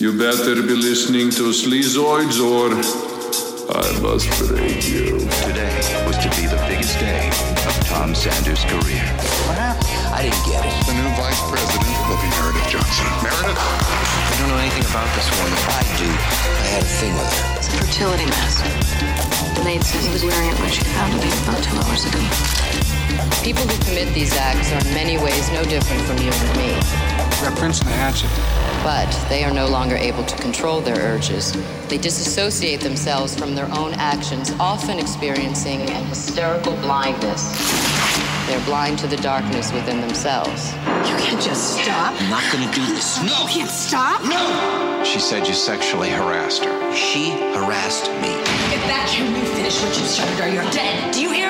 You better be listening to Sleazoids or I must break you. Today was to be the biggest day of Tom Sanders' career. What happened? I didn't get it. The new vice president will be Meredith Johnson. Meredith? I don't know anything about this woman. I do. I had a thing with her. It's a fertility mask. The maid says he was wearing it when she found him about two hours ago. People who commit these acts are in many ways no different from you and me. That Prince and the Hatchet. But they are no longer able to control their urges. They disassociate themselves from their own actions, often experiencing an hysterical blindness. They're blind to the darkness within themselves. You can't just stop. I'm not gonna do this. No! You No! can't stop. No! She said you sexually harassed her. She harassed me. Get back here and you finish what you started or you're dead. Do you hear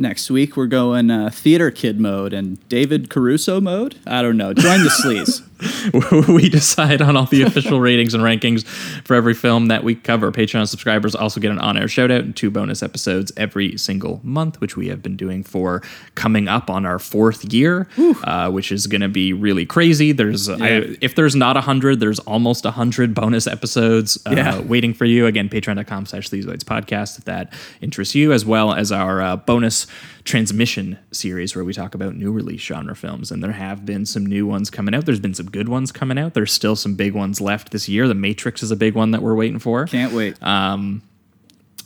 Next week we're going uh, theater kid mode and David Caruso mode. I don't know. Join the sleaze. we decide on all the official ratings and rankings for every film that we cover. Patreon subscribers also get an on-air shout out and two bonus episodes every single month, which we have been doing for coming up on our fourth year, uh, which is going to be really crazy. There's I, if there's not a hundred, there's almost a hundred bonus episodes uh, Yeah. waiting for you. Again, patreon.com slash podcast if that interests you, as well as our uh, bonus transmission series where we talk about new release genre films. And there have been some new ones coming out. There's been some good ones coming out. There's still some big ones left this year. The Matrix is a big one that we're waiting for. Can't wait. Um,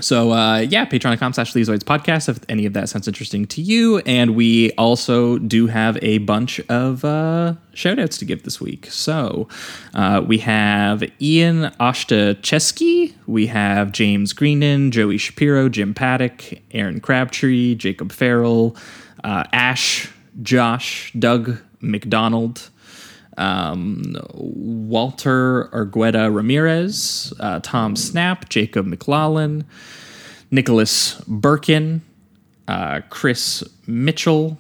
So uh, yeah, patreon.com slash Sleazoids podcast if any of that sounds interesting to you. And we also do have a bunch of uh, shout outs to give this week. So uh, we have Ian Ostacheski, we have James Greenan, Joey Shapiro, Jim Paddock, Aaron Crabtree, Jacob Farrell, uh, Ash, Josh, Doug McDonald um, Walter Argueta Ramirez, uh, Tom Snap, Jacob McLaughlin, Nicholas Birkin, uh, Chris Mitchell,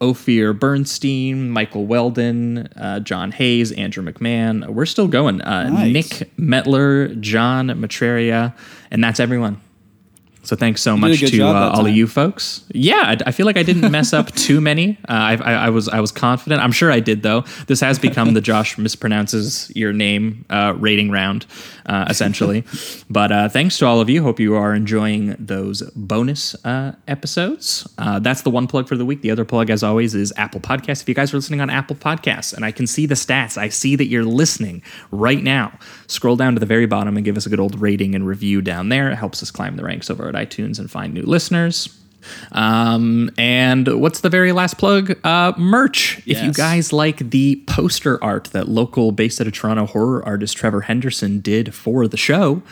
Ophir Bernstein, Michael Weldon, uh, John Hayes, Andrew McMahon. We're still going. Uh, Nice. Nick Metler, John Matreria, and that's everyone. So thanks so a much to uh, all of you folks. Yeah, I, I feel like I didn't mess up too many. Uh, I, I, I was I was confident. I'm sure I did though. This has become the Josh mispronounces your name uh, rating round, uh, essentially. but uh, thanks to all of you. Hope you are enjoying those bonus uh, episodes. Uh, that's the one plug for the week. The other plug, as always, is Apple Podcasts. If you guys are listening on Apple Podcasts, and I can see the stats, I see that you're listening right now. Scroll down to the very bottom and give us a good old rating and review down there. It helps us climb the ranks over at iTunes and find new listeners. Um, and what's the very last plug? Uh, merch. If you guys like the poster art that local based out of Toronto horror artist Trevor Henderson did for the show,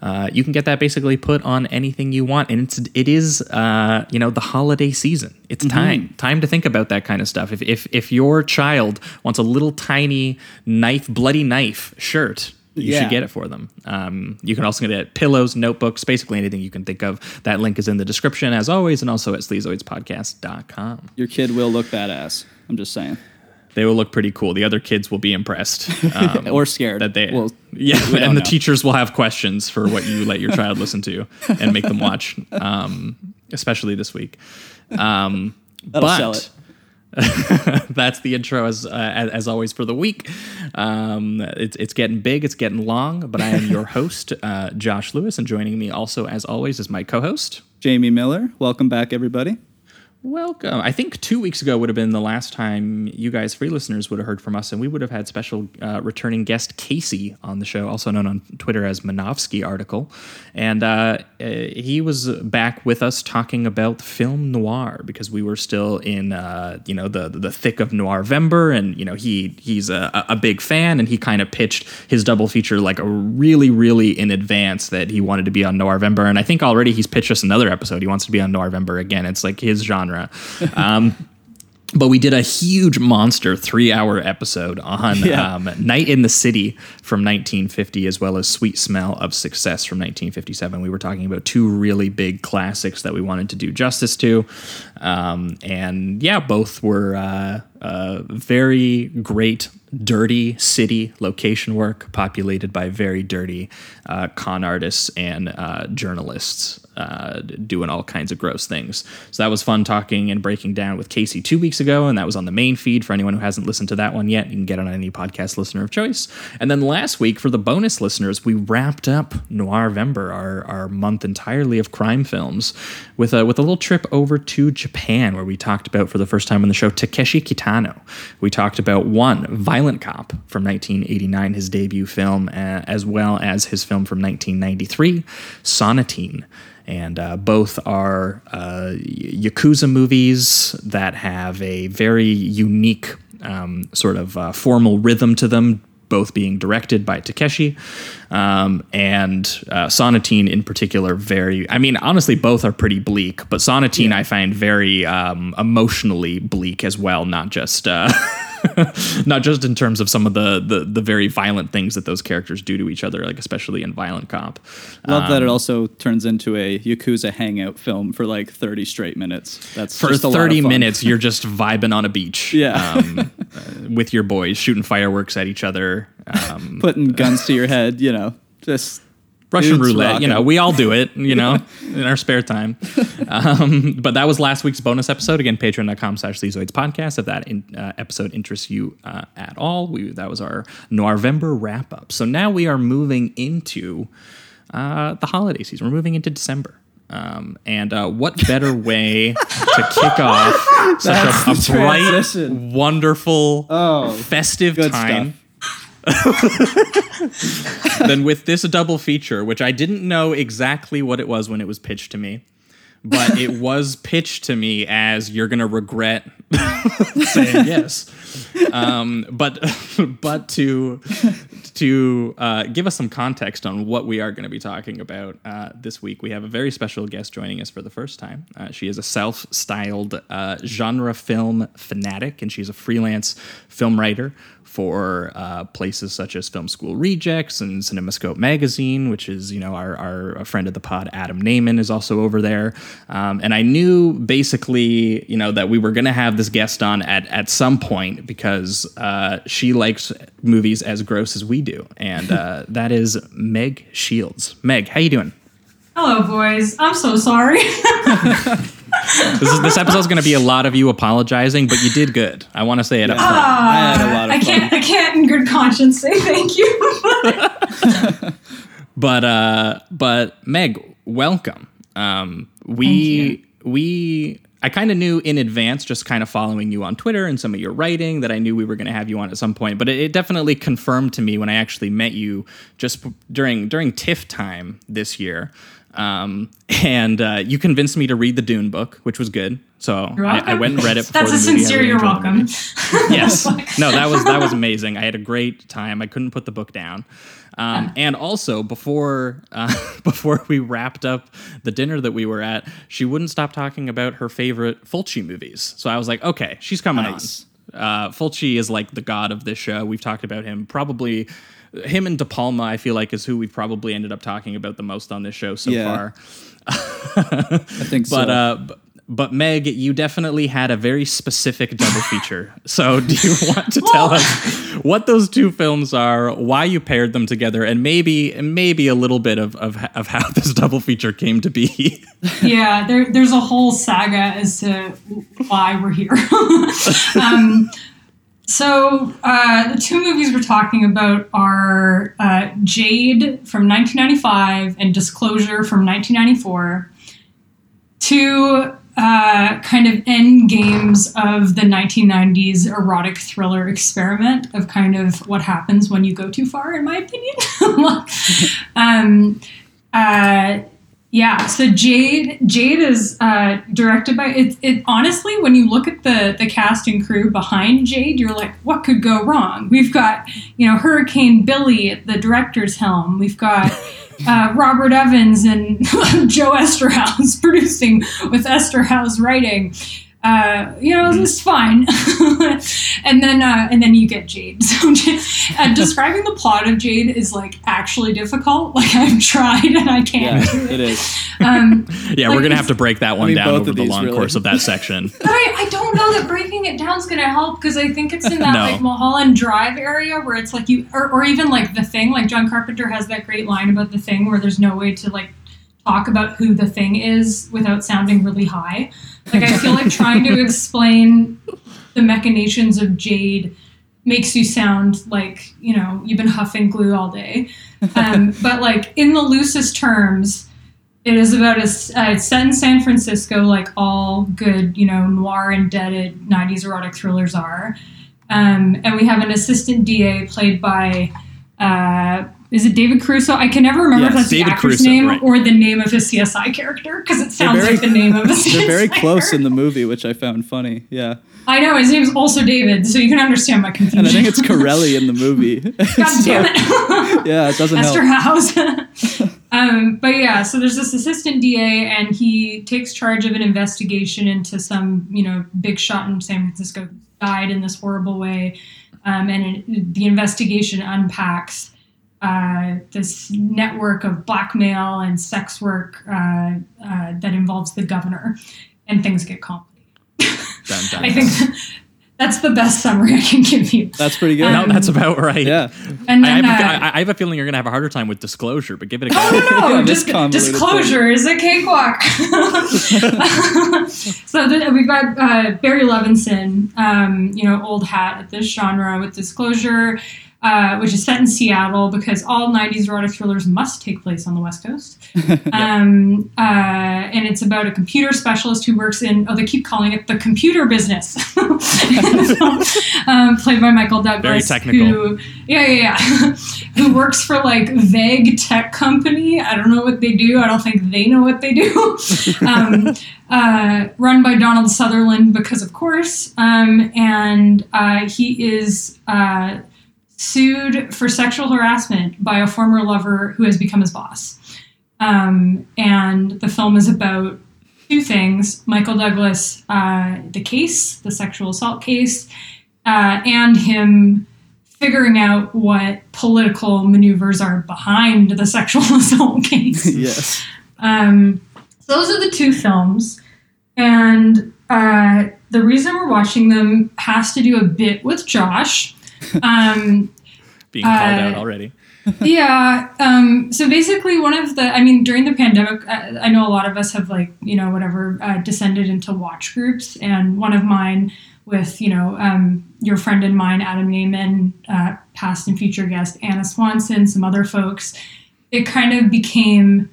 uh, you can get that basically put on anything you want, and it's it is uh, you know the holiday season. It's time time to think about that kind of stuff. If if if your child wants a little tiny knife, bloody knife shirt. You Yeah. should get it for them. Um, you can also get it at pillows, notebooks, basically anything you can think of. That link is in the description as always, and also at sleazoidspodcast.com. Your kid will look badass. I'm just saying. They will look pretty cool. The other kids will be impressed. Um, Or scared. that they Well, yeah we and the know. teachers will have questions for what you let your child listen to and make them watch um, especially this week um, That'll but sell it. that's the intro as, uh, as as always for the week um, it's, it's getting big it's getting long but i am your host uh, josh lewis and joining me also as always is my co-host Jamie Miller, welcome back, everybody. Welcome. I think two weeks ago would have been the last time you guys, free listeners, would have heard from us, and we would have had special uh, returning guest Casey on the show, also known on Twitter as Manovsky Article, and uh, uh, he was back with us talking about film noir because we were still in, uh, you know, the the thick of Noirvember, and you know he he's a, a big fan, and he kind of pitched his double feature like a really really in advance that he wanted to be on Noirvember, and I think already he's pitched us another episode. He wants to be on Noirvember again. It's like his genre. Um, but we did a huge monster three hour episode on Yeah. um, Night and the City from 1950, as well as Sweet Smell of Success from 1957. We were talking about two really big classics that we wanted to do justice to. Um, and yeah, both were uh, uh, very great, dirty city location work, populated by very dirty uh, con artists and uh, journalists uh, doing all kinds of gross things. So that was fun talking and breaking down with Casey two weeks ago, and that was on the main feed for anyone who hasn't listened to that one yet. You can get it on any podcast listener of choice. And then last week, for the bonus listeners, we wrapped up Noirvember, our, our month entirely of crime films, with a with a little trip over to Japan, where we talked about for the first time on the show Takeshi Kitano. We talked about one Violent Cop from 1989, his debut film, uh, as well as his film from 1993, Sonatine and uh, both are uh, yakuza movies that have a very unique um, sort of uh, formal rhythm to them. Both being directed by Takeshi, um, and uh, Sonatine in particular, very. I mean, honestly, both are pretty bleak, but Sonatine I find very um, emotionally bleak as well, not just. Not just in terms of some of the, the the very violent things that those characters do to each other, like especially in Violent Cop. Love that it Um, also turns into a Yakuza hangout film for like 30 straight minutes. That's for just a lot of 30 minutes you're just vibing on a beach Yeah. um, uh, with your boys shooting fireworks at each other um, Putting guns to your head, you know, just russian dudes roulette you know we all do it you know in our spare time. Um, but that was last week's bonus episode. Again patreon.com slash Sleazoids podcast. If that in, uh, episode interests you uh, at all we, that was our November wrap up so now we are moving into uh, the holiday season. We're moving into december. Um, and uh, what better way to kick off such a, a bright, transition. wonderful, Oh, festive time than with this double feature, which I didn't know exactly what it was when it was pitched to me. But it was pitched to me as you're gonna regret saying yes. Um, but but to to uh, give us some context on what we are going to be talking about uh, this week, we have a very special guest joining us for the first time. Uh, she is a self-styled uh, genre film fanatic, and she's a freelance film writer for uh, places such as Film School Rejects and CinemaScope Magazine, which is you know our our friend of the pod Adam Nayman is also over there. Um, and I knew basically you know that we were going to have this guest on at at some point because uh, she likes movies as gross as we do, and uh, that is Meg Shields. Meg, how you doing? Hello, boys. I'm so sorry. This is this episode's going to be a lot of you apologizing, but you did good. I want to say it up front. I had a lot of I can't. I can't, in good conscience, say thank you. but uh but meg welcome um we we i kind of knew in advance just kind of following you on twitter and some of your writing that i knew we were going to have you on at some point but it, it definitely confirmed to me when i actually met you just p- during during tiff time this year um, and uh, you convinced me to read the Dune book, which was good. So I, I went and read it. That's a. Sincere. really You're welcome. yes no that was that was amazing i had a great time i couldn't put the book down um, and also before uh, before we wrapped up the dinner that we were at she wouldn't stop talking about her favorite fulci movies so i was like okay she's coming Nice. on uh, fulci is like the god of this show we've talked about him probably him and De Palma, I feel like, is who we've probably ended up talking about the most on this show so Yeah. far. I think so. But uh, b- but Meg, you definitely had a very specific double feature. So do you want to tell us what those two films are, why you paired them together, and maybe maybe a little bit of of, of how this double feature came to be? yeah, there, there's a whole saga as to why we're here. um, so uh, the two movies we're talking about are uh, Jade from 1995 and Disclosure from 1994. Two uh, kind of end games of the 1990s erotic thriller experiment of kind of what happens when you go too far, in my opinion. um, uh, yeah, so Jade Jade is uh, directed by it, it. Honestly, when you look at the the cast and crew behind Jade, you're like, what could go wrong? We've got you know Hurricane Billy at the director's helm. We've got uh, Robert Evans and Joe Eszterhas producing with Eszterhas writing. Uh, you know, it's fine. and then, uh, and then you get Jade. So, uh, describing the plot of Jade is like actually difficult. Like I've tried and I can't. Yeah, it is. Um, Yeah, Like, we're gonna have to break that one mean, down over the long really- course of that section. But I, I don't know that breaking it down is going to help because I think it's in that No. like Mulholland Drive area where it's like you, or, or even like the thing. Like John Carpenter has that great line about the thing where there's no way to like talk about who the thing is without sounding really high. Like I feel like trying to explain the machinations of Jade makes you sound like you know you've been huffing glue all day. Um, but like in the loosest terms, it is about a uh, it's set in San Francisco, like all good, you know, noir indebted '90s erotic thrillers are. Um, and we have an assistant DA played by, uh, is it David Caruso? I can never remember Yes, if that's David the actor's Caruso, name right. or the name of his CSI character because it sounds very- like the name of a CSI. They're very close in the movie, which I found funny. Yeah, I know his name's also David, so you can understand my confusion. and I think it's Corelli in the movie. God damn it. yeah, it doesn't Esther help. House. um, but yeah, so there's this assistant DA, and he takes charge of an investigation into some, you know, big shot in San Francisco died in this horrible way. Um, and it, the investigation unpacks uh, this network of blackmail and sex work uh, uh, that involves the governor, and things get complicated. Dun, dun, I think that's the best summary I can give you. That's pretty good. No, that's about right. yeah, And I then, have, a, uh, I, I have a feeling you're gonna have a harder time with disclosure, but give it a go. Oh no, no, Yeah, dis- convoluted disclosure is a cakewalk. so th- we've got uh, Barry Levinson, um, you know, old hat at this genre with Disclosure, uh, which is set in Seattle because all '90s erotic thrillers must take place on the West Coast. um, uh, and it's about a computer specialist who works in. Oh, they keep calling it the computer business. um, played by Michael Douglas. Very technical. Who, yeah, yeah, yeah. who works for like vague tech company. I don't know what they do. I don't think they know what they do. um, uh, run by Donald Sutherland because, of course, um, and uh, he is uh, sued for sexual harassment by a former lover who has become his boss. Um, and the film is about two things: Michael Douglas, uh, the case, the sexual assault case, uh, and him figuring out what political maneuvers are behind the sexual assault case. yes. Um, so those are the two films, and uh, the reason we're watching them has to do a bit with Josh. Um, Being called Uh, out already. yeah. Um, so basically, one of the, I mean, during the pandemic, uh, I know a lot of us have, like, you know, whatever, uh, descended into watch groups. And one of mine with, you know, um, your friend and mine, Adam Nayman, uh, past and future guest, Anna Swanson, some other folks, it kind of became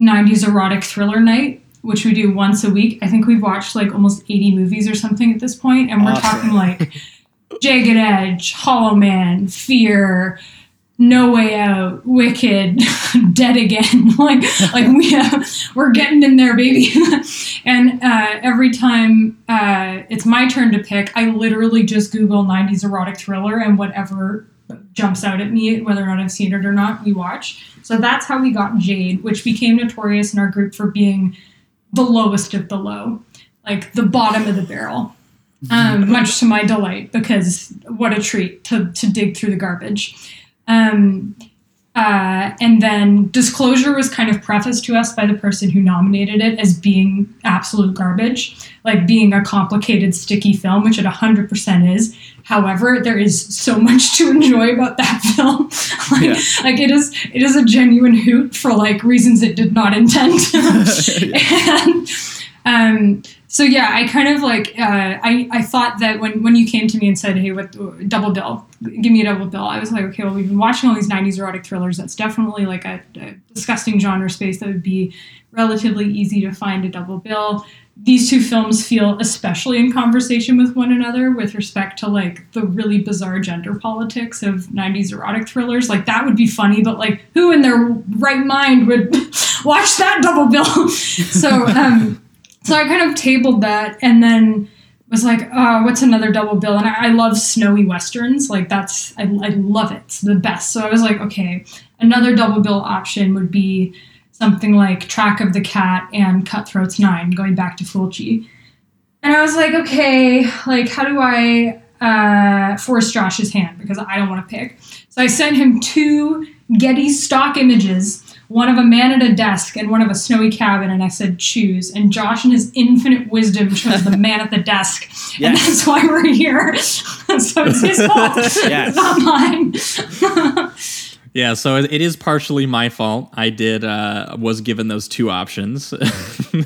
90s erotic thriller night. Which we do once a week. I think we've watched like almost 80 movies or something at this point, and we're Awesome. talking like Jagged Edge, Hollow Man, Fear, No Way Out, Wicked, Dead Again. like like we have, we're getting in there, baby. and uh, every time uh, it's my turn to pick, I literally just Google '90s erotic thriller and whatever jumps out at me, whether or not I've seen it or not, we watch. So that's how we got Jade, which became notorious in our group for being the lowest of the low, like the bottom of the barrel um, much to my delight because what a treat to, to dig through the garbage. Um, uh, and then disclosure was kind of prefaced to us by the person who nominated it as being absolute garbage, like being a complicated, sticky film, which it 100% is. However, there is so much to enjoy about that film. like, Yeah. like it is, it is a genuine hoot for like reasons it did not intend. and um, so yeah, I kind of like uh, I I thought that when when you came to me and said, "Hey, what double bill? Give me a double bill," I was like, "Okay, well, we've been watching all these '90s erotic thrillers. That's definitely like a, a disgusting genre space that would be relatively easy to find a double bill." these two films feel especially in conversation with one another with respect to like the really bizarre gender politics of 90s erotic thrillers. Like that would be funny, but like who in their right mind would watch that double bill? so um so I kind of tabled that and then was like, oh, what's another double bill? And I, I love snowy westerns. Like that's I, I love it. It's the best. So I was like, okay, another double bill option would be something like Track of the Cat and Cutthroats Nine, going back to Fulci. And I was like, okay, like how do I uh, force Josh's hand because I don't want to pick. So I sent him two Getty stock images, one of a man at a desk and one of a snowy cabin, and I said choose. And Josh, in his infinite wisdom, chose the man at the desk, and that's why we're here. so it's his fault, Yes. not mine. Yeah, so it it is partially my fault. I did uh was given those two options. and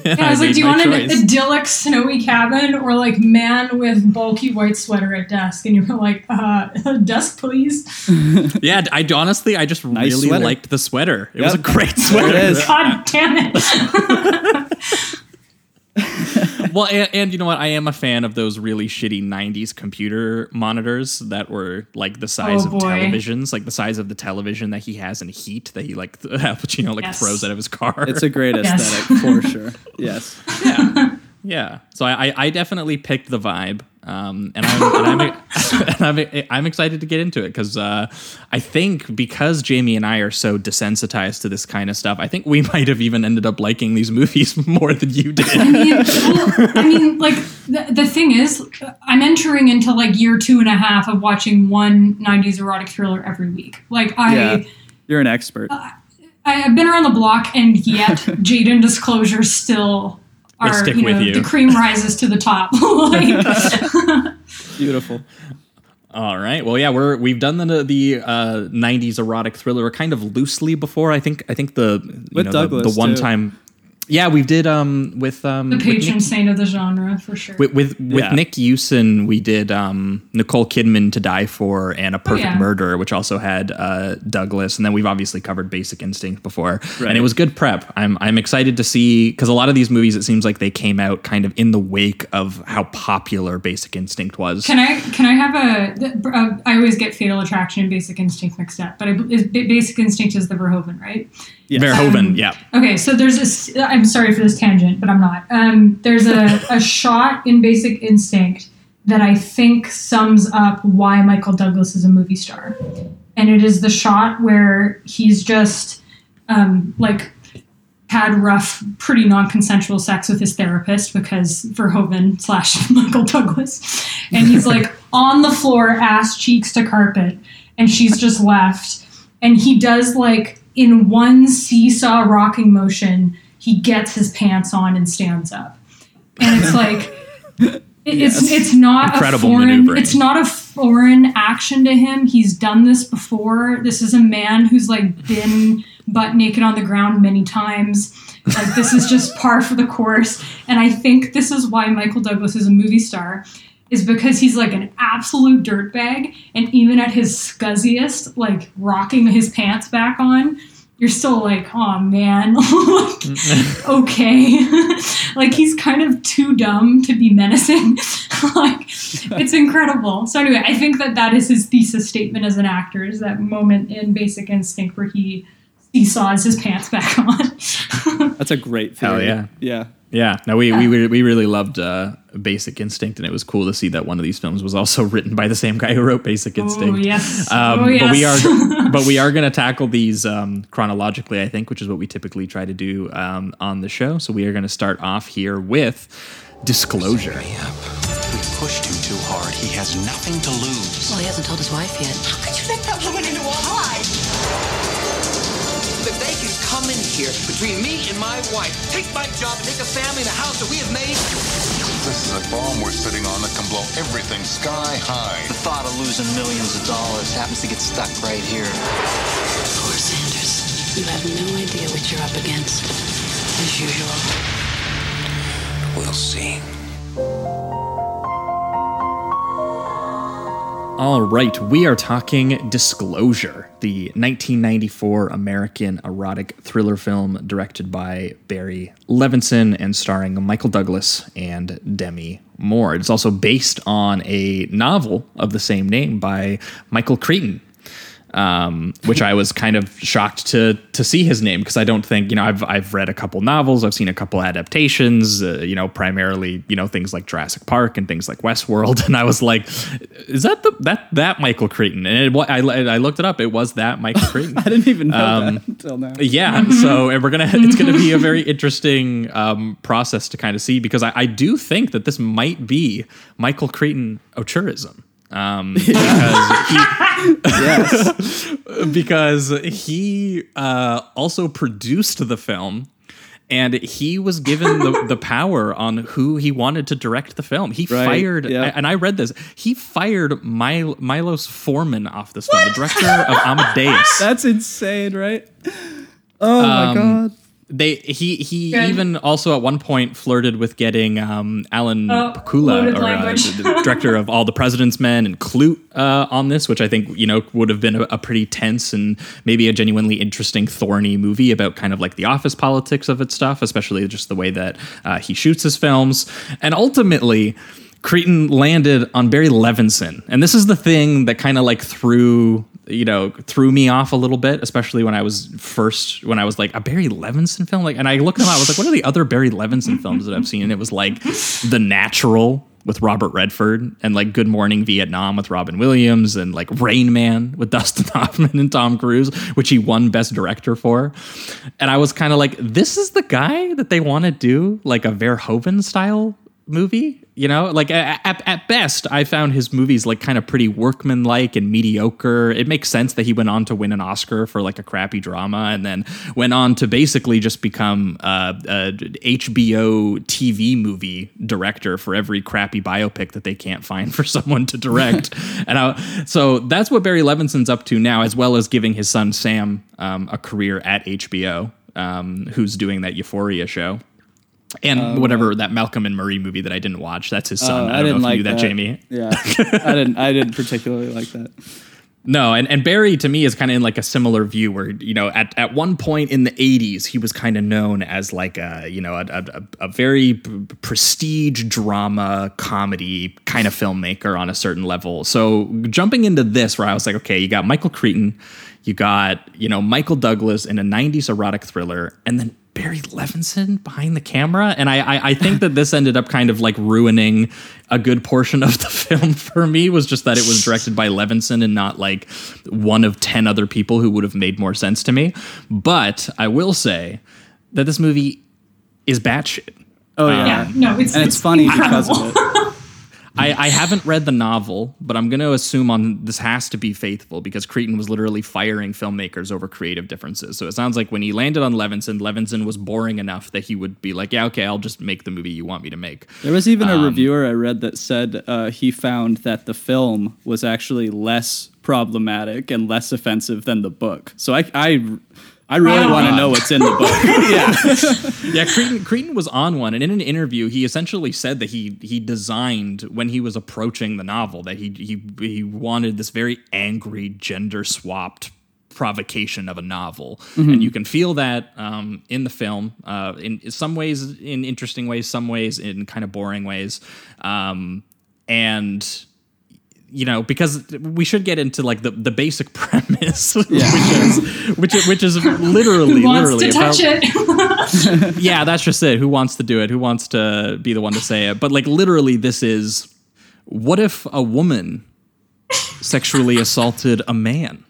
Yeah, I was like, do you want want an choice. idyllic snowy cabin or like man with bulky white sweater at desk? And you were like, uh, desk, please. Yeah, I honestly I just Nice really sweater. liked the sweater. It was a great sweater. it is. God damn it. Well, and, and you know what? I am a fan of those really shitty '90s computer monitors that were like the size Oh, of boy. televisions, like the size of the television that he has in Heat that he like Al Pacino like Yes. throws out of his car. It's a great Yes. aesthetic for sure. Yes. yeah. Yeah. So I, I, I definitely picked the vibe, um, and I'm and I'm, and I'm I'm excited to get into it because uh, I think because Jamie and I are so desensitized to this kind of stuff, I think we might have even ended up liking these movies more than you did. I mean, well, I mean, like the, the thing is, I'm entering into like year two and a half of watching one '90s erotic thriller every week. Like I, Yeah. You're an expert. I I've been around the block, and yet Jaden disclosures still They are. stick you know, with you. the cream rises to the top. like, Beautiful. All right. Well, yeah, we're we've done the the uh, '90s erotic thriller kind of loosely before. I think I think the you With know, the- Douglas, the, one too. time. Yeah, we did um with um the patron Nick- saint of the genre, for sure. with with, with Yeah. Nick Usen, we did um, Nicole Kidman to Die For and A Perfect Oh, yeah. Murder, which also had uh, Douglas, and then we've obviously covered Basic Instinct before, Right. and it was good prep. I'm I'm excited to see because a lot of these movies, it seems like they came out kind of in the wake of how popular Basic Instinct was. Can I can I have a? th- Uh, I always get Fatal Attraction and Basic Instinct mixed up, but I, Basic Instinct is the Verhoeven, right? Yes. Verhoeven, Um, yeah. Okay, so there's this. I'm sorry for this tangent, but I'm not. Um, there's a, a shot in Basic Instinct that I think sums up why Michael Douglas is a movie star, and it is the shot where he's just um, like had rough, pretty non-consensual sex with his therapist because Verhoeven slash Michael Douglas, and he's like on the floor, ass cheeks to carpet, and she's just left, and he does like in one seesaw rocking motion, he gets his pants on and stands up, and it's like. it- It's it's not Incredible a foreign it's not a foreign action to him. He's done this before. This is a man who's like been butt naked on the ground many times. Like this is just par for the course. And I think this is why Michael Douglas is a movie star, is because he's like an absolute dirtbag. And even at his scuzziest, like rocking his pants back on, you're still like, oh man, like, okay. like he's kind of too dumb to be menacing. like it's incredible. So anyway, I think that that is his thesis statement as an actor is that moment in Basic Instinct where he seesaws his pants back on. That's a great Hell yeah. Yeah. Yeah, no, we we, we really loved uh, Basic Instinct, and it was cool to see that one of these films was also written by the same guy who wrote Basic Instinct. Oh yes. Um, oh But we are, but we are going to tackle these um, chronologically, I think, which is what we typically try to do um, on the show. So we are going to start off here with disclosure. We pushed him too hard. He has nothing to lose. Well, he hasn't told his wife yet. How could you make that woman into a here between me and my wife, take my job and take a family in a house that we have made. This is a bomb we're sitting on that can blow everything sky high. The thought of losing millions of dollars happens to get stuck right here. Poor Sanders. You have no idea what you're up against. As usual. We'll see. All right, we are talking Disclosure, the 1994 American erotic thriller film directed by Barry Levinson and starring Michael Douglas and Demi Moore. It's also based on a novel of the same name by Michael Crichton, um, which I was kind of shocked to to see his name because I don't think you know I've I've read a couple novels, I've seen a couple adaptations, uh, you know, primarily you know things like Jurassic Park and things like Westworld, and I was like, is that the that that Michael Crichton? And it, I I looked it up, it was that Michael Crichton. I didn't even know Um, that until now. Yeah, so and we're gonna it's gonna be a very interesting um, process to kind of see because I, I do think that this might be Michael Crichton auteurism. Um, because he, yes. because he uh, also produced the film and he was given the, the power on who he wanted to direct the film. He Right, fired, yeah. and I read this, he fired Mil- Milos Forman off this film, the director of Amadeus. That's insane, right? Oh my Um, god. They he he Good. even also at one point flirted with getting um, Alan Oh, Pakula, or uh, the, the director of All the President's Men and Klute, uh, on this, which I think you know would have been a, a pretty tense and maybe a genuinely interesting, thorny movie about kind of like the office politics of its stuff, especially just the way that uh, he shoots his films, and ultimately. Crichton landed on Barry Levinson, and this is the thing that kind of like threw you know threw me off a little bit, especially when I was first when I was like a Barry Levinson film, like, and I looked them out. I was like, what are the other Barry Levinson films that I've seen? And it was like The Natural with Robert Redford, and like Good Morning Vietnam with Robin Williams, and like Rain Man with Dustin Hoffman and Tom Cruise, which he won Best Director for. And I was kind of like, this is the guy that they want to do like a Verhoeven style movie you know? Like at, at best i found his movies like kind of pretty workmanlike and mediocre. It makes sense that he went on to win an oscar for like a crappy drama and then went on to basically just become uh, a hbo tv movie director for every crappy biopic that they can't find for someone to direct. And I, so that's what barry levinson's up to now as well as giving his son sam um, a career at hbo um, who's doing that euphoria show and um, whatever that Malcolm and Marie movie that I didn't watch. That's his son. Oh, I, don't know if you knew that, Jamie. Yeah, I didn't. I didn't particularly like that. No, and, and Barry to me is kind of in like a similar view where, you know, at, at one point in the 80s, he was kind of known as like a, you know, a, a, a very p- prestige drama comedy kind of filmmaker on a certain level. So jumping into this, where I was like, okay, you got Michael Crichton, you got, you know, Michael Douglas in a 90s erotic thriller, and then Barry Levinson behind the camera. And I, I, I think that this ended up kind of like ruining a good portion of the film for me was just that it was directed by Levinson and not like one of 10 other people who would have made more sense to me. But I will say that this movie is batshit. Oh yeah, Yeah, no, it's and it's, funny because of it. I, I haven't read the novel, but I'm going to assume on this has to be faithful because Crichton was literally firing filmmakers over creative differences. So it sounds like when he landed on Levinson, Levinson was boring enough that he would be like, "Yeah, okay, I'll just make the movie you want me to make." There was even Um, a reviewer I read that said uh, he found that the film was actually less problematic and less offensive than the book. So I, I, I really want to know what's in the book. yeah, yeah, Crichton, Crichton was on one, and in an interview, he essentially said that he he designed when he was approaching the novel that he he he wanted this very angry, gender swapped provocation of a novel, and you can feel that um, in the film. Uh, in some ways, in interesting ways, some ways in kind of boring ways, um, and you know because we should get into like the, the basic premise which is which is, which is literally Who wants literally to touch about- it? yeah, that's just it. Who wants to do it? Who wants to be the one to say it? But like literally, this is what if a woman sexually assaulted a man?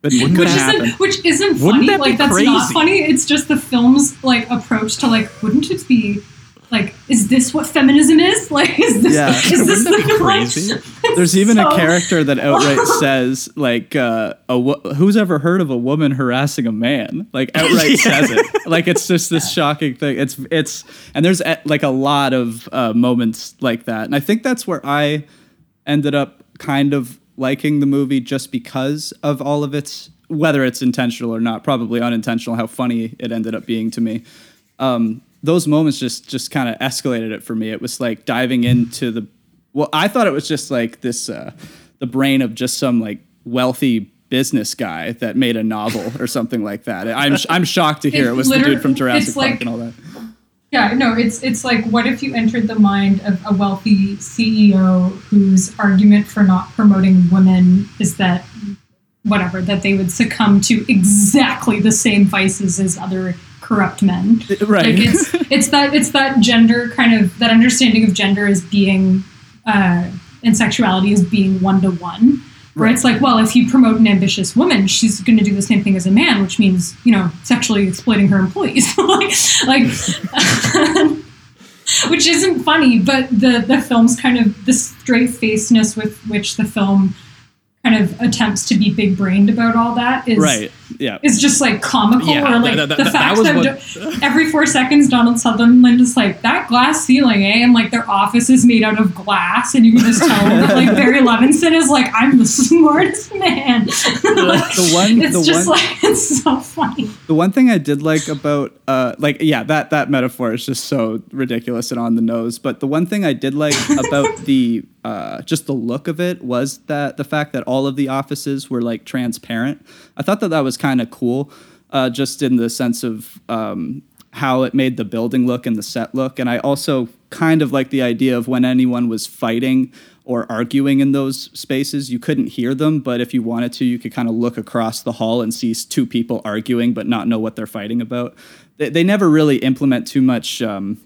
but it could which happen. isn't which isn't Wouldn't funny. that be like that's not funny. It's just the film's like approach to like, wouldn't it be like, is this what feminism is? Like, is this Yeah. is this Wouldn't that the like- crazy? There's even a character that outright says like, uh, a wo- "Who's ever heard of a woman harassing a man?" Like outright says it. Like it's just this shocking thing. It's it's and there's uh, like a lot of uh, moments like that, and I think that's where I ended up kind of liking the movie just because of all of its whether it's intentional or not, probably unintentional. How funny it ended up being to me. Um, those moments just just kind of escalated it for me. It was like diving into the well, I thought it was just like this uh, the brain of just some like wealthy business guy that made a novel or something like that. I'm I'm shocked to hear It was the dude from Jurassic Park like- and all that. Yeah, no, it's it's like what if you entered the mind of a wealthy CEO whose argument for not promoting women is that whatever that they would succumb to exactly the same vices as other corrupt men. Right. Like it's it's that it's that gender kind of that understanding of gender as being uh, and sexuality as being one to one. Where Right. it's like, well, if you promote an ambitious woman, she's going to do the same thing as a man, which means you know sexually exploiting her employees, like, like which isn't funny, but the the film's kind of the straight facedness with which the film kind of attempts to be big brained about all that is Right. Yeah. is just like comical Yeah, or like that- that- the that- fact that was every four seconds Donald Sutherland is like that glass ceiling, eh? And like their office is made out of glass, and you can just tell that like Barry Levinson is like I'm the smartest man. the one it's the just one like it's so funny. The one thing I did like about, uh, like, yeah, that that metaphor is just so ridiculous and on the nose. But the one thing I did like about the, uh, just the look of it was that the fact that all of the offices were like transparent. I thought that that was kind of cool, uh, just in the sense of um, how it made the building look and the set look. And I also kind of like the idea of when anyone was fighting or arguing in those spaces, you couldn't hear them, but if you wanted to, you could kind of look across the hall and see two people arguing but not know what they're fighting about. They, they never really implement too much, um,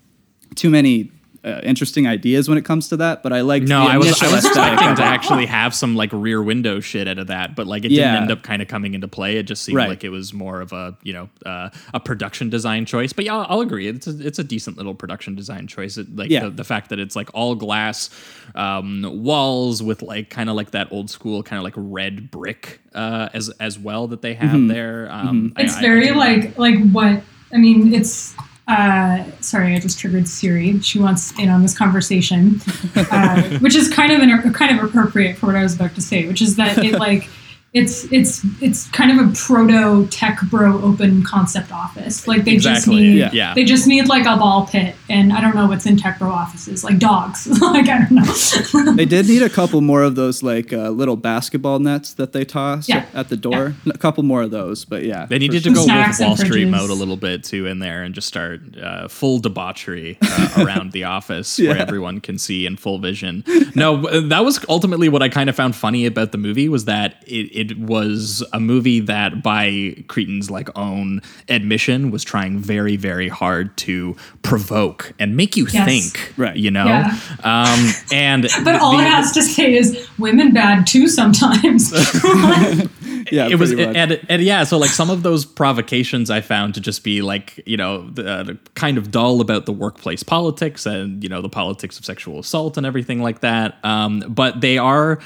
too many uh, interesting ideas when it comes to that. But I like No, the I was initial I was expecting to actually have some like rear window shit out of that, but like it Yeah. didn't end up kind of coming into play. It just seemed Right. like it was more of a you know uh, a production design choice. But yeah, I'll, I'll agree. It's a, it's a decent little production design choice. It, like Yeah. the, the fact that it's like all glass um, walls with like kind of like that old school kind of like red brick uh, as as well that they have Mhm. there. Um, I- It's I- I very like like what I mean. It's uh, sorry, I just triggered Siri. She wants in on this conversation, uh, which is kind of an, kind of appropriate for what I was about to say, which is that it like. It's it's it's kind of a proto tech bro open concept office. Like they just need yeah. Yeah. they just need like a ball pit, and I don't know what's in tech bro offices, like dogs. like I don't know. they did need a couple more of those like uh, little basketball nets that they toss Yeah. at the door. A couple more of those, but yeah, They needed for to go Snacks Wolf Wall Street fridges. mode a little bit too in there and just start uh, full debauchery uh, around the office where everyone can see in full vision. No, that was ultimately what I kind of found funny about the movie was that it, it was a movie that by Crichton's like own admission was trying very very hard to provoke and make you Yes. think, Right. You know, Yeah. um, and But all the- it has to say is women bad too sometimes. yeah, it was much. and, and yeah so like some of those provocations i found to just be like you know the, uh, kind of dull about the workplace politics and you know the politics of sexual assault and everything like that um, but they are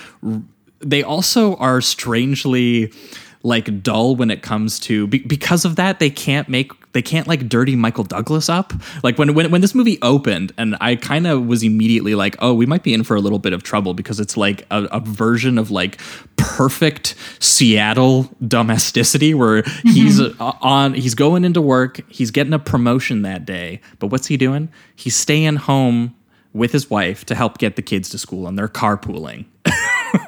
they also are strangely like dull when it comes to be, because of that they can't make they can't like dirty Michael Douglas up. Like when when when this movie opened, and I kind of was immediately like, oh, we might be in for a little bit of trouble because it's like a, a version of like perfect Seattle domesticity where he's uh, on he's going into work, he's getting a promotion that day, but what's he doing? He's staying home with his wife to help get the kids to school and they're carpooling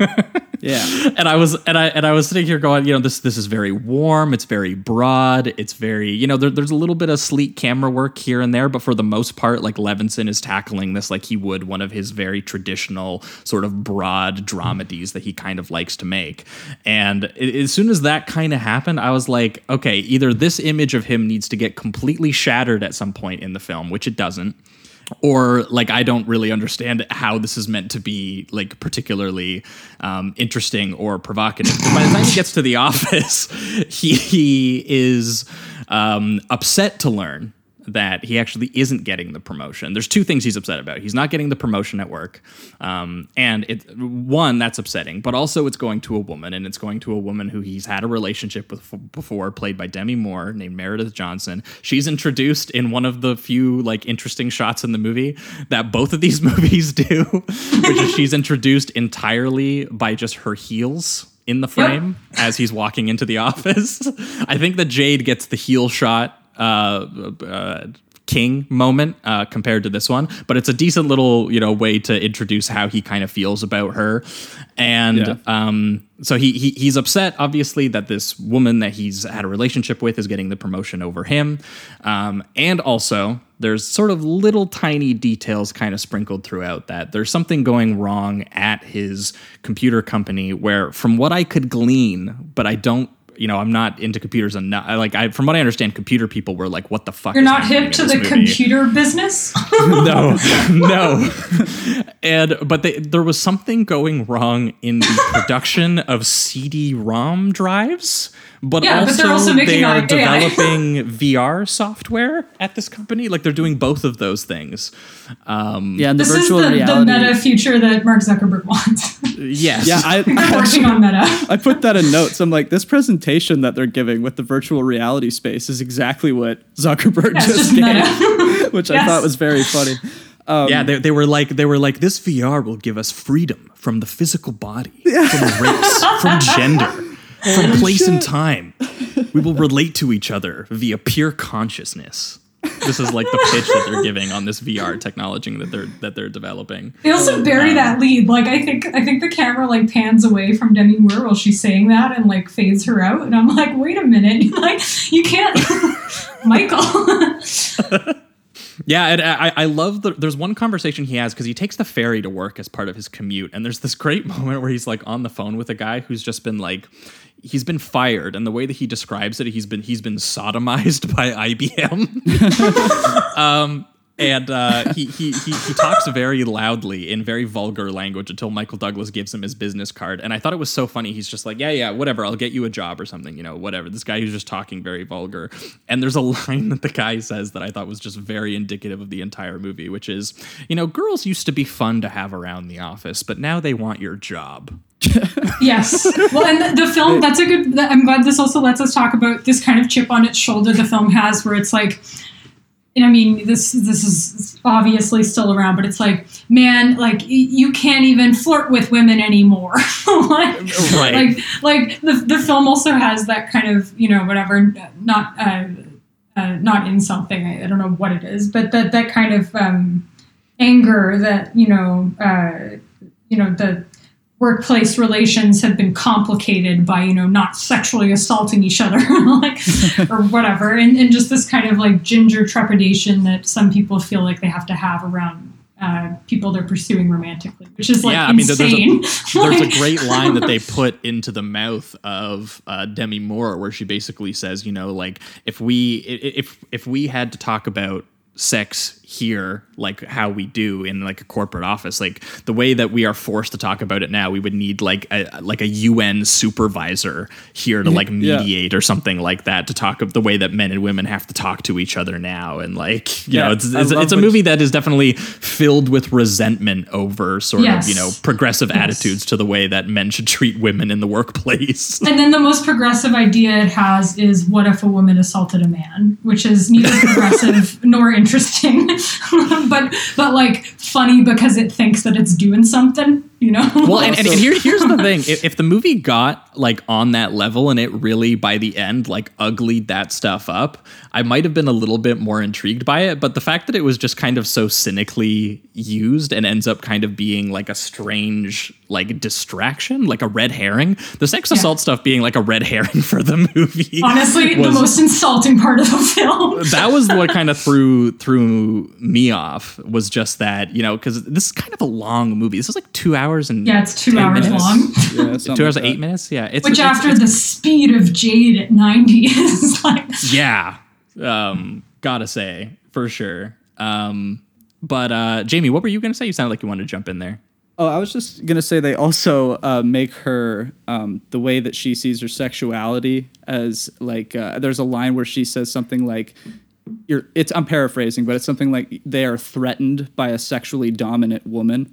yeah. and I was and I and I was sitting here going, you know, this this is very warm, it's very broad, it's very, you know, there, there's a little bit of sleek camera work here and there, but for the most part, like Levinson is tackling this like he would one of his very traditional sort of broad dramedies that he kind of likes to make. And a- as soon as that kind of happened, I was like, okay, either this image of him needs to get completely shattered at some point in the film, which it doesn't or like I don't really understand how this is meant to be like particularly um, interesting or provocative. 'Cause by the time he gets to the office, he, he is um, upset to learn that he actually isn't getting the promotion. There's two things he's upset about. He's not getting the promotion at work, um, and it one that's upsetting, but also it's going to a woman, and it's going to a woman who he's had a relationship with before, played by Demi Moore, named Meredith Johnson. She's introduced in one of the few like interesting shots in the movie that both of these movies do, which is she's introduced entirely by just her heels in the frame as he's walking into the office. I think that Jade gets the heel shot king moment uh, compared to this one, but it's a decent little you know way to introduce how he kind of feels about her, and Yeah. um, so he, he he's upset obviously that this woman that he's had a relationship with is getting the promotion over him, um, and also there's sort of little tiny details kind of sprinkled throughout that there's something going wrong at his computer company where from what I could glean, but I don't. You know, I'm not into computers enough. Like, I, from what I understand, computer people were like, "What the fuck?" You're not hip to the movie? computer business? no, no. And but they, there was something going wrong in the production of CD-ROM drives. But Yeah, but also, they're also making they are AI. developing VR software at this company. Like they're doing both of those things. Um, Yeah, and the this is virtual the, the reality. meta future that Mark Zuckerberg wants. yes. yeah, I, They're I working on meta. I put that in notes. I'm like, this presentation that they're giving with the virtual reality space is exactly what Zuckerberg That's just just gave, meta. which I thought was very funny. yeah, they, they were like they were like this VR will give us freedom from the physical body, from race, from gender, from place and time. We will relate to each other via pure consciousness. This is like the pitch that they're giving on this VR technology that they're that they're developing. They also bury um, that lead. Like I think I think the camera like pans away from Demi Moore while she's saying that and like fades her out. And I'm like, wait a minute, like you can't, Michael. Yeah, and I, I love the. There's one conversation he has because he takes the ferry to work as part of his commute, and there's this great moment where he's like on the phone with a guy who's just been like, he's been fired, and the way that he describes it, he's been he's been sodomized by IBM. um, and uh, he, he he he talks very loudly in very vulgar language until Michael Douglas gives him his business card, and I thought it was so funny. He's just like, yeah, yeah, whatever, I'll get you a job or something, you know, whatever. This guy who's just talking very vulgar, and there's a line that the guy says that I thought was just very indicative of the entire movie, which is, you know, girls used to be fun to have around the office, but now they want your job. yes. Well, and the, the film that's a good. I'm glad this also lets us talk about this kind of chip on its shoulder the film has, where it's like. And I mean, this this is obviously still around, but it's like, man, like you can't even flirt with women anymore. like, Right. like, like the, the film also has that kind of, you know, whatever, not uh, uh, not in something. I, I don't know what it is, but that that kind of um, anger that you know, uh, you know, the workplace relations have been complicated by you know not sexually assaulting each other like or whatever. And, and just this kind of like ginger trepidation that some people feel like they have to have around uh, people they're pursuing romantically which is like yeah, I mean, there- there's a, insane. there's a great line that they put into the mouth of uh, Demi Moore, where she basically says, you know, like if we if if we had to talk about sex here like how we do in like a corporate office like the way that we are forced to talk about it now we would need like a like a UN supervisor here to like Yeah. mediate or something like that to talk of the way that men and women have to talk to each other now and like you Yeah, know it's I it's, it's a what- movie that is definitely filled with resentment over sort Yes. of you know progressive Yes. attitudes to the way that men should treat women in the workplace. And then the most progressive idea it has is what if a woman assaulted a man, which is neither progressive nor interesting, but but like funny because it thinks that it's doing something, you know. well, and, and here, here's the thing: if, if the movie got like on that level and it really by the end like uglied that stuff up, I might have been a little bit more intrigued by it. But the fact that it was just kind of so cynically used and ends up kind of being like a strange like distraction, like a red herring, the sex assault stuff being like a red herring for the movie. Honestly, the most insulting part of the film. that was what kind of threw threw me off was just that you know because this is kind of a long movie. This is like two hours and Yeah, it's two 10 hours minutes. long. Yeah, Two hours and eight minutes. Yeah, it's Which it's- after it's- the speed of Jade at 90 is like yeah, um, gotta say for sure. Um, but uh, Jamie, what were you gonna say? You sounded like you wanted to jump in there. Oh, I was just gonna say they also uh, make her um, the way that she sees her sexuality as like uh, there's a line where she says something like you're it's I'm paraphrasing, but it's something like they are threatened by a sexually dominant woman.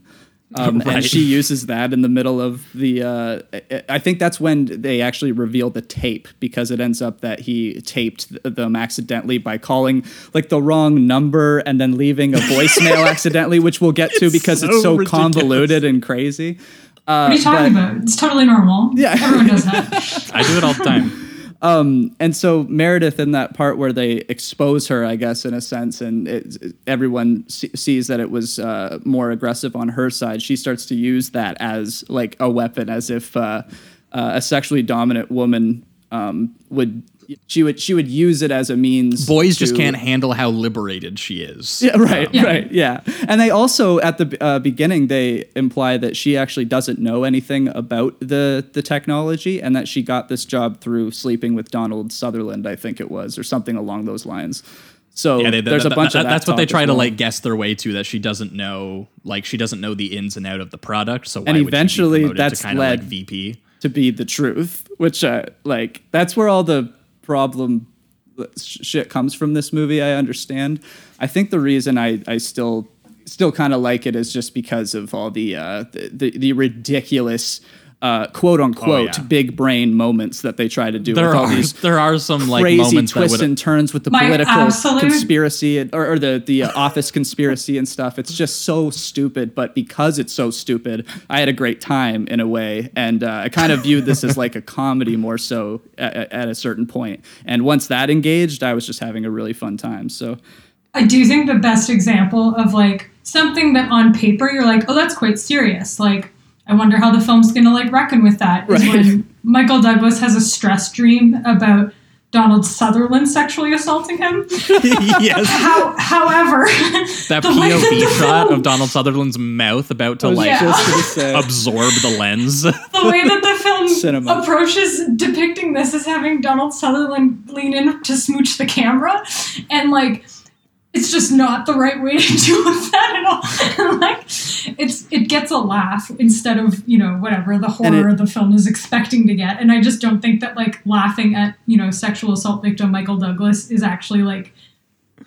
Um, Right. And she uses that in the middle of the. Uh, I- I think that's when they actually reveal the tape because it ends up that he taped th- them accidentally by calling like the wrong number and then leaving a voicemail accidentally, which we'll get to because it's so so ridiculous. convoluted and crazy. Uh, What are you talking about? It's totally normal. Yeah. Everyone does that. I do it all the time. Um, and so Meredith, in that part where they expose her, I guess, in a sense, and it, everyone se- sees that it was uh, more aggressive on her side, she starts to use that as like a weapon, as if uh, uh, a sexually dominant woman um, would. She would she would use it as a means. Boys just can't handle how liberated she is. Yeah, right, Yeah. right, yeah. And they also at the uh, beginning they imply that she actually doesn't know anything about the the technology, and that she got this job through sleeping with Donald Sutherland, I think it was, or something along those lines. So Yeah, they, there's that- a bunch that- of that that's what they try to like guess their way to that she doesn't know like she doesn't know the ins and out of the product so why And would she be eventually that's to kind led- of like VP to be the truth, which uh, like that's where all the problem sh- shit comes from this movie. I understand. I think the reason I I still still kind of like it is just because of all the uh, the, the the ridiculous. Uh, quote unquote yeah. big brain moments that they try to do there with all are these there are some like crazy moments twists would and turns with the My political absolute- conspiracy and- or, or the the uh, office conspiracy and stuff. It's just so stupid, but because it's so stupid, I had a great time in a way, and uh, I kind of viewed this as like a comedy more so at, at a certain point. And once that engaged, I was just having a really fun time. So I do think the best example of like something that on paper you're like, oh, that's quite serious. Like, I wonder how the film's gonna like reckon with that. Is Right. when Michael Douglas has a stress dream about Donald Sutherland sexually assaulting him. yes How, however, that the that POV the shot film- of Donald Sutherland's mouth about to like just say, absorb the lens the way that the film Cinema. approaches depicting this is having Donald Sutherland lean in to smooch the camera, and like it's just not the right way to do that at all. like it's it gets a laugh instead of you know whatever the horror it- the film is expecting to get, and I just don't think that like laughing at you know sexual assault victim Michael Douglas is actually like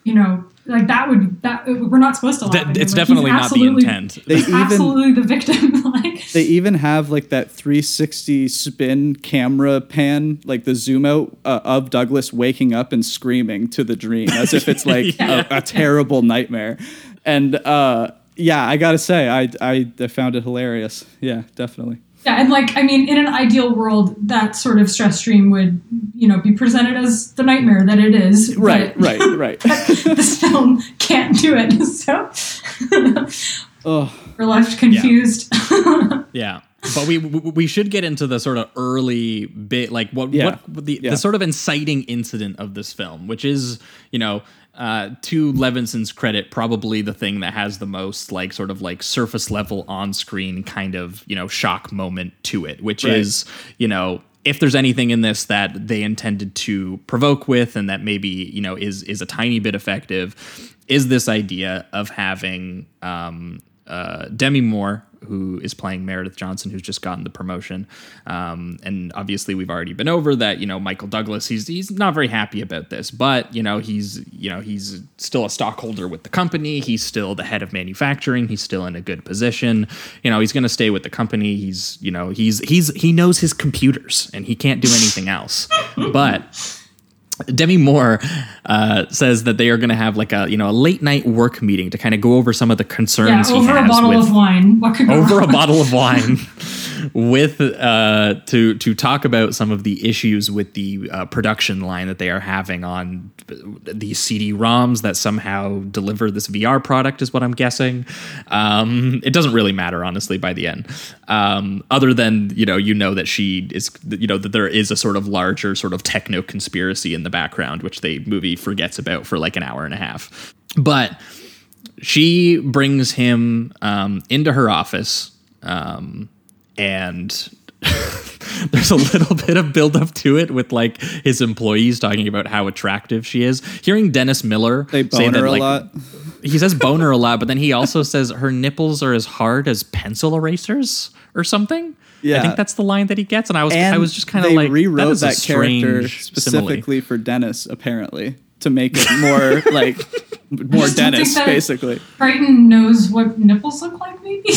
you know like that would that we're not supposed to laugh. That- at him. it's Like, definitely not the intent. They even- absolutely the victim. like they even have like that 360 spin camera pan, like the zoom out uh, of Douglas waking up and screaming to the dream as if it's like Yeah. a, a terrible nightmare. And uh, yeah, I gotta say, I, I I found it hilarious. Yeah, definitely. Yeah, and like I mean, in an ideal world, that sort of stress stream would, you know, be presented as the nightmare that it is. Right, but right, right. this film can't do it, so oh, we're left confused. Yeah. But we we we should get into the sort of early bit, like what Yeah. what the, Yeah. the sort of inciting incident of this film, which is you know uh, to Levinson's credit, probably the thing that has the most like sort of like surface level on screen kind of you know shock moment to it, which Right. is you know if there's anything in this that they intended to provoke with and that maybe you know is is a tiny bit effective is this idea of having um, uh, Demi Moore, who is playing Meredith Johnson, who's just gotten the promotion, um, and obviously we've already been over that. You know, Michael Douglas, he's he's not very happy about this, but you know he's you know he's still a stockholder with the company. He's still the head of manufacturing. He's still in a good position. You know, he's going to stay with the company. He's you know he's he's he knows his computers and he can't do anything else, but. Demi Moore uh, says that they are going to have like a you know a late night work meeting to kind of go over some of the concerns yeah, over a bottle with of wine. What could go over a bottle of wine with uh, to to talk about some of the issues with the uh, production line that they are having on these CD-ROMs that somehow deliver this VR product is what I'm guessing. Um, it doesn't really matter honestly by the end, um, other than you know you know that she is you know that there is a sort of larger sort of techno conspiracy in the background which the movie forgets about for like an hour and a half, but she brings him um, into her office um, and there's a little bit of build up to it with like his employees talking about how attractive she is hearing dennis miller They say that her a like lot. he says boner a lot but then he also says her nipples are as hard as pencil erasers or something Yeah, i think that's the line that he gets and i was And i was just kind of like rewrote that, that, a character strange simile. specifically for Dennis, apparently, to make it more like more just Dennis, basically. Crichton knows what nipples look like, maybe.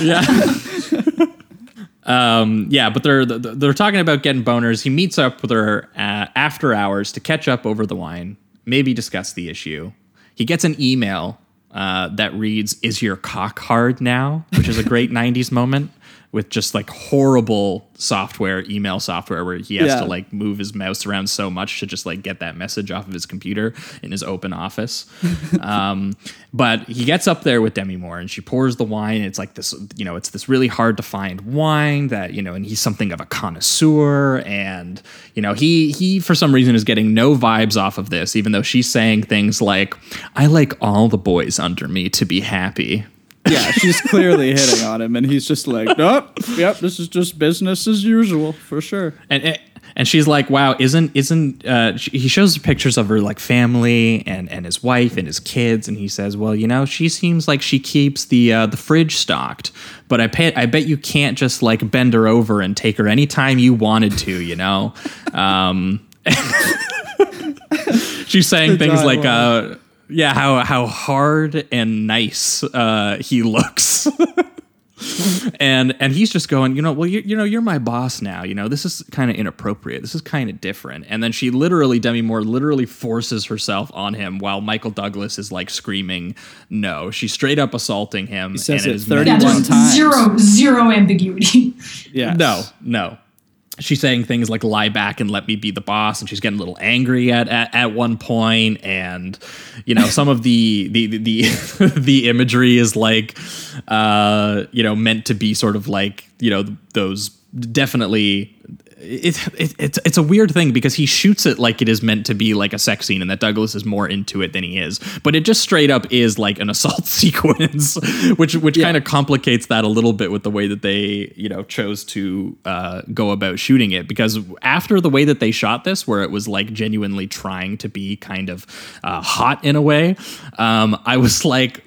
yeah. um, yeah, but they're they're talking about getting boners. He meets up with her uh, after hours to catch up over the wine, maybe discuss the issue. He gets an email uh, that reads, "Is your cock hard now?" which is a great '90s moment with just like horrible software, email software, where he has Yeah. to like move his mouse around so much to just like get that message off of his computer in his open office. um, but he gets up there with Demi Moore and she pours the wine. It's like this, you know, it's this really hard to find wine that, you know, and he's something of a connoisseur. And, you know, he, he for some reason is getting no vibes off of this, even though she's saying things like, I like all the boys under me to be happy. Yeah, she's clearly hitting on him, and he's just like, nope, yep, this is just business as usual for sure. and and she's like, "Wow, isn't isn't?" Uh, she, he shows pictures of her like family and and his wife and his kids, and he says, "Well, you know, she seems like she keeps the uh, the fridge stocked, but I pay, I bet you can't just like bend her over and take her anytime you wanted to, you know." Um, she's saying things like, uh, "Yeah, how how hard and nice uh, he looks." and and he's just going, you know, well, you, you know, you're my boss now. You know, this is kind of inappropriate. This is kind of different. And then she literally, Demi Moore, literally forces herself on him while Michael Douglas is like screaming, "No!" She's straight up assaulting him. He says and it is meant- 31 Yeah, times. zero zero ambiguity. Yeah. no, no. She's saying things like "lie back and let me be the boss," and she's getting a little angry at at, at one point. And you know, some of the the the the, the imagery is like, uh, you know, meant to be sort of like you know those definitely. It, it, it's it's a weird thing because he shoots it like it is meant to be like a sex scene and that Douglas is more into it than he is. But it just straight up is like an assault sequence which which kind of complicates that a little bit with the way that they you know chose to uh, go about shooting it. Because after the way that they shot this where it was like genuinely trying to be kind of uh, hot in a way um, I was like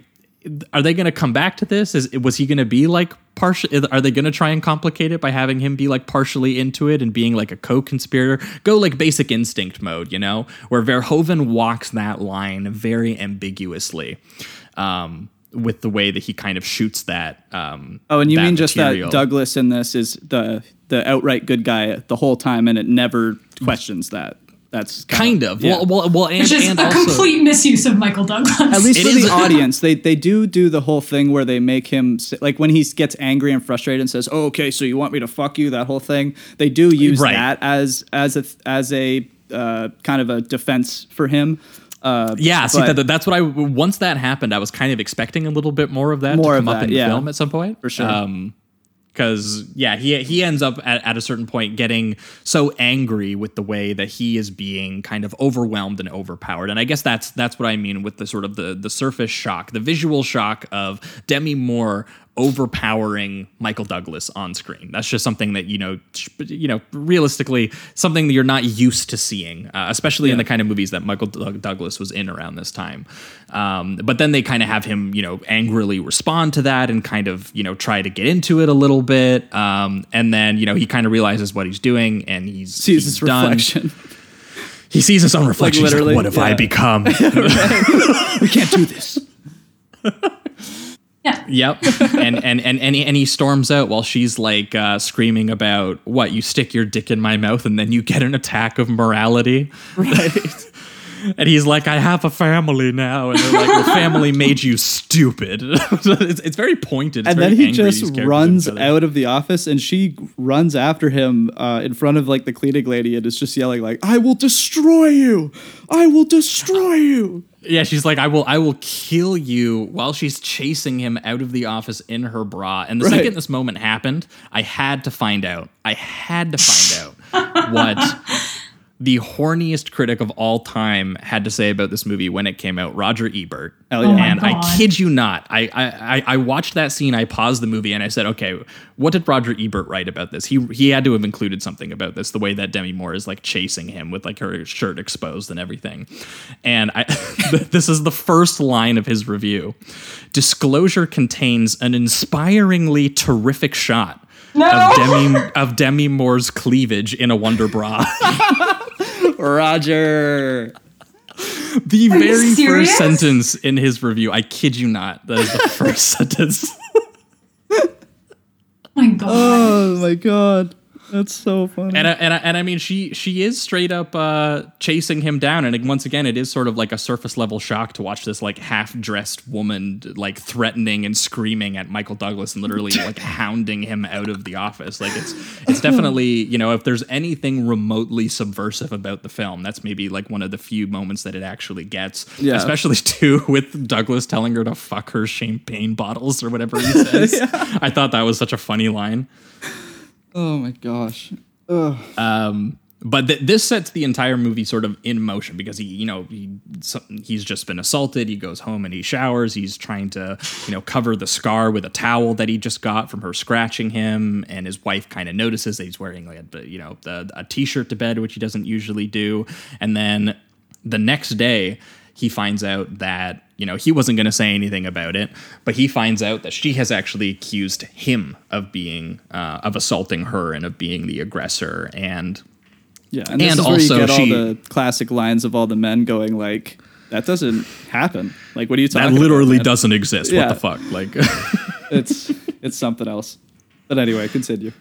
are they going to come back to this? Is was he going to be like partial? Are they going to try and complicate it by having him be like partially into it and being like a co-conspirator? Go like Basic Instinct mode, you know, where Verhoeven walks that line very ambiguously. Um, with the way that he kind of shoots that. Um, Oh, and you mean just that Douglas in this is the the outright good guy the whole time, and it never questions that. That's kind of yeah. well, well, well, and, Which is and a also complete misuse of Michael Douglas. At least It for is- the audience, they they do do the whole thing where they make him si- like when he gets angry and frustrated and says, "Oh, okay, so you want me to fuck you?" That whole thing. They do use Right. that as as a as a uh, kind of a defense for him. Uh, Yeah, see that, that's what I once that happened, I was kind of expecting a little bit more of that More to of come up that, in the yeah. film at some point For sure. Um, because yeah, he he ends up at, at a certain point getting so angry with the way that he is being kind of overwhelmed and overpowered, and I guess that's that's what I mean with the sort of the the surface shock, the visual shock of Demi Moore overpowering Michael Douglas on screen. That's just something that you know, you know, realistically, something that you're not used to seeing, uh, especially in the kind of movies that Michael Doug- Douglas was in around this time. Um, but then they kind of have him, you know, angrily respond to that and kind of, you know, try to get into it a little bit. Um, and then, you know, he kind of realizes what he's doing and he's sees his reflection. He sees his own reflection. Like, literally, what have I become? we can't do this. Yeah. Yep. and, and and and he, and he storms out while she's like uh, screaming about what you stick your dick in my mouth and then you get an attack of morality. Right. And he's like, I have a family now, and they're like, "Well, family made you stupid." It's, it's very pointed. It's and very then he angry, just runs with each other. out of the office and she runs after him uh, in front of like the cleaning lady and is just yelling like i will destroy you i will destroy you Yeah, she's like, "I will, I will kill you," while she's chasing him out of the office in her bra. And the Right. second this moment happened, I had to find out. I had to find out what the horniest critic of all time had to say about this movie when it came out, Roger Ebert. Oh and I kid you not, I, I I- I watched that scene. I paused the movie and I said, "Okay, what did Roger Ebert write about this? He he had to have included something about this. The way that Demi Moore is like chasing him with like her shirt exposed and everything." And I this is the first line of his review. Disclosure contains an inspiringly terrific shot. Of Demi of Demi Moore's cleavage in a Wonder Bra. roger the you very first sentence in his review. I kid you not. That is the first sentence. my God. oh my god That's so funny. And I, and I, and I mean, she she is straight up uh, chasing him down, and once again, it is sort of like a surface level shock to watch this like half dressed woman like threatening and screaming at Michael Douglas and literally like hounding him out of the office. Like it's it's definitely you know if there's anything remotely subversive about the film, that's maybe like one of the few moments that it actually gets. Yeah. Especially too with Douglas telling her to fuck her champagne bottles or whatever he says. I thought that was such a funny line. Oh my gosh. Ugh. Um, but th- this sets the entire movie sort of in motion because he, you know, he he's just been assaulted. He goes home and he showers. He's trying to, you know, cover the scar with a towel that he just got from her scratching him. And his wife kind of notices that he's wearing like a, you know, the, a t-shirt to bed, which he doesn't usually do. And then the next day, he finds out that you know he wasn't going to say anything about it, but he finds out that she has actually accused him of being uh, of assaulting her and of being the aggressor. And Yeah, and, this And also you get she- all the classic lines of all the men going like, "That doesn't happen." Like, what are you talking? that literally about, doesn't exist. Yeah. What the fuck? Like, It's it's something else. But anyway, continue.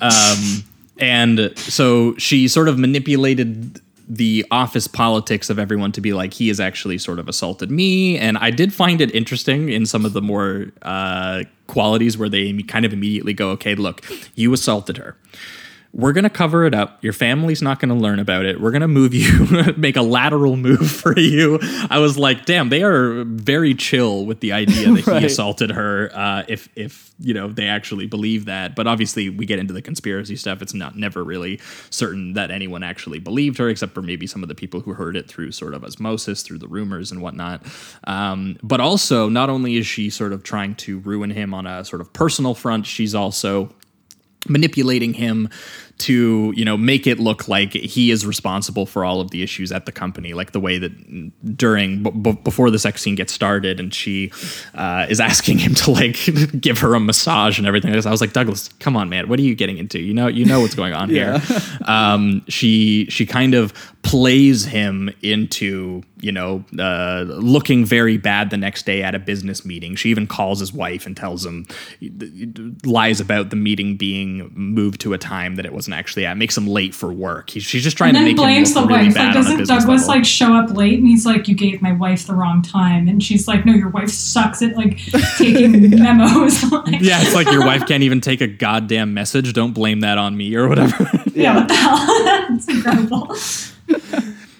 Um, and so she sort of manipulated the office politics of everyone to be like he has actually sort of assaulted me. And i did find it interesting in some of the more uh, qualities where they kind of immediately go okay look you assaulted her we're going to cover it up. Your family's not going to learn about it. We're going to move you, make a lateral move for you. I was like, damn, they are very chill with the idea that Right. he assaulted her. Uh, if, if, you know, they actually believe that. But obviously, we get into the conspiracy stuff. It's not never really certain that anyone actually believed her, except for maybe some of the people who heard it through sort of osmosis, through the rumors and whatnot. Um, but also, not only is she sort of trying to ruin him on a sort of personal front, she's also manipulating him to you know make it look like he is responsible for all of the issues at the company like the way that during b- before the sex scene gets started and she uh, is asking him to like give her a massage and everything i was like douglas come on man. What are you getting into? You know you know what's going on here. Um, she she kind of plays him into you know uh, looking very bad the next day at a business meeting. She even calls his wife and tells him lies about the meeting being moved to a time that it wasn't actually at makes him late for work He- she's just trying and to make blames him the look really wife. bad Like, on a doesn't business Douglas level. like show up late? And he's like, "You gave my wife the wrong time," and she's like, "No, your wife sucks at like taking memos." like, yeah it's like your wife can't even take a goddamn message don't blame that on me or whatever yeah, what the hell? That's incredible.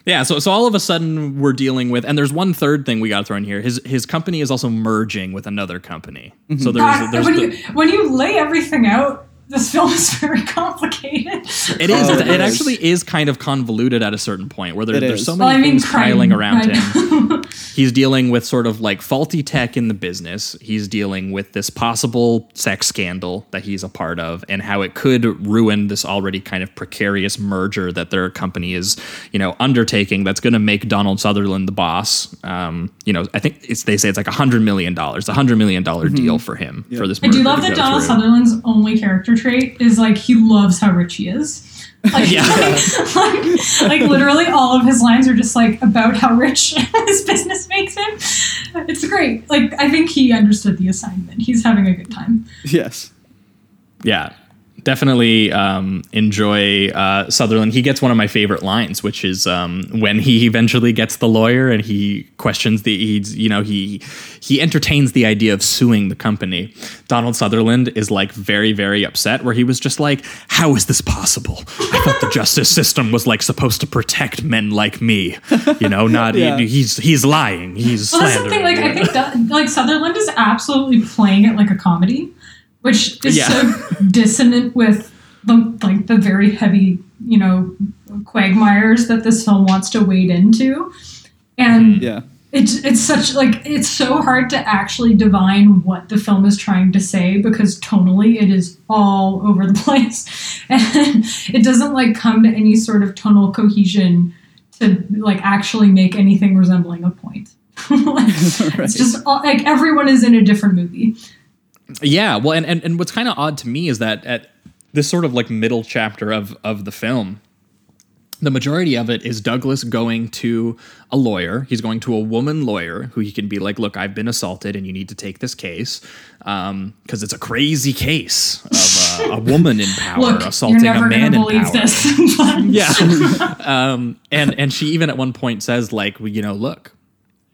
Yeah, so so all of a sudden we're dealing with, and there's one third thing we got to throw in here. His his company is also merging with another company. Mm-hmm. So there's God, there's when the, you when you lay everything out, this film is very complicated. it is Oh, it, it it is. actually is kind of convoluted at a certain point where there, there's is. so Well, many I mean, things piling around right. him. He's dealing with sort of like faulty tech in the business. He's dealing with this possible sex scandal that he's a part of and how it could ruin this already kind of precarious merger that their company is, you know, undertaking that's going to make Donald Sutherland the boss. Um, you know, I think it's they say it's like a hundred million dollars, a hundred million dollar deal for him for this. I do merger love to that go Donald through. Sutherland's only character trait is like he loves how rich he is. Like, Yeah. like, like literally all of his lines are just like about how rich his business makes him. It's great. Like I think he understood the assignment. He's having a good time. Yes. yeah definitely um, enjoy uh, sutherland. He gets one of my favorite lines which is um, when he eventually gets the lawyer and he questions the he's you know he he entertains the idea of suing the company. Donald sutherland is like very very upset where he was just like how is this possible? I thought the justice system was like supposed to protect men like me. You know not Yeah. he's he's lying. He's Well, that's the slandering thing. Like I think that like Sutherland is absolutely playing it like a comedy, which is Yeah. so dissonant with the like the very heavy you know quagmires that this film wants to wade into, and mm-hmm. Yeah. it's it's such like it's so hard to actually divine what the film is trying to say because tonally it is all over the place. And it doesn't like come to any sort of tonal cohesion to like actually make anything resembling a point. Like, it's just all, like everyone is in a different movie Yeah, well, and, and, and what's kind of odd to me is that at this sort of like middle chapter of of the film, the majority of it is Douglas going to a lawyer. He's going to a woman lawyer who he can be like, "Look, I've been assaulted, and you need to take this case because it's a crazy case of uh, a woman in power Look, assaulting a man in power." this. Yeah, um, and and she even at one point says, like, well, you know, look,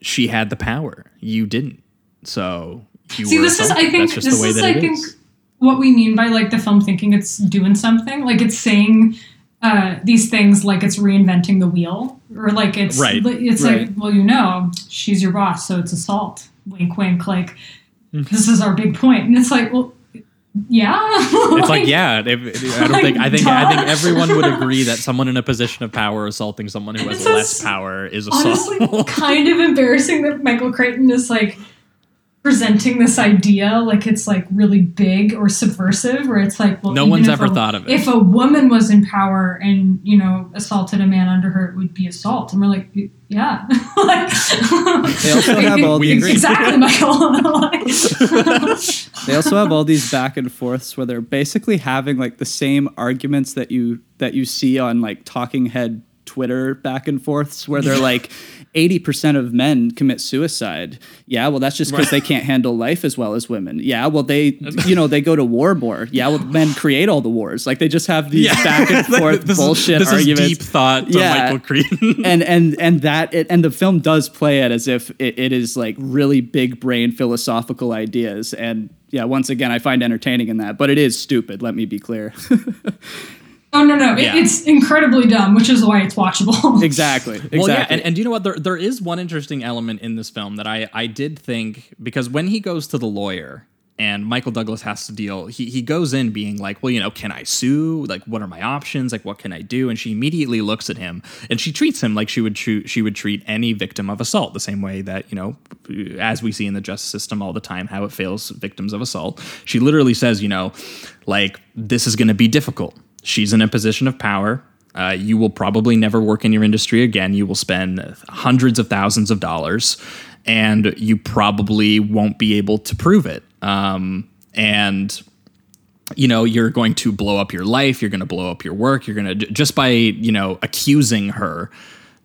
she had the power, you didn't, so See, this is, I think, this is, I think, is. what we mean by like the film thinking it's doing something. Like it's saying uh, these things like it's reinventing the wheel, or like it's Right. It's Right. like, well, you know, she's your boss, so it's assault. Wink, wink. Like Mm-hmm. this is our big point, and it's like, well, yeah. It's like, yeah, if- I don't think I think I think everyone would agree that someone in a position of power assaulting someone who has It's less just power is assault. honestly kind of embarrassing that Michael Crichton is like presenting this idea like it's like really big or subversive where it's like well No one's ever a- thought of it. if a woman was in power and you know assaulted a man under her it would be assault. And we're like yeah. Like, They also have all these exactly Michael. Like, they also have all these back and forths where they're basically having like the same arguments that you that you see on like talking head Twitter back and forths where they're like 80% of men commit suicide. Yeah, well that's just because they can't handle life as well as women. Yeah, well they you know they go to war more. Yeah, well men create all the wars. Like they just have these back and forth this bullshit is, this arguments. is deep thought to Yeah. Michael Crichton. and and and that it, and the film does play it as if it, it is like really big brain philosophical ideas and yeah once again i find entertaining in that but it is stupid let me be clear oh no no it- Yeah. it's incredibly dumb which is why it's watchable exactly exactly Well, yeah, and, and you know what? There, there is one interesting element in this film that I, I did think because when he goes to the lawyer and Michael Douglas has to deal, he, he goes in being like, well, you know, can I sue? Like, what are my options? Like, what can I do? And she immediately looks at him and she treats him like she would tru- she would treat any victim of assault the same way that you know, as we see in the justice system all the time, how it fails victims of assault. She literally says, you know, like this is going to be difficult. She's in a position of power. Uh, you will probably never work in your industry again. You will spend hundreds of thousands of dollars, and you probably won't be able to prove it. Um, and you know you're going to blow up your life. You're going to blow up your work. You're going to just by you know accusing her.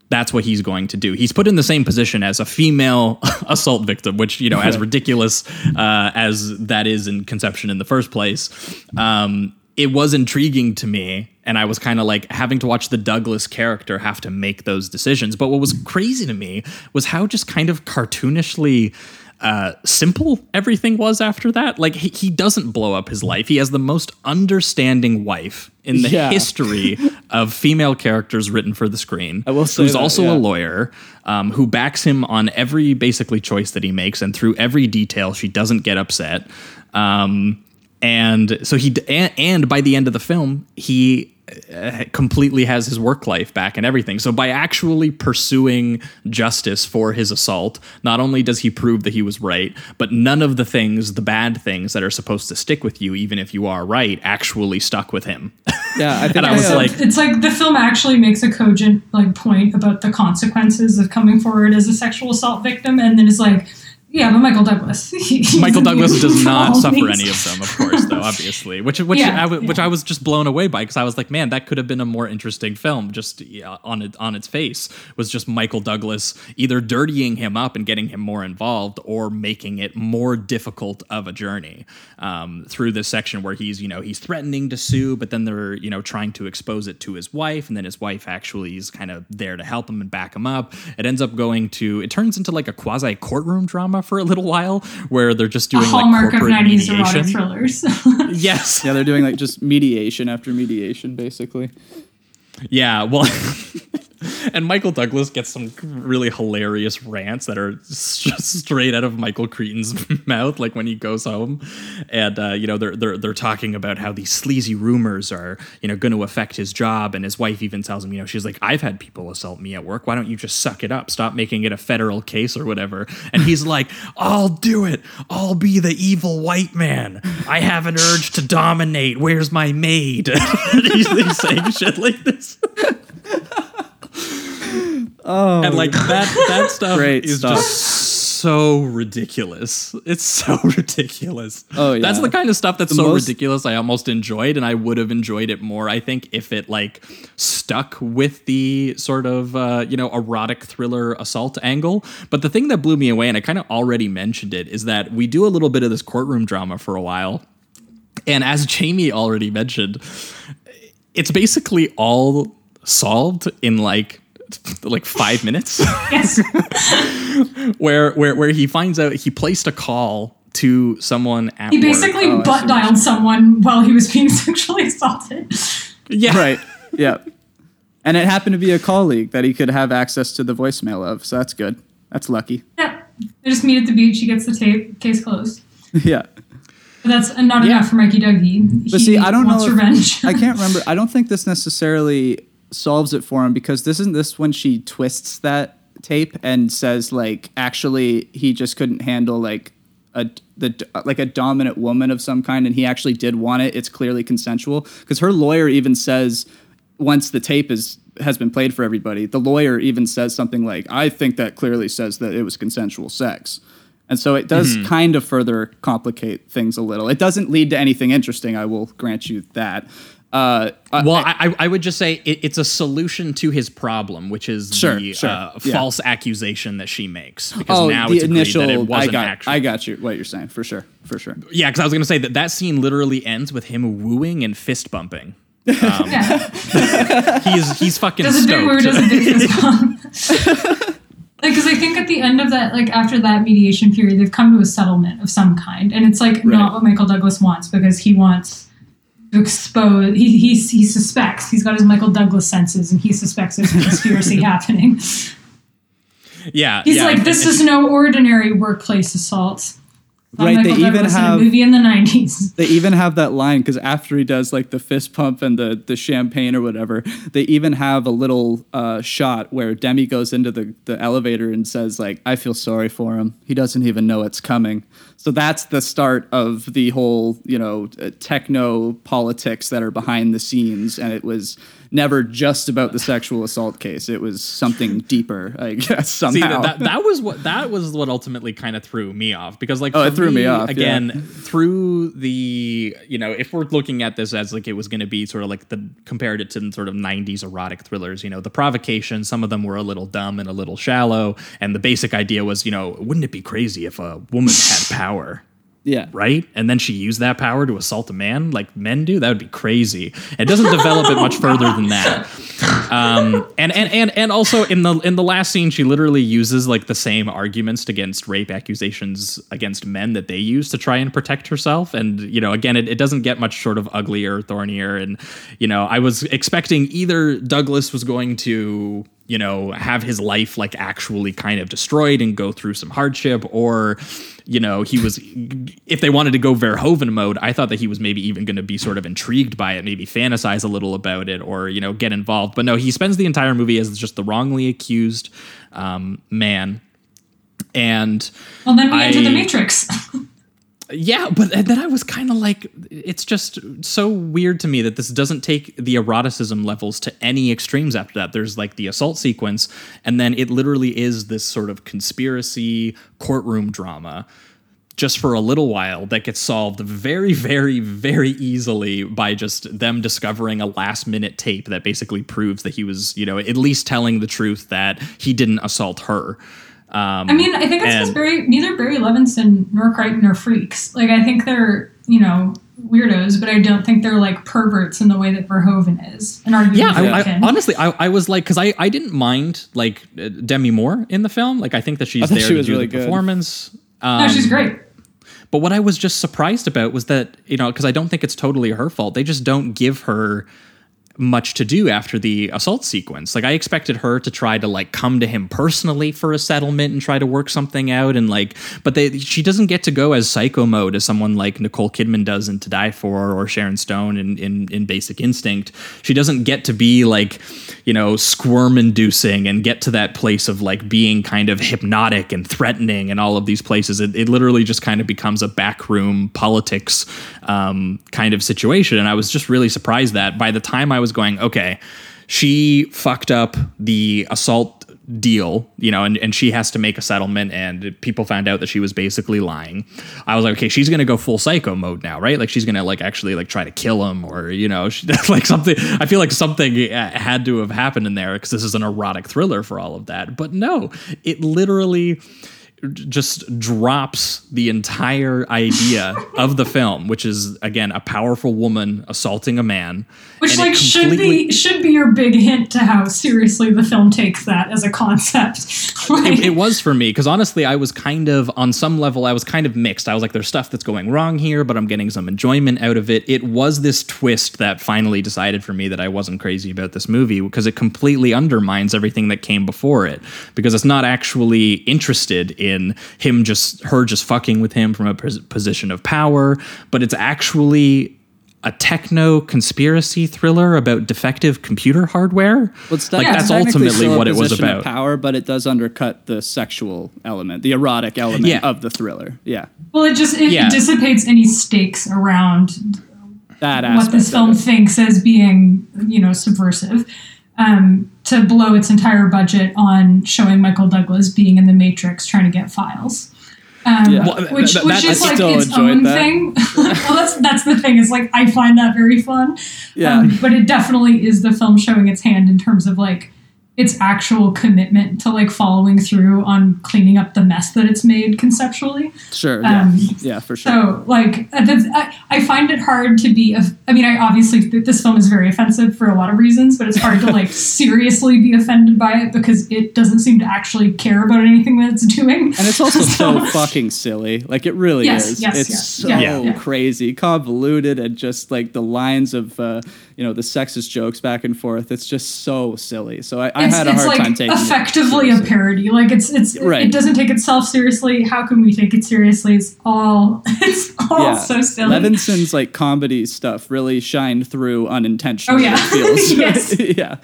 That's what he's going to do. He's put in the same position as a female assault victim, which you know, as ridiculous uh, as that is in conception in the first place, um, it was intriguing to me and i was kind of like having to watch the douglas character have to make those decisions but what was crazy to me was how just kind of cartoonishly uh, simple everything was after that like he, he doesn't blow up his life he has the most understanding wife in the Yeah. history of female characters written for the screen I will say who's that, also yeah. a lawyer um, who backs him on every basically choice that he makes and through every detail she doesn't get upset um, and so he and, and by the end of the film he uh, completely has his work life back and everything. So by actually pursuing justice for his assault not only does he prove that he was right but none of the things the bad things that are supposed to stick with you even if you are right actually stuck with him. Yeah i think and I was like, it's like the film actually makes a cogent like point about the consequences of coming forward as a sexual assault victim and then is like yeah but michael douglas Michael Douglas does not suffer these. any of them, of course, though, obviously. Which, which, Yeah, I, w- which yeah. I was just blown away by because I was like, man, that could have been a more interesting film. Just yeah, on it, on its face was just Michael Douglas either dirtying him up and getting him more involved, or making it more difficult of a journey um, through this section where he's, you know, he's threatening to sue, but then they're, you know, trying to expose it to his wife, and then his wife actually is kind of there to help him and back him up. It ends up going to, it turns into like a quasi courtroom drama for a little while, where they're just a doing like hallmark of 90s mediation. erotic thrillers Yes. yeah they're doing like just mediation after mediation basically Yeah. Well, and Michael Douglas gets some really hilarious rants that are just straight out of Michael Crichton's mouth, like when he goes home, and uh, you know they're they're they're talking about how these sleazy rumors are you know going to affect his job, and his wife even tells him, you know, she's like, I've had people assault me at work. Why don't you just suck it up? Stop making it a federal case or whatever. And he's like, I'll do it. I'll be the evil white man. I have an urge to dominate. Where's my maid? he's, he's saying shit like this. oh and like that that stuff Great is stuff. just so ridiculous. It's so ridiculous. Oh, yeah. That's the kind of stuff that's The so most- ridiculous I almost enjoyed and I would have enjoyed it more I think if it like stuck with the sort of uh, you know erotic thriller assault angle. But the thing that blew me away and I kind of already mentioned it is that we do a little bit of this courtroom drama for a while. And as Jamie already mentioned, it's basically all solved in like like 5 minutes. Yes. where where where he finds out he placed a call to someone at He work. basically Oh, butt dialed someone while he was being sexually assaulted. yeah Right. Yeah. And it happened to be a colleague that he could have access to the voicemail of, so that's good. That's lucky. Yeah. They just meet at the beach. He gets the tape. Case closed. yeah. But that's not enough for Mikey Dougie. But he see, I don't wants know. if- revenge. I can't remember. I don't think this necessarily solves it for him because this isn't this when she twists that tape and says like actually he just couldn't handle like a the like a dominant woman of some kind and he actually did want it. It's clearly consensual because her lawyer even says once the tape is has been played for everybody, the lawyer even says something like, "I think that clearly says that it was consensual sex." And so it does Mm-hmm. kind of further complicate things a little. It doesn't lead to anything interesting. I will grant you that. Uh, Well, I, I- I would just say it, it's a solution to his problem, which is Sure, the sure, uh, yeah. false accusation that she makes. Because oh, now the it's initial. that it I wasn't got. actually. I got you. What you're saying for sure. For sure. yeah, because I was going to say that that scene literally ends with him wooing and fist bumping. Um, yeah. he's he's fucking Does a big woo, stoked. does a big fist bump. Like, because I think at the end of that, like after that mediation period, they've come to a settlement of some kind, and it's like not what Michael Douglas wants because he wants to expose. He he he suspects he's got his Michael Douglas senses, and he suspects there's a conspiracy happening. yeah, He's yeah, like, this is no ordinary workplace assault. Not Right, they Michael even Douglas in have- a movie in the '90s. They even have that line because after he does like the fist pump and the the champagne or whatever, they even have a little uh, shot where Demi goes into the the elevator and says like, "I feel sorry for him. He doesn't even know it's coming." So that's the start of the whole you know uh, techno politics that are behind the scenes, and it was never just about the sexual assault case. It was something deeper, I guess somehow. See that, that was what that was what ultimately kind of threw me off because like Oh, it threw me off, yeah. again through the you know if we're looking at this as like it was going to be sort of like the compared it to the sort of 90s erotic thrillers you know the provocation some of them were a little dumb and a little shallow and the basic idea was you know wouldn't it be crazy if a woman had power yeah. right? And then she used that power to assault a man like men do. That would be crazy. It doesn't develop it much further than that. Um, and, and and and also in the in the last scene, she literally uses like the same arguments against rape accusations against men that they use to try and protect herself. And you know, again, it, it doesn't get much sort of uglier, thornier. And you know, I was expecting either Douglas was going to you know have his life like actually kind of destroyed and go through some hardship or you know he was if they wanted to go verhoeven mode i thought that he was maybe even going to be sort of intrigued by it maybe fantasize a little about it or you know get involved but no he spends the entire movie as just the wrongly accused um, man and Well, then we enter the Matrix. yeah, but then I was kind of like, it's just so weird to me that this doesn't take the eroticism levels to any extremes after that. There's like the assault sequence, and then it literally is this sort of conspiracy courtroom drama just for a little while that gets solved very, very, very easily by just them discovering a last minute tape that basically proves that he was, you know, at least telling the truth that he didn't assault her. Um, I mean, I think it's because Barry, neither Barry Levinson nor Crichton are freaks. Like, I think they're, you know, weirdos, but I don't think they're like perverts in the way that Verhoeven is. And arguably yeah, I, I, Friedkin. honestly, I, I was like, because I, I didn't mind like uh, Demi Moore in the film. Like, I think that she's I thought there she to was do really the good. performance. no, Um, she's great. But what I was just surprised about was that you know, because I don't think it's totally her fault. They just don't give her much to do after the assault sequence. Like I expected her to try to like come to him personally for a settlement and try to work something out and like but they she doesn't get to go as psycho mode as someone like Nicole Kidman does in To Die For or Sharon Stone in in, in Basic Instinct. She doesn't get to be like, you know, squirm inducing and get to that place of like being kind of hypnotic and threatening and all of these places. It, it literally just kind of becomes a backroom politics um, kind of situation. And I was just really surprised that by the time I was going, okay, she fucked up the assault deal, you know, and, and she has to make a settlement and people found out that she was basically lying. I was like, okay, she's gonna go full psycho mode now, right? Like she's gonna like actually like try to kill him or you know, she, like something. I feel like something uh, had to have happened in there because this is an erotic thriller for all of that. But no, it literally just drops the entire idea of the film, which is again a powerful woman assaulting a man, Which like should be should be your big hint to how seriously the film takes that as a concept. Like, it, it was for me because honestly, I was kind of on some level, I was kind of mixed. I was like, "There's stuff that's going wrong here, but I'm getting some enjoyment out of it." It was this twist that finally decided for me that I wasn't crazy about this movie because it completely undermines everything that came before it because it's not actually interested in him just her just fucking with him from a position of power, but it's actually a techno conspiracy thriller about defective computer hardware. Well, it's like yeah, that's technically ultimately what it was position of about. Power, but it does undercut the sexual element, the erotic element Yeah. of the thriller. Yeah, well, it just it, Yeah. it dissipates any stakes around that what aspect. this of film it. thinks as being, you know, subversive. Um, to blow its entire budget on showing Michael Douglas being in the Matrix trying to get files. Um, Yeah. Well, which that- which that- is I like its own that. thing. well, that's that's the thing. Is like I find that very fun. Yeah. Um, but it definitely is the film showing its hand in terms of like its actual commitment to like following through on cleaning up the mess that it's made conceptually. Sure. Yeah. Um, yeah. For sure. So, like, uh, I, I find it hard to be. I mean, I obviously this film is very offensive for a lot of reasons, but it's hard to like seriously be offended by it because it doesn't seem to actually care about anything that it's doing. And it's also so fucking silly. Like it really Yes, is. yes, it's yes. so Yeah, Yeah. yeah. crazy, convoluted, and just like the lines of uh, you know the sexist jokes back and forth. It's just so silly. So I, I had a hard like time taking it. effectively it a parody. Like it's it's Right. it doesn't take itself seriously. How can we take it seriously? It's all it's all so silly. Levinson's like comedy stuff really shined through unintentionally. Oh, yeah. feels. Yes. yeah.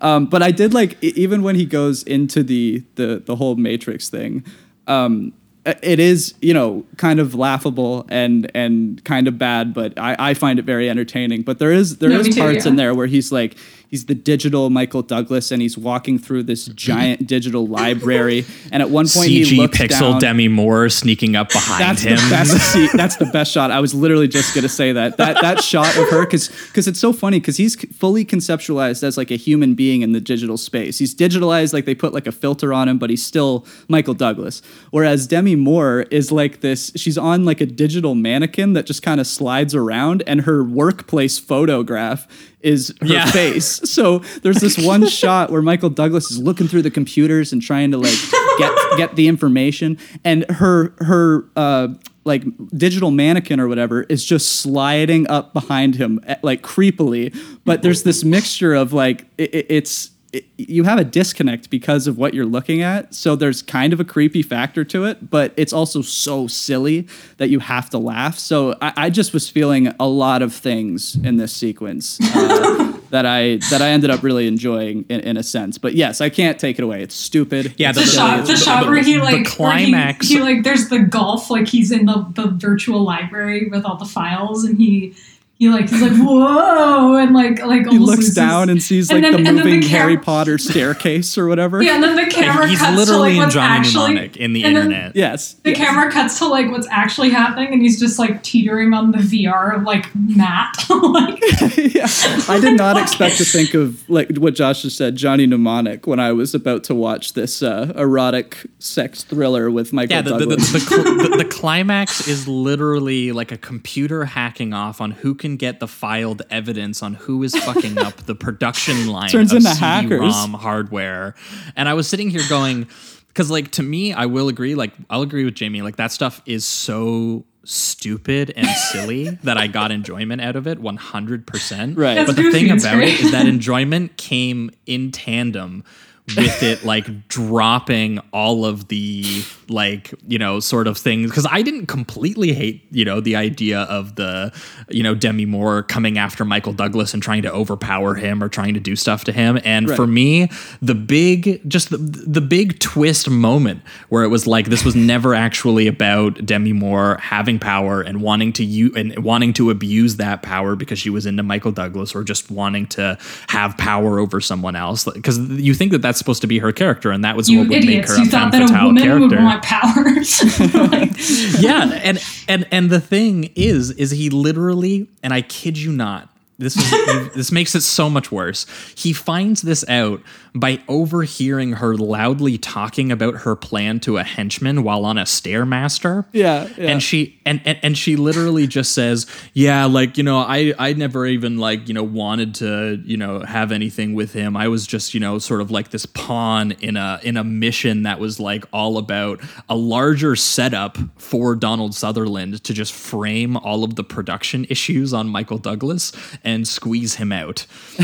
Um, but I did like even when he goes into the the the whole Matrix thing. Um, Uh, it is you know kind of laughable and and kind of bad, but I, I find it very entertaining. But there is there No, is me too, parts yeah. in there where he's like he's the digital Michael Douglas and he's walking through this giant digital library and at one point he CG looks pixel down, Demi Moore sneaking up behind that's him. the best. See, that's the best shot. I was literally just gonna say that. That that shot of her, because because it's so funny because he's fully conceptualized as like a human being in the digital space. He's digitalized like they put like a filter on him, but he's still Michael Douglas. Whereas Demi Moore is like this. She's on like a digital mannequin that just kind of slides around, and her workplace photograph is her Yeah. face. So there's this one shot where Michael Douglas is looking through the computers and trying to like get get the information, and her her uh, like digital mannequin or whatever is just sliding up behind him eh, like creepily. But there's this mixture of like it, it- it's. It, you have a disconnect because of what you're looking at. So there's kind of a creepy factor to it, but it's also so silly that you have to laugh. So I, I just was feeling a lot of things in this sequence uh, that I that I ended up really enjoying in, in a sense. But yes, I can't take it away. It's stupid. Yeah, the the- shot, the dumb. shot where he like where he- climax- He, like there's the golf, like he's in the, the virtual library with all the files, and he he like he's like whoa, and like like he looks loses- down and sees and like then- the and then moving cam- Harry Potter staircase or whatever. Yeah, and then the camera He's cuts literally to like in what's Johnny actually Mnemonic in the and then internet. Yes. The yes. camera cuts to like what's actually happening, and he's just like teetering on the VR like mat. like, yeah. I did not expect to think of like what Josh just said, Johnny Mnemonic, when I was about to watch this uh, erotic sex thriller with Michael Yeah, the, the, the, Douglas. the, cl- the, the climax is literally like a computer hacking off on who can get the filed evidence on who is fucking up the production line Turns of into CD-ROM hackers. hardware. And I was sitting here going, because like to me, I will agree. Like I'll agree with Jamie. Like that stuff is so stupid and silly that I got enjoyment out of it 100%. Right. That's But the thing about it is that enjoyment came in tandem with it like dropping all of the like you know sort of things. Because I didn't completely hate you know the idea of the you know Demi Moore coming after Michael Douglas and trying to overpower him or trying to do stuff to him. And for me the big just the, the big twist moment where it was like this was never actually about Demi Moore having power and wanting to you and wanting to abuse that power because she was into Michael Douglas or just wanting to have power over someone else. Because you think that that's that's supposed to be her character, and that was You what would make her You a thought femme that a woman would character. want power. Like, yeah, and and and the thing is, is he literally, and I kid you not, this is this makes it so much worse. He finds this out by overhearing her loudly talking about her plan to a henchman while on a stairmaster. Yeah, yeah. and she and, and and she literally just says, "Yeah, like you know, I I never even like you know wanted to you know have anything with him. I was just you know sort of like this pawn in a in a mission that was like all about a larger setup for Donald Sutherland to just frame all of the production issues on Michael Douglas and squeeze him out."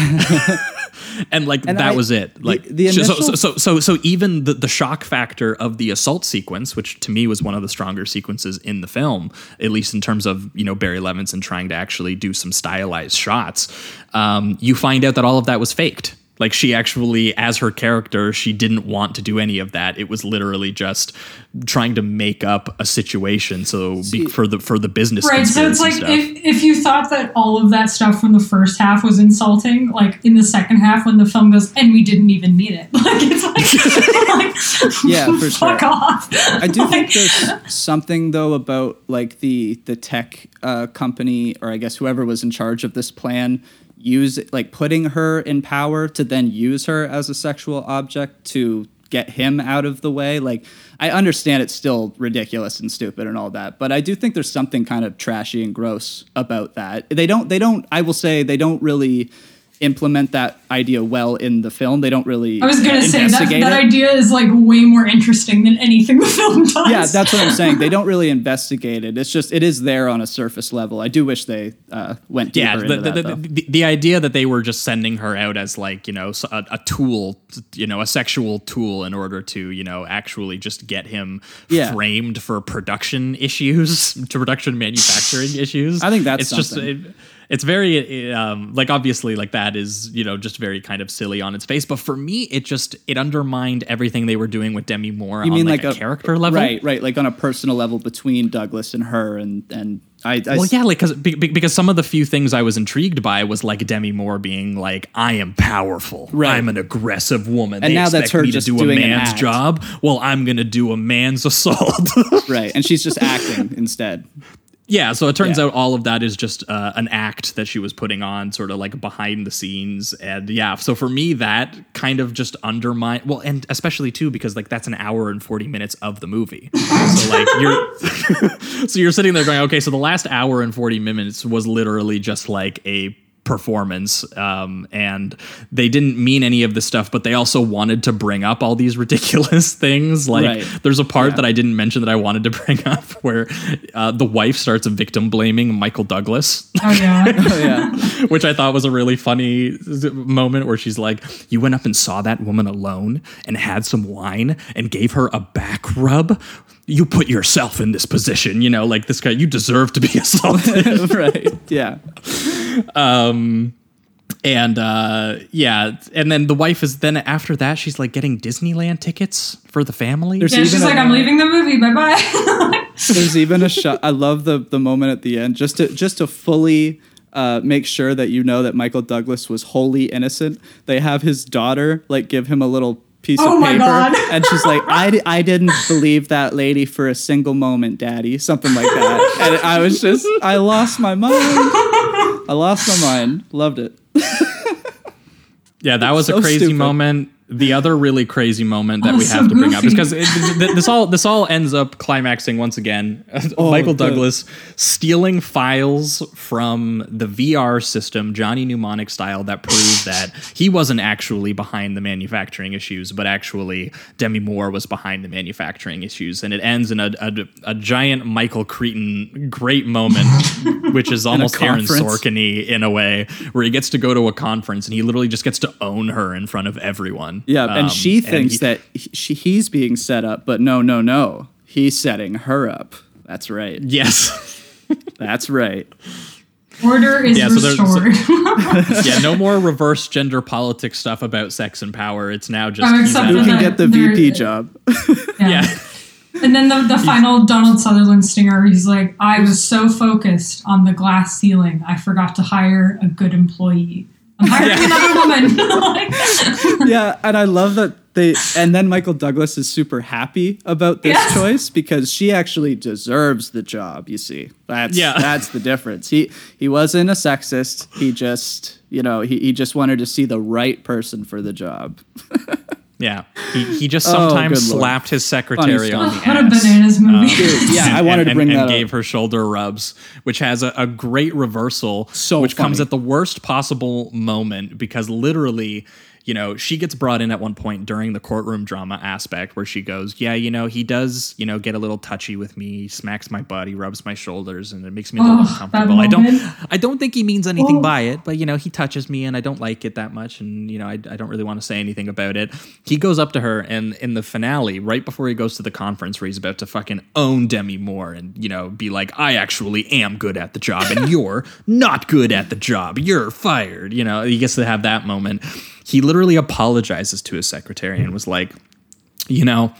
and like And that I- was it. Like the so, so, so so so even the, the shock factor of the assault sequence, which to me was one of the stronger sequences in the film, at least in terms of you know Barry Levinson trying to actually do some stylized shots, um, you find out that all of that was faked. Like she actually, as her character, she didn't want to do any of that. It was literally just trying to make up a situation so be, for the for the business right. So it's like stuff. if if you thought that all of that stuff from the first half was insulting, like in the second half when the film goes, and we didn't even need it. Like it's like, like Yeah, for fuck sure. off. I do think there's something though about like the the tech uh, company or I guess whoever was in charge of this plan use like putting her in power to then use her as a sexual object to get him out of the way. Like I understand it's still ridiculous and stupid and all that, but I do think there's something kind of trashy and gross about that. They don't they don't I will say they don't really implement that idea well in the film. They don't really I was gonna say that investigate that idea is like way more interesting than anything the film does. Yeah, that's what I'm saying. They don't really investigate it. It's just it is there on a surface level. I do wish they uh, went deeper yeah, into the, that. the, the, the, the idea that they were just sending her out as like you know a tool, you know, a sexual tool in order to you know actually just get him Yeah. framed for production issues, to production manufacturing issues. I think that's it's just. It, it's very um, like obviously like that is you know just very kind of silly on its face, but for me it just it undermined everything they were doing with Demi Moore you on mean like, like, a, character level, right? Right, like on a personal level between Douglas and her, and and I. I well, yeah, like because because some of the few things I was intrigued by was like Demi Moore being like, "I am powerful. Right. I'm an aggressive woman." And They now that's her me just to do a doing an man's job. Well, I'm gonna do a man's assault. right, and she's just acting instead. yeah, so it turns Yeah. out all of that is just uh, an act that she was putting on, sort of like behind the scenes, and yeah. So for me, that kind of just undermine. Well, and especially too because like that's an hour and forty minutes of the movie. so like you're, so you're sitting there going, okay, so the last hour and forty minutes was literally just like a performance um, and they didn't mean any of this stuff but they also wanted to bring up all these ridiculous things like Right. there's a part that i didn't mention that i wanted to bring up where uh, the wife starts victim blaming michael douglas Oh yeah. Oh yeah, which I thought was a really funny moment where she's like, You went up and saw that woman alone and had some wine and gave her a back rub. You put yourself in this position, you know, like this guy, you deserve to be assaulted. right. Yeah, and uh, yeah, and then the wife is then after that, she's like getting Disneyland tickets for the family. There's Yeah, she's even like, I'm leaving the movie. Bye bye. there's even a shot. I love the the moment at the end just to just to fully. Uh, make sure that you know that Michael Douglas was wholly innocent. They have his daughter like give him a little piece Oh of my paper, God. and she's like, I, "I didn't believe that lady for a single moment, Daddy," something like that. And I was just, I lost my mind. I lost my mind. Loved it. Yeah, that was So a crazy stupid. moment. The other really crazy moment that Oh, we have to bring up is because this all this all ends up climaxing once again. Oh, Michael Douglas stealing files from the VR system, Johnny Mnemonic style, that prove that he wasn't actually behind the manufacturing issues, but actually Demi Moore was behind the manufacturing issues, and it ends in a a, a giant Michael Crichton great moment, which is almost Aaron. Sorkin in a way, where he gets to go to a conference and he literally just gets to own her in front of everyone. Yeah, Um, and she thinks he- that he, she, he's being set up, but no, no, no. He's setting her up. That's right. Yes. That's right. Order is Yeah, so there's- restored. yeah, no more reverse gender politics stuff about sex and power. It's now just Oh, he's except Who can get the VP job? yeah. And then the, the final Donald Sutherland stinger, he's like, I was so focused on the glass ceiling, I forgot to hire a good employee. I'm hiring another woman. Yeah, and I love that they and then Michael Douglas is super happy about this Yes. choice because she actually deserves the job. You see, that's Yeah. that's the difference. He he wasn't a sexist. He just you know he, he just wanted to see the right person for the job. Yeah, he, he just Oh, sometimes lord. slapped his secretary on the stuff. What a ass. bananas um, movie. Dude, yeah, I and- wanted to and- bring and that gave up. her shoulder rubs, which has a, a great reversal, So which comes at the worst possible moment because literally, you know, she gets brought in at one point during the courtroom drama aspect where she goes, "Yeah, you know, he does, you know, get a little touchy with me, smacks my butt, he rubs my shoulders, and it makes me a little Oh, uncomfortable. I don't. I don't think he means anything Oh. by it, but you know, he touches me, and I don't like it that much, and you know, I, I don't really want to say anything about it." He goes up to her, and in the finale, right before he goes to the conference where he's about to fucking own Demi Moore and you know be like, "I actually am good at the job, and you're not good at the job. You're fired." You know, he gets to have that moment. He literally apologizes to his secretary and was like, "You know."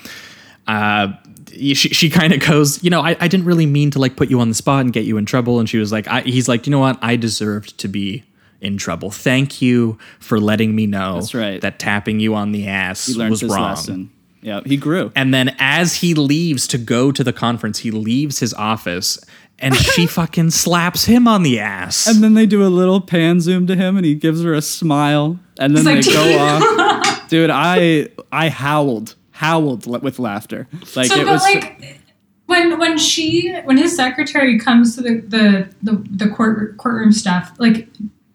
uh, she, she kind of goes, you know, I, I didn't really mean to like put you on the spot and get you in trouble. And she was like, I, he's like, you know what? I deserved to be in trouble. Thank you for letting me know That's right. that tapping you on the ass was wrong. lesson. Yeah, he grew. And then as he leaves to go to the conference, he leaves his office and she fucking slaps him on the ass. And then they do a little pan zoom to him, and he gives her a smile, and then He's they go off. Dude, I I howled, howled with laughter. Like so, it but was. like when when she when his secretary comes to the the the, the court courtroom stuff, like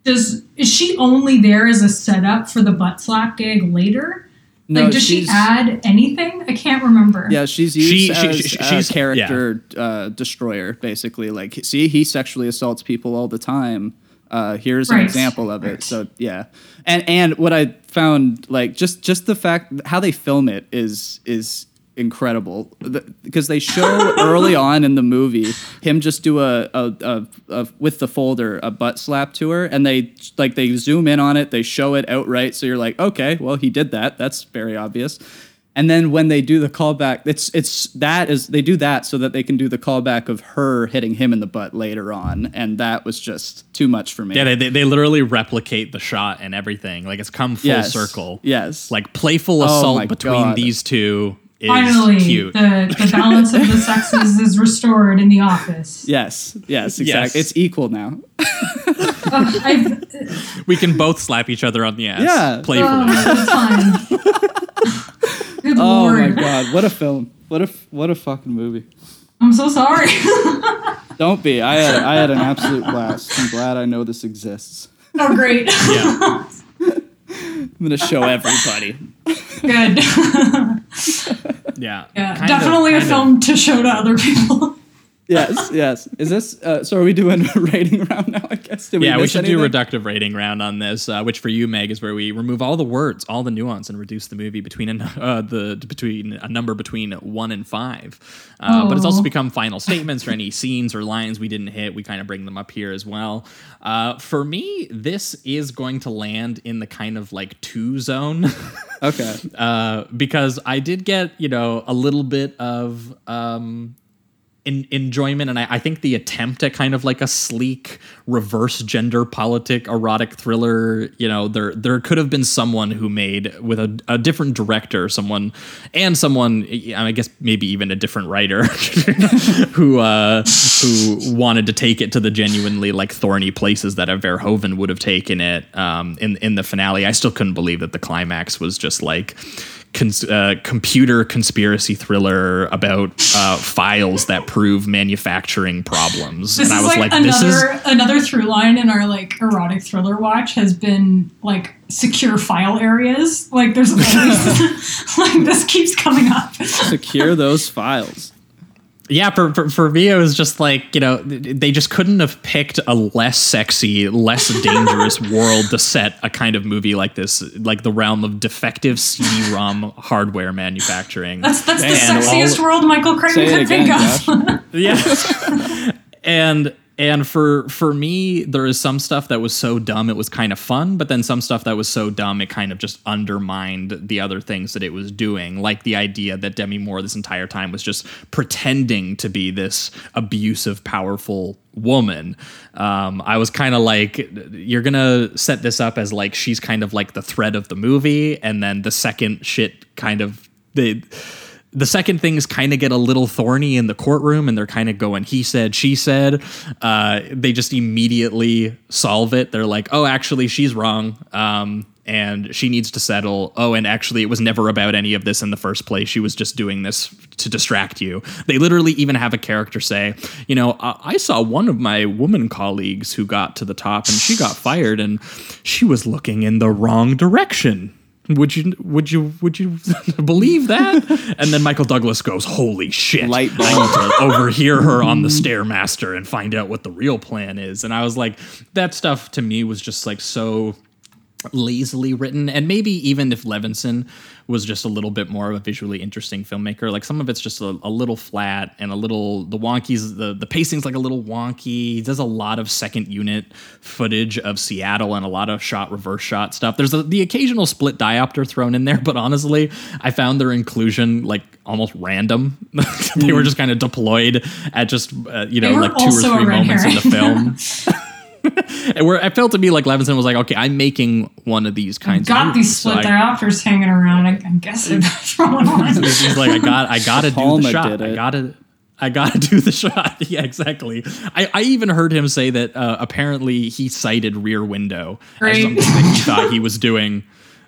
does is she only there as a setup for the butt slap gag later? No, like, does she add anything? I can't remember. yeah, she's used She- as she- she- a she's- character uh, destroyer, basically. Like, see, he sexually assaults people all the time. Uh, here's an example of it. So yeah, and and what I found like just just the fact how they film it is is incredible. The- because they show early on in the movie him just do a, a, a, a with the folder a butt slap to her and they like they zoom in on it they show it outright so you're like okay well he did that. That's very obvious and then when they do the callback it's it's that is they do that so that they can do the callback of her hitting him in the butt later on and that was just too much for me yeah, they, they, they literally replicate the shot and everything. Like it's come full Yes. circle. yes Like playful Oh assault my between God. these two is Finally, cute. the the balance of the sexes is restored in the office. yes yes exactly Yes. it's equal now Ugh, I've, we can both slap each other on the ass. Yeah. Playfully. Oh, it's fine. Good oh lord, my god what a film what a what a fucking movie I'm so sorry. Don't be. I had I had an absolute blast. I'm glad I know this exists. oh, great, yeah. I'm gonna show everybody. good. Yeah. Yeah, Kind of- definitely kind a of- film to show to other people. Yes, yes. Is this? Uh, so are we doing a rating round now? I guess. Did yeah, we miss should do anything? reductive rating round on this, uh, which for you, Meg, is where we remove all the words, all the nuance, and reduce the movie between a, uh, the between a number between one and five. Uh, But it's also become final statements for any scenes or lines we didn't hit. We kind of bring them up here as well. Uh, for me, this is going to land in the kind of like two zone. Okay. uh, because I did get you know a little bit of um, in, enjoyment, and I, I think the attempt at kind of like a sleek reverse gender politic erotic thriller. You know, there there could have been someone who made with a, a different director, someone and someone I guess maybe even a different writer who uh, who wanted to take it to the genuinely like thorny places that a Verhoeven would have taken it um, in in the finale. I still couldn't believe that the climax was just like cons- uh, computer conspiracy thriller about uh, files that prove manufacturing problems. This and I is was like, like, this is another another through line in our like erotic thriller watch has been like secure file areas. Like there's always like this keeps coming up. Secure those files. Yeah. For, for for me, it was just like you know they just couldn't have picked a less sexy, less dangerous world to set a kind of movie like this, like the realm of defective CD-ROM hardware manufacturing. That's that's the And all- sexiest world Michael Crichton Say it could think of. Josh. yeah and and for for me there is some stuff that was so dumb it was kind of fun but then some stuff that was so dumb it kind of just undermined the other things that it was doing. Like the idea that demi moore this entire time was just pretending to be this abusive powerful woman. Um, i was kind of like you're gonna set this up as like she's kind of like the thread of the movie and then the second shit kind of the the second things kind of get a little thorny in the courtroom and they're kind of going he said she said uh, they just immediately solve it. They're like oh actually she's wrong um, and she needs to settle. Oh and actually it was never about any of this in the first place. She was just doing this to distract you. They literally even have a character say you know i, I saw one of my woman colleagues who got to the top and she got fired and she was looking in the wrong direction would you would you would you believe that? And then Michael Douglas goes, "Holy shit! Light I need to overhear her on the stairmaster and find out what the real plan is." And I was like, that stuff to me was just like so lazily written and maybe even if levinson was just a little bit more of a visually interesting filmmaker like some of it's just a, a little flat and a little the wonkies the, the pacing's like a little wonky. He does a lot of second unit footage of seattle and a lot of shot reverse shot stuff. There's a, the occasional split diopter thrown in there but honestly i found their inclusion like almost random. They were just kind of deployed at just uh, you know like two or three moments in the film where I felt to me like Levinson was like, okay, I'm making one of these kinds. Got of these movies, so split I- diopters hanging around. I, I guess it throwing on. He's like, I got, I gotta do the shot. did I gotta, I gotta do the shot. yeah, exactly. I, I even heard him say that uh, apparently he cited Rear Window as something that he thought he was doing.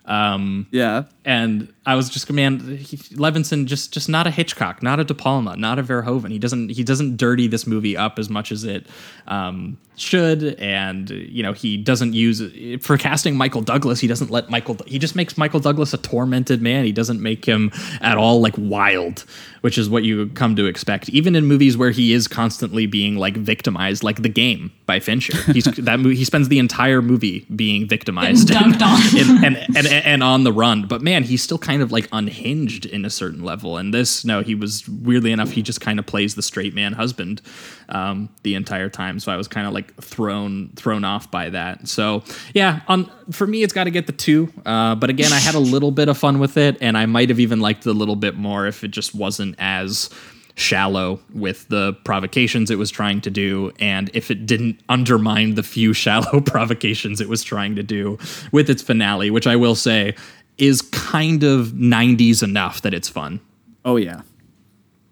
Um, Yeah. And I was just man, he, Levinson just just not a Hitchcock, not a De Palma, not a Verhoeven. He doesn't he doesn't dirty this movie up as much as it um, should, and you know he doesn't use for casting Michael Douglas. He doesn't let Michael. He just makes Michael Douglas a tormented man. He doesn't make him at all like wild, which is what you come to expect. Even in movies where he is constantly being like victimized, like The Game by Fincher. He's that movie. He spends the entire movie being victimized on. and, and, and and on the run. But man, he's still kind of like unhinged in a certain level. And this, no, he was weirdly enough, he just kind of plays the straight man husband um, the entire time. So I was kind of like thrown thrown off by that. So yeah, on for me, it's got to get the two. Uh, but again, I had a little bit of fun with it, and I might have even liked it a little bit more if it just wasn't as shallow with the provocations it was trying to do and if it didn't undermine the few shallow provocations it was trying to do with its finale which i will say is kind of 90s enough that it's fun Oh yeah.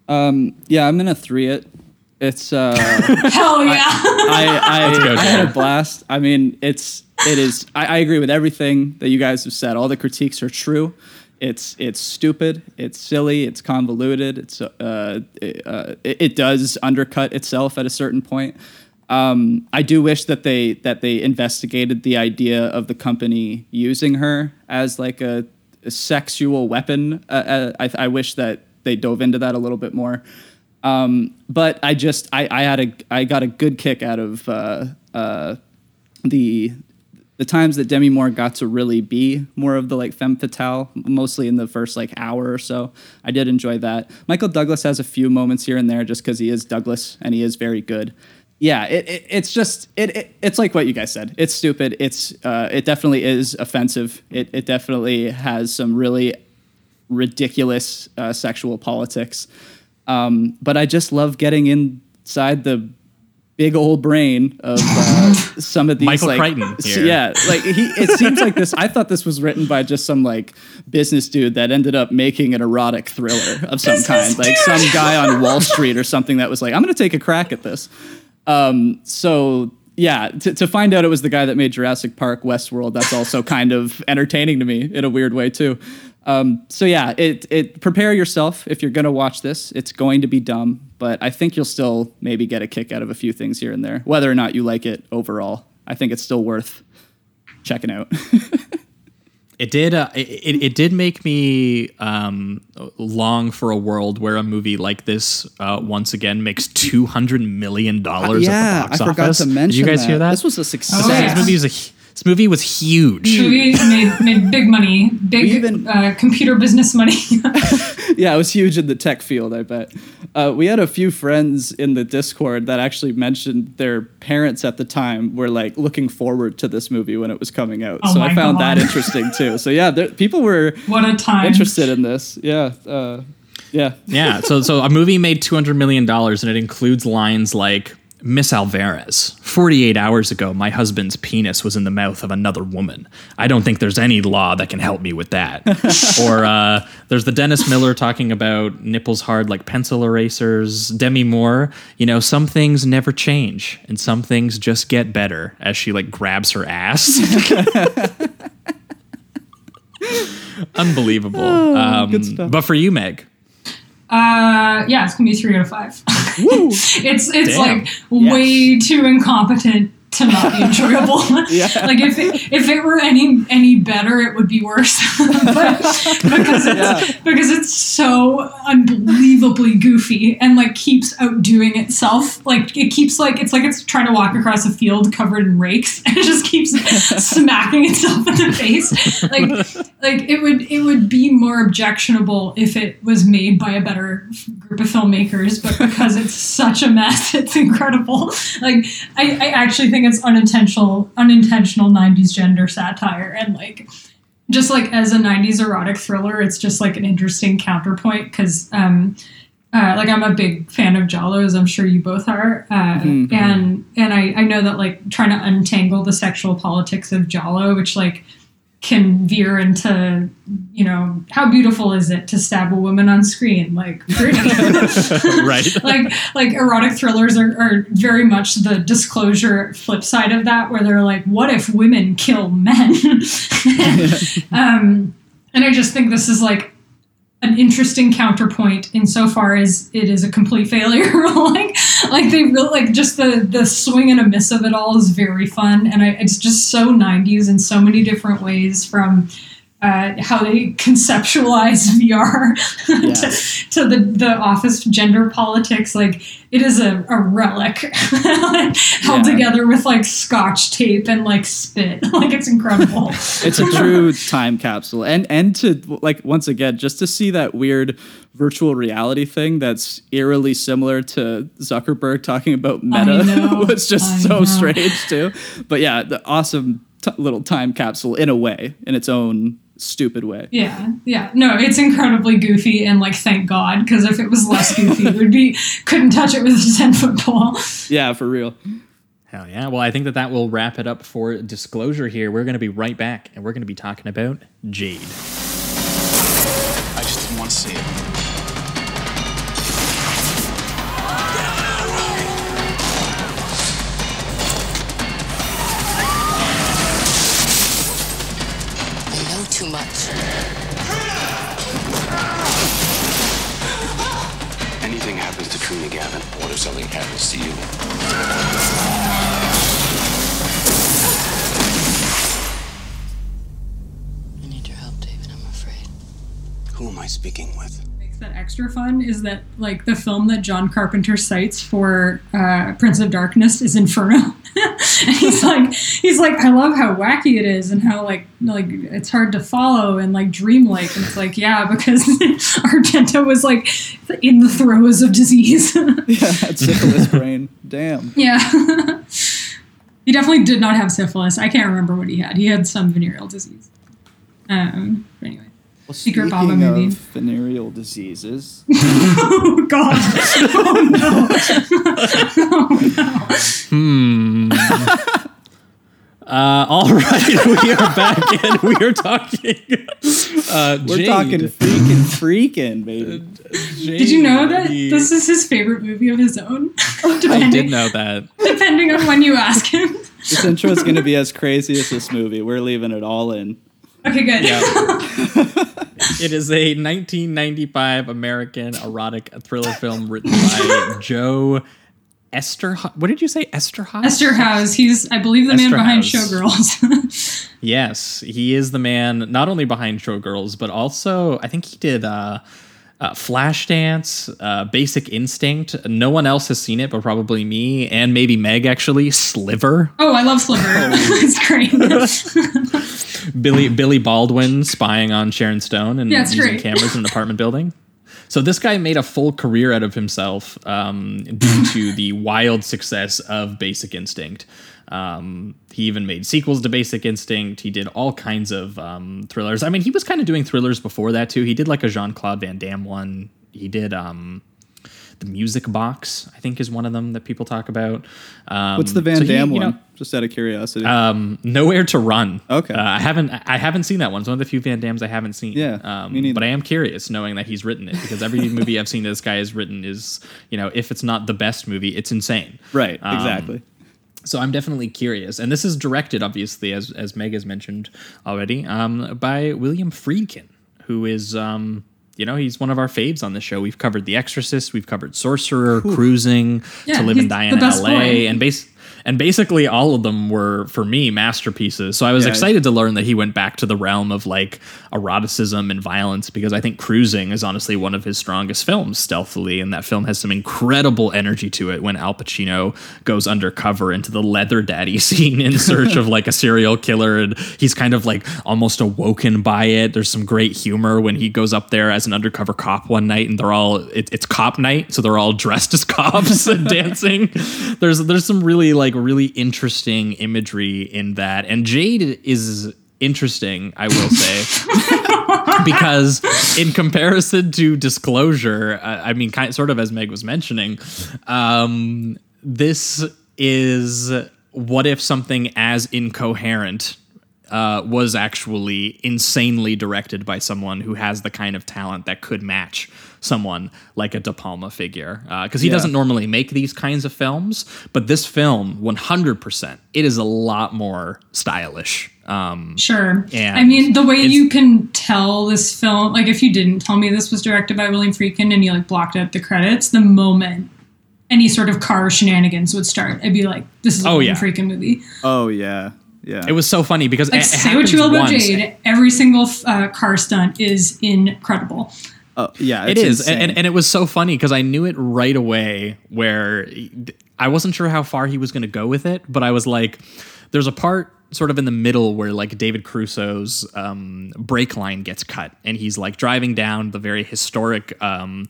Um. Yeah. I'm gonna three it. It's uh. Hell yeah! I I, go, I had a blast. I mean, it's it is. I, I agree with everything that you guys have said. All the critiques are true. It's it's stupid. It's silly. It's convoluted. It's uh, it, uh it, it does undercut itself at a certain point. Um, I do wish that they that they investigated the idea of the company using her as like a, a sexual weapon. Uh, uh, I, I wish that they dove into that a little bit more. Um, but I just I, I had a I got a good kick out of uh, uh, the the times that Demi Moore got to really be more of the like femme fatale, mostly in the first like hour or so. I did enjoy that. Michael Douglas has a few moments here and there just because he is Douglas and he is very good. Yeah, it, it it's just it, it it's like what you guys said. It's stupid. It's uh, it definitely is offensive. It it definitely has some really ridiculous uh, sexual politics. Um, but I just love getting inside the big old brain of uh, some of these Michael like Crichton here. yeah like he it seems like this i thought this was written by just some like business dude that ended up making an erotic thriller of some kind like some guy on wall street or something that was like i'm gonna take a crack at this um, so yeah, to, to find out it was the guy that made Jurassic Park, Westworld, that's also kind of entertaining to me in a weird way too. Um, so yeah, it it prepare yourself if you're gonna watch this. It's going to be dumb, but I think you'll still maybe get a kick out of a few things here and there, whether or not you like it overall. I think it's still worth checking out. It did. Uh, it, it it did make me um, long for a world where a movie like this uh, once again makes two hundred million dollars yeah, at the box I forgot office. to mention. Did you guys that. hear that? This was a success. Oh, yeah. This movie was a this movie was huge. movie made, made big money, big even- uh, computer business money. yeah, it was huge in the tech field. I bet. Uh, we had a few friends in the Discord that actually mentioned their parents at the time were like looking forward to this movie when it was coming out. Oh so I found God. that interesting too. So yeah, there, people were What a time. interested in this. Yeah, uh, yeah. Yeah. So so a movie made two hundred million dollars, and it includes lines like. Miss Alvarez, 48 hours ago, my husband's penis was in the mouth of another woman. I don't think there's any law that can help me with that. or uh, there's the Dennis Miller talking about nipples hard like pencil erasers. Demi Moore, you know, some things never change and some things just get better as she like grabs her ass. Unbelievable. um, good stuff. But for you, Meg, Uh, yeah, it's gonna be three out of five. it's it's Damn. like way too incompetent to not be enjoyable. Like if it, if it were any any better, it would be worse. but because it's because it's so unbelievably goofy and like keeps outdoing itself. Like it keeps like it's like it's trying to walk across a field covered in rakes and it just keeps smacking itself in the face. Like like it would it would be more objectionable if it was made by a better group of filmmakers but because it's such a mess it's incredible like I, I actually think it's unintentional unintentional 90s gender satire. And like just like as a 90s erotic thriller it's just like an interesting counterpoint because um uh, like I'm a big fan of giallo, as I'm sure you both are, uh, and and I, I know that like trying to untangle the sexual politics of giallo, which like can veer into you know how beautiful is it to stab a woman on screen? Like right? like like erotic thrillers are, are very much the disclosure flip side of that where they're like what if women kill men? Um, and i just think this is like an interesting counterpoint insofar as it is a complete failure. Like like they really like just the the swing and a miss of it all is very fun. And I, it's just so 90s in so many different ways from uh, how they conceptualize VR to, to the, the office gender politics. Like it is a, a relic held Yeah. together with like scotch tape and like spit. like it's incredible. it's a true time capsule and and to like once again just to see that weird virtual reality thing that's eerily similar to zuckerberg talking about meta know, was just I so know. strange too but yeah the awesome t- little time capsule in a way in its own stupid way Yeah, yeah. No, it's incredibly goofy and like thank God, because if it was less goofy, it would be couldn't touch it with a ten foot pole. yeah for real Hell yeah. Well, I think that that will wrap it up for disclosure here. We're going to be right back and we're going to be talking about Jade. I just didn't want to see it. Speaking with? makes that extra fun is that like the film that John Carpenter cites for uh, Prince of Darkness is Inferno. and he's like he's like I love how wacky it is and how like like it's hard to follow and like dreamlike and it's like yeah because Argento was like in the throes of disease. yeah that syphilis brain damn yeah. he definitely did not have syphilis. I can't remember what he had. He had some venereal disease. Um but anyway. Well, Secret speaking Baba movie. of venereal diseases Oh god. Oh no. oh no. Hmm. uh, all right. We are back and we are talking. Uh, we're Jade. talking freaking freaking baby Did you know that this is his favorite movie of his own? I depending, did know that. depending on when you ask him. this intro is going to be as crazy as this movie we're leaving it all in Okay, good. Yeah. It is a 1995 American erotic thriller film written by Joe Esther. What did you say, Esther Eszterhas? Esther House, he's I believe the man behind. Showgirls. Yes, he is the man not only behind Showgirls, but also I think he did uh, uh, Flashdance, uh, Basic Instinct. No one else has seen it, but probably me and maybe Meg actually. Sliver, oh, I love Sliver. it's great. Billy Billy Baldwin spying on Sharon Stone and Yeah, using great. cameras in an apartment building. So this guy made a full career out of himself um, due to the wild success of Basic Instinct. Um, he even made sequels to Basic Instinct. He did all kinds of um, thrillers. I mean, he was kind of doing thrillers before that too. He did like a Jean Claude Van Damme one. He did um, the Music Box. I think is one of them that people talk about. Um, What's the Van so he, Damme know, one? Just out of curiosity. um, Nowhere to Run. Okay. Uh, I haven't I haven't seen that one. It's one of the few Van Dammes I haven't seen. Yeah, Um, me neither. but I am curious knowing that he's written it because every movie I've seen this guy has written is, you know, if it's not the best movie, it's insane. right. um, Exactly. So I'm definitely curious. And this is directed, obviously, as as Meg has mentioned already, um, by William Friedkin, who is um, you know, he's one of our faves on the show. We've covered The Exorcist, we've covered Sorcerer, Cruising, Yeah, To Live and Die in LA, boy. and base and basically all of them were for me masterpieces. So I was Yeah. excited to learn that he went back to the realm of like eroticism and violence because I think Cruising is honestly one of his strongest films stealthily and that film has some incredible energy to it when Al Pacino goes undercover into the leather daddy scene in search of like a serial killer and he's kind of like almost awoken by it. There's some great humor when he goes up there as an undercover cop one night and they're all it, it's cop night so they're all dressed as cops and dancing. There's there's some really like really interesting imagery in that. And Jade is interesting, I will say. Because in comparison to disclosure uh, i mean kind sort of as meg was mentioning um, this is what if something as incoherent uh, was actually insanely directed by someone who has the kind of talent that could match someone like a De Palma figure. Because he Yeah. doesn't normally make these kinds of films, but this film, 100%, it is a lot more stylish. Um, Sure. And I mean, the way you can tell this film, like if you didn't tell me this was directed by William Friedkin and you like blocked out the credits, the moment any sort of car shenanigans would start, I'd be like, this is a Oh, William yeah. Friedkin movie. Oh yeah. Yeah. it was so funny because Like, it, it say what you will about. Jade, every single uh, car stunt is incredible. Oh, yeah. It is, insane. and, and it was so funny because I knew it right away. Where I wasn't sure how far he was going to go with it, but I was like, "There's a part sort of in the middle where like David Caruso's um, brake line gets cut, and he's like driving down the very historic." Um,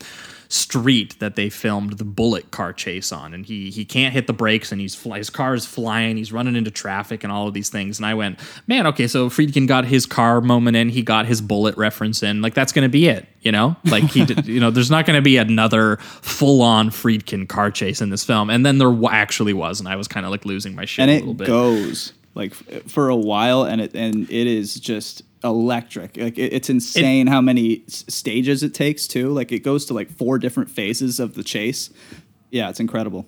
street that they filmed the bullet car chase on. And he he can't hit the brakes and he's fly, his car is flying he's running into traffic and all of these things. And I went man okay so Friedkin got his car moment in he got his bullet reference in like that's gonna be it you know? Like he did you know there's not gonna be another full on Friedkin car chase in this film. And then there actually was and I was kind of like losing my shit and a it little bit. goes like for a while and it and it is just electric like it, it's insane how many s- stages it takes too like it goes to like four different phases of the chase yeah it's incredible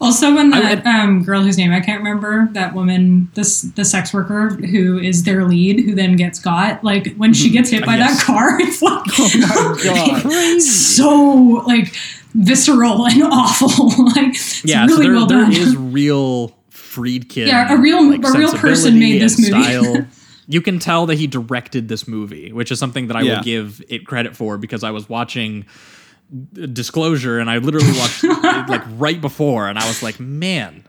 Also, when I that um, girl whose name I can't remember, that woman, this the sex worker who is their lead, who then gets got, like when she gets hit by Yes. that car, it's like oh my god so like visceral and awful. like it's yeah really so there, well there done. is real Friedkin Yeah, a real- a real person made this and movie. You can tell that he directed this movie which is something that I Yeah. will give it credit for because I was watching disclosure and I literally watched it, like right before and I was like man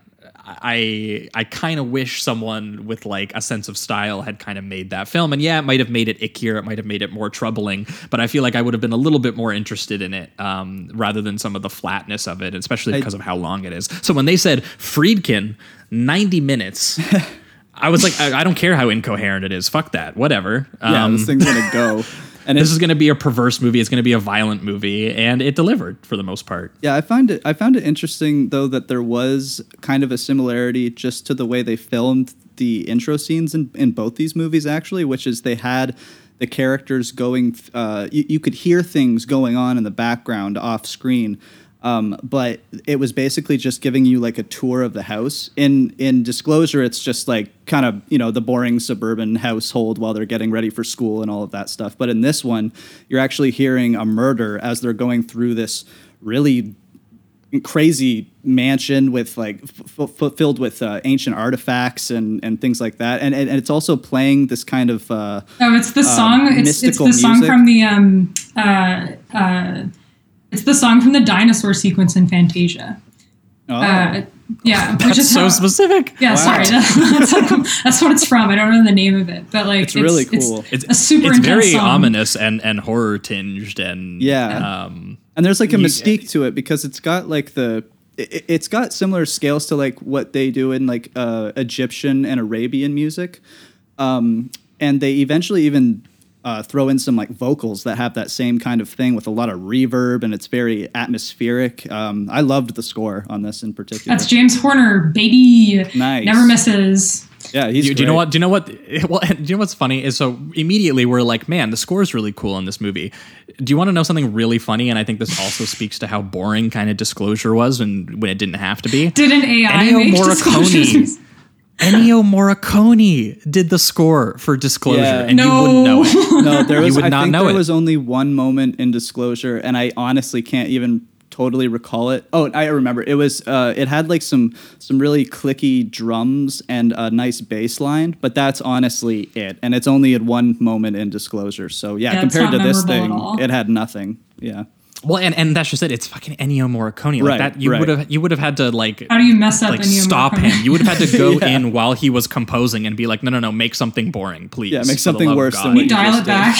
I I kind of wish someone with like a sense of style had kind of made that film and yeah it might have made it ickier it might have made it more troubling but I feel like I would have been a little bit more interested in it um, rather than some of the flatness of it especially I- because of how long it is so when they said Friedkin 90 minutes I was like I, I don't care how incoherent it is fuck that whatever yeah Um, this thing's gonna go and this is going to be a perverse movie. It's going to be a violent movie, and it delivered for the most part. Yeah, I find it. I found it interesting though that there was kind of a similarity just to the way they filmed the intro scenes in, in both these movies, actually, which is they had the characters going. Uh, you, you could hear things going on in the background off screen. Um, but it was basically just giving you like a tour of the house. In in disclosure, it's just like kind of you know the boring suburban household while they're getting ready for school and all of that stuff. But in this one, you're actually hearing a murder as they're going through this really crazy mansion with like f- f- filled with uh, ancient artifacts and and things like that. And, and and it's also playing this kind of uh, Oh, it's the song. it's it's the mystical song from the um uh uh. It's the song from the dinosaur sequence in Fantasia. oh, Uh, Yeah, That's which is so how- specific. Yeah, Wow. sorry, that's, that's what it's from. I don't know the name of it, but like It's really cool. It's a super It's very song. ominous and and horror tinged and Yeah. Um, and there's like a You- mystique to it because it's got like the it, it's got similar scales to like what they do in like uh, Egyptian and Arabian music, um, and they eventually even uh, throw in some like vocals that have that same kind of thing with a lot of reverb and it's very atmospheric. Um, I loved the score on this in particular. That's James Horner, baby. Nice. Never misses. yeah, he's. do, do you know what? Do you know what? Well, do you know what's funny is so immediately we're like, man, the score is really cool in this movie. Do you want to know something really funny? And I think this also speaks to how boring kind of disclosure was when when it didn't have to be. Did an AI Ennio make Morricone. Disclosures? Ennio Morricone did the score for Disclosure, Yeah. and you wouldn't know it. No, there You was. would I not think know there it. was only one moment in Disclosure, and I honestly can't even totally recall it. Oh, I remember. It was. Uh, it had like some some really clicky drums and a nice bass line, but that's honestly it. And it's only at one moment in Disclosure. So yeah, Yeah, compared to this thing, it had nothing. Yeah. Well, and, and that's just it. It's fucking Ennio Morricone. Like Right, that, you right. would have you would have had to like How do you mess up like Ennio stop Morricone? him. You would have had to go Yeah. in while he was composing and be like, no, no, no, make something boring, please. Yeah, make something worse God." than what You dial it back.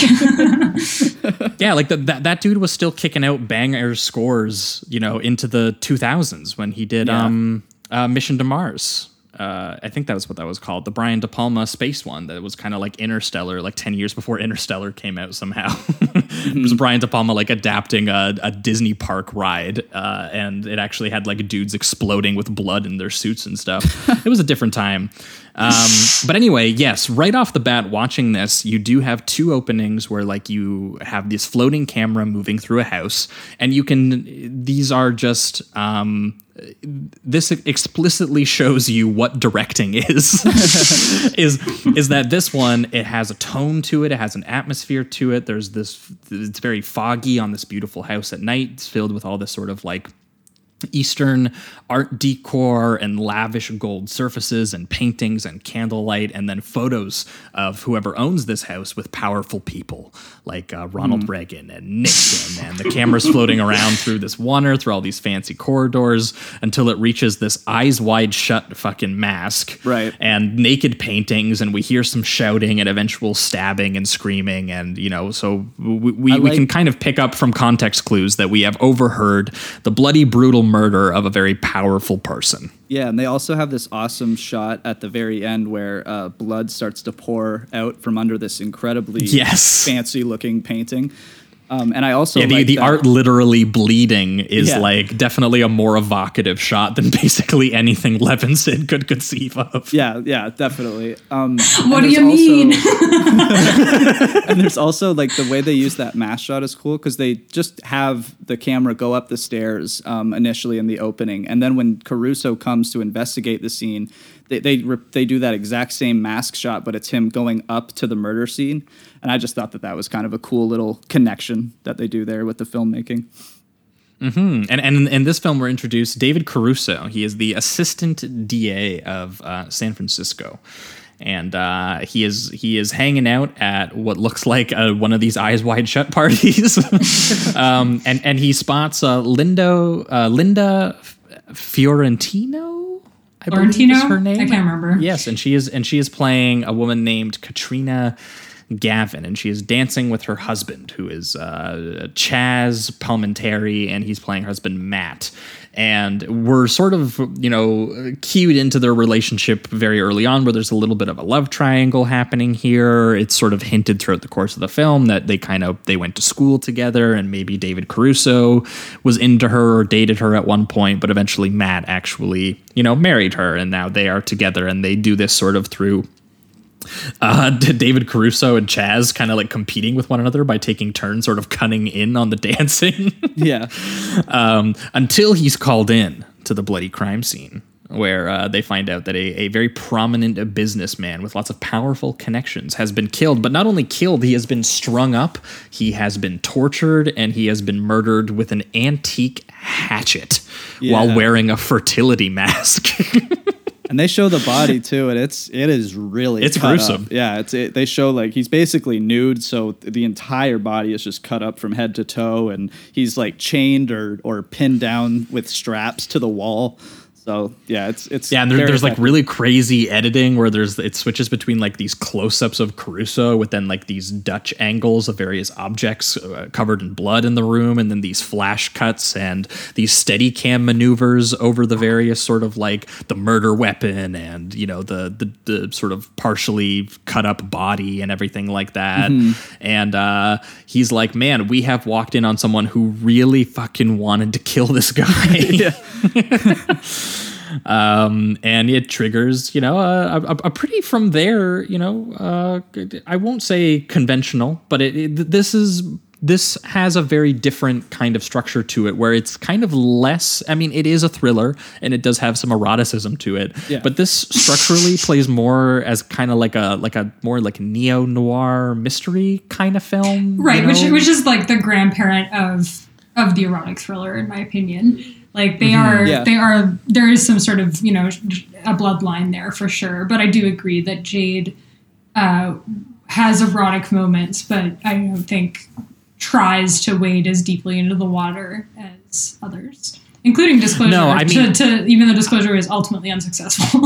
Yeah, like the, that that dude was still kicking out banger scores, you know, into the 2000s when he did Yeah. um uh, Mission to Mars. Uh, I think that was what that was called, the Brian De Palma space one that was kind of like Interstellar, like 10 years before Interstellar came out somehow. it was Brian De Palma like adapting a, a Disney park ride, uh, and it actually had like dudes exploding with blood in their suits and stuff. it was a different time. Um, but anyway, yes, right off the bat, watching this, you do have two openings where like you have this floating camera moving through a house, and you can. These are just. Um, this explicitly shows you what directing is. is is that this one? It has a tone to it. It has an atmosphere to it. There's this. It's very foggy on this beautiful house at night. It's filled with all this sort of like Eastern art decor and lavish gold surfaces and paintings and candlelight, and then photos of whoever owns this house with powerful people like uh, Ronald Reagan and Nixon. And the camera's floating around through this water, through all these fancy corridors until it reaches this eyes wide shut fucking mask. Right. And naked paintings, and we hear some shouting and eventual stabbing and screaming. And, you know, so we, we, we can kind of pick up from context clues that we have overheard the bloody, brutal murder of a very powerful person. Yeah, and they also have this awesome shot at the very end where uh, blood starts to pour out from under this incredibly Yes. fancy looking painting. Um, and I also Yeah, the, like the that- art literally bleeding is Yeah. like definitely a more evocative shot than basically anything Levinson could conceive of. Yeah, yeah, definitely. Um, What do you also- mean? and there's also like the way they use that mass shot is cool because they just have the camera go up the stairs um, initially in the opening, and then when Caruso comes to investigate the scene, they they they do that exact same mask shot, but it's him going up to the murder scene, and I just thought that that was kind of a cool little connection that they do there with the filmmaking. And, and in this film, we're introduced David Caruso. He is the assistant DA of uh, San Francisco. And uh, he is he is hanging out at what looks like uh, one of these eyes wide shut parties, um, and and he spots uh, Lindo uh, Linda Fiorentino. I believe is her name. I can't remember. Yes, and she is and she is playing a woman named Katrina Gavin, and she is dancing with her husband, who is uh, Chazz Palminteri, and he's playing her husband Matt. And we're sort of, you know, cued into their relationship very early on, where there's a little bit of a love triangle happening here. It's sort of hinted throughout the course of the film that they kind of they went to school together, and maybe David Caruso was into her or dated her at one point, but eventually Matt actually, you know, married her, and now they are together, and they do this sort of through uh, David Caruso and Chazz kind of like competing with one another by taking turns, sort of cutting in on the dancing, Yeah, um, until he's called in to the bloody crime scene. Where uh, they find out that a, a very prominent businessman with lots of powerful connections has been killed, but not only killed, he has been strung up, he has been tortured, and he has been murdered with an antique hatchet while wearing a fertility mask. and they show the body too, and it's it is really It's gruesome. up. Yeah, it's it, they show like he's basically nude, so the entire body is just cut up from head to toe, and he's like chained or or pinned down with straps to the wall. So yeah, it's it's Yeah, and there, there's like really crazy editing where there's it switches between like these close-ups of Caruso with then like these Dutch angles of various objects uh, covered in blood in the room, and then these flash cuts and these steady cam maneuvers over the various sort of like the murder weapon and you know the the, the sort of partially cut up body and everything like that. And uh, he's like, man, we have walked in on someone who really fucking wanted to kill this guy. um, and it triggers, you know, a, a, a pretty from there, you know, uh, I won't say conventional, but it, it this is this has a very different kind of structure to it, where it's kind of less. I mean, it is a thriller, and it does have some eroticism to it, Yeah. but this structurally plays more as kind of like a like a more like neo noir mystery kind of film, you right which which is like the grandparent of of the erotic thriller in my opinion like they Mm-hmm. are Yeah. they are there is some sort of you know a bloodline there for sure but i do agree that jade uh, has erotic moments but i don't think tries to wade as deeply into the water as others including disclosure No, I mean- to, to even though disclosure is ultimately unsuccessful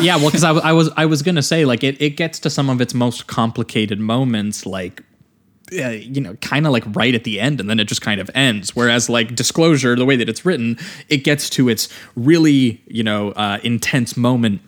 yeah, well, because I, w- I was I was gonna say like it, it gets to some of its most complicated moments like. Uh, you know, kind of like right at the end, and then it just kind of ends. Whereas, like disclosure, the way that it's written, it gets to its really, you know, uh, intense moment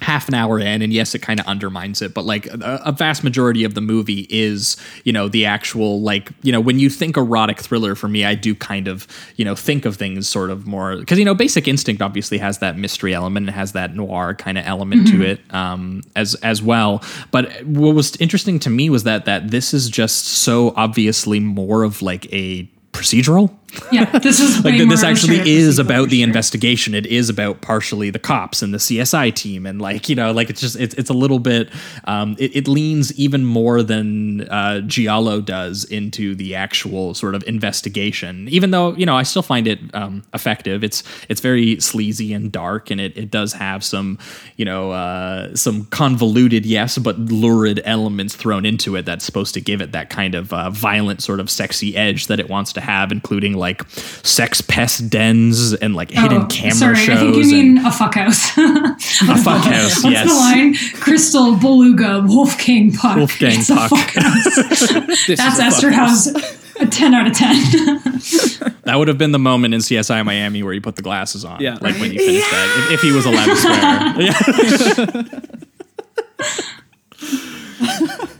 half an hour in and yes it kind of undermines it but like a, a vast majority of the movie is you know the actual like you know when you think erotic thriller for me i do kind of you know think of things sort of more because you know basic instinct obviously has that mystery element and has that noir kind of element to it um as as well but what was interesting to me was that that this is just so obviously more of like a procedural yeah this is like this more of a actually is about the investigation. It is about partially the cops and the csi team and like you know like it's just it's, it's a little bit um it, it leans even more than uh giallo does into the actual sort of investigation. Even though you know i still find it um effective. It's it's very sleazy and dark and it, it does have some you know uh some convoluted yes but lurid elements thrown into it that's supposed to give it that kind of uh, violent sort of sexy edge that it wants to have including like sex pest dens and like hidden Oh, camera sorry, shows I think you and- mean a fuck house. a fuck house What's yes the line? Cristal Beluga, Wolfgang Puck. Wolfgang It's a Puck. fuck house. That's a Eszterhas. A 10 out of 10. that would have been the moment in csi miami where you put the glasses on Yeah. like when you finished that if, if he was allowed to swear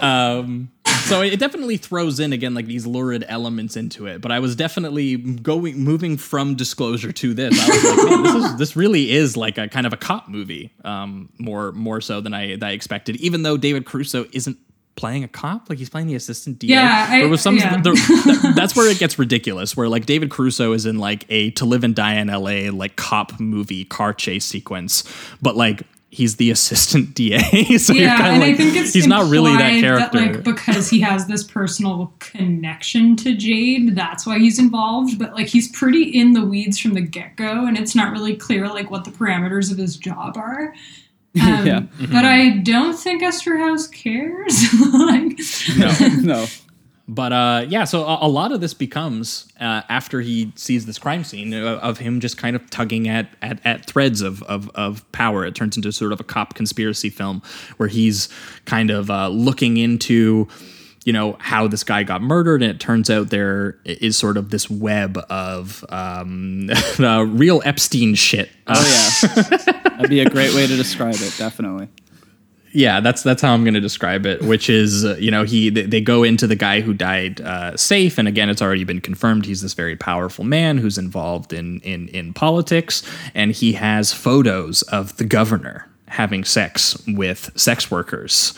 yeah. um so it definitely throws in again like these lurid elements into it but i was definitely going moving from disclosure to this i was like man, this is this really is like a kind of a cop movie um more more so than i than i expected even though david caruso isn't playing a cop like he's playing the assistant DA. Yeah, I- there was some yeah. there- th- that's where it gets ridiculous where like david caruso is in like a to live and die in la like cop movie car chase sequence but like he's the assistant da so you're yeah, kind and of like I think it's he's not really that implied character like because he has this personal connection to Jade, that's why he's involved. But like he's pretty in the weeds from the get go, and it's not really clear like what the parameters of his job are. Um, Yeah. But I don't think Eszterhas cares. like, no, no. But uh, yeah, so a, a lot of this becomes uh, after he sees this crime scene uh, of him just kind of tugging at at, at threads of, of of power. It turns into sort of a cop conspiracy film where he's kind of uh, looking into you know how this guy got murdered, and it turns out there is sort of this web of um, real Epstein shit. Oh yeah, that'd be a great way to describe it. Definitely. Yeah that's that's how i'm going to describe it which is uh, you know he they, they go into the guy who died uh, safe and again it's already been confirmed he's this very powerful man who's involved in in in politics and he has photos of the governor having sex with sex workers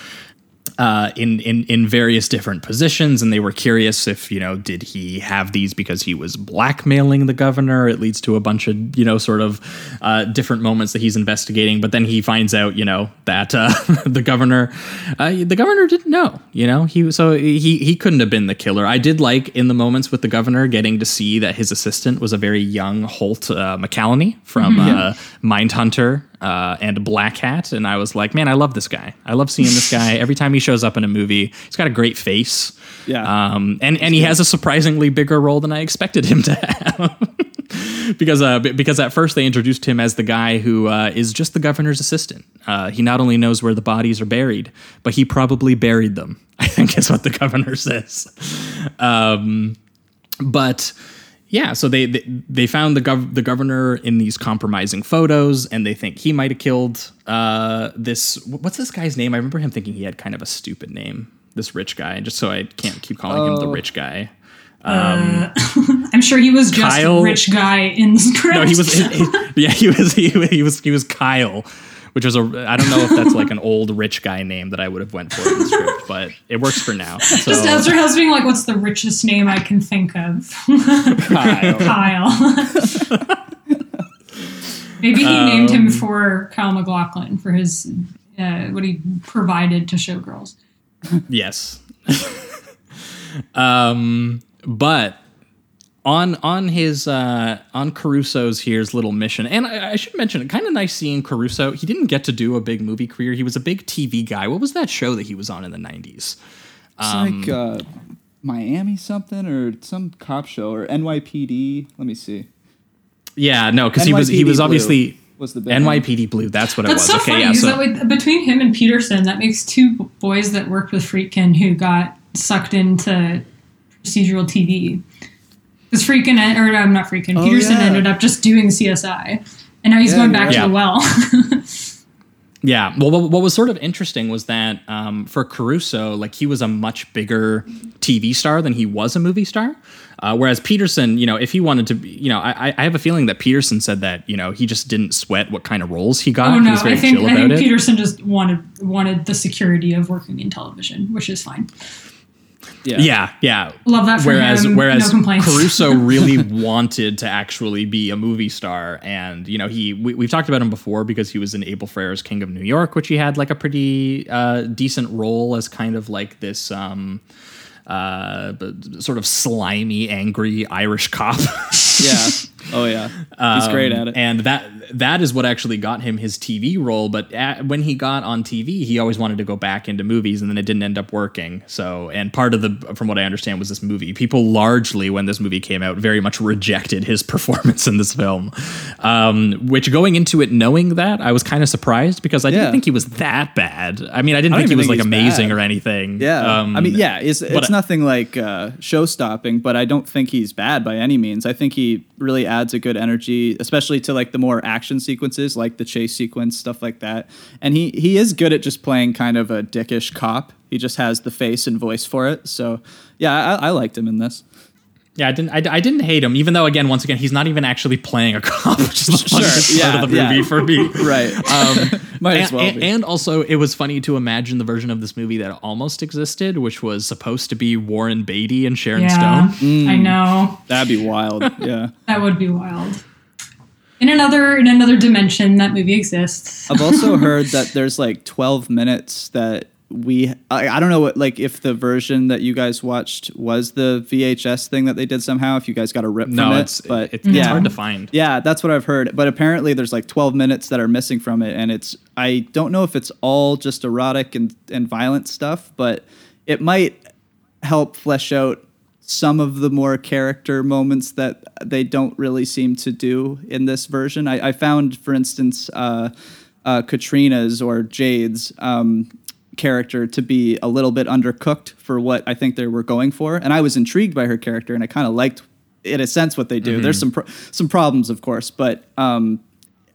uh, in, in in various different positions, and they were curious if you know did he have these because he was blackmailing the governor. It leads to a bunch of you know sort of uh, different moments that he's investigating, but then he finds out you know that uh, the governor uh, the governor didn't know. You know he so he he couldn't have been the killer. I did like in the moments with the governor getting to see that his assistant was a very young Holt uh, McCallany from uh, Mindhunter uh, and Blackhat, and I was like, man, I love this guy. I love seeing this guy every time he shows up in a movie. He's got a great face. Yeah. Um, and and he has a surprisingly bigger role than I expected him to have. because uh, because at first they introduced him as the guy who uh, is just the governor's assistant. Uh, he not only knows where the bodies are buried, but he probably buried them. I think is what the governor says. Um, but yeah, so they they, they found the gov- the governor in these compromising photos, and they think he might have killed uh, this. What's this guy's name? I remember him thinking he had kind of a stupid name. This rich guy, just so I can't keep calling him the Oh. rich guy. Uh, I'm sure he was just Kyle- a rich guy in the script. No, he was. yeah, he was. He, he was. He was Kyle, which was a. I don't know if that's like an old rich guy name that I would have went for in the script, but it works for now. So, just Eszterhas being like, "What's the richest name I can think of?" Kyle. Kyle. Maybe he named him for Kyle MacLachlan for his uh, what he provided to showgirls. Yes. um, but on on his uh, on Caruso's here's little mission, and I, I should mention it. Kind of nice seeing Caruso. He didn't get to do a big movie career. He was a big TV guy. What was that show that he was on in the nineties? It's like uh, Miami something or some cop show or NYPD. Let me see. Yeah, no, because he was he was Blue obviously was the big NYPD Blue. That's what it That's was. so okay, funny. yeah. So that with, between him and Petersen, that makes two boys that worked with Friedkin who got sucked into procedural TV. Because Friedkin, or I'm not Friedkin, Oh, Petersen yeah. ended up just doing CSI, and now he's Yeah, going back right. to the well. Yeah. Well, what, what was sort of interesting was that um, for Caruso, like he was a much bigger TV star than he was a movie star. Uh, whereas Petersen, you know, if he wanted to, be, you know, I, I have a feeling that Petersen said that, you know, he just didn't sweat what kind of roles he got. oh he no, was very I think chill I think it. Petersen just wanted wanted the security of working in television, which is fine. Yeah. yeah, yeah. Love that whereas him. whereas No. Caruso really wanted to actually be a movie star, and you know he we, we've talked about him before because he was in Abel Ferrara's King of New York, which he had like a pretty uh, decent role as kind of like this. Um, uh, b- sort of slimy, angry Irish cop. Yeah. Oh yeah. He's great at it. Um, and that that is what actually got him his TV role. But at, when he got on TV, he always wanted to go back into movies, and then it didn't end up working. So, and part of the, from what I understand, was this movie. People largely, when this movie came out, very much rejected his performance in this film. Um, which going into it knowing that, I was kind of surprised because I didn't think he was that bad. I mean, I didn't I think he was like think he's amazing bad. or anything. Yeah. Um, I mean, yeah, it's, it's nothing like uh, show stopping, but I don't think he's bad by any means. I think he really adds a good energy, especially to like the more action sequences, like the chase sequence, stuff like that. And he, he is good at just playing kind of a dickish cop. He just has the face and voice for it. So, yeah, I, I liked him in this. Yeah, I didn't. I, I didn't hate him, even though again, once again, he's not even actually playing a cop, which is the funniest yeah, part of the yeah. movie for me. Right. Um, Might and, as well and, be. and also, it was funny to imagine the version of this movie that almost existed, which was supposed to be Warren Beatty and Sharon yeah, Stone. I know That'd be wild. Yeah. that would be wild. In another in another dimension, that movie exists. I've also heard that there's like 12 minutes that we I, I don't know what like if the version that you guys watched was the VHS thing that they did somehow if you guys got a rip No, from it it's but it, it's hard to find. yeah that's what I've heard but apparently there's like 12 minutes that are missing from it and it's I don't know if it's all just erotic and and violent stuff but it might help flesh out some of the more character moments that they don't really seem to do in this version. I, I found, for instance, uh, uh, Katrina's or Jade's um, character to be a little bit undercooked for what I think they were going for, and I was intrigued by her character, and I kind of liked, in a sense, what they do. There's some pro- some problems, of course, but um,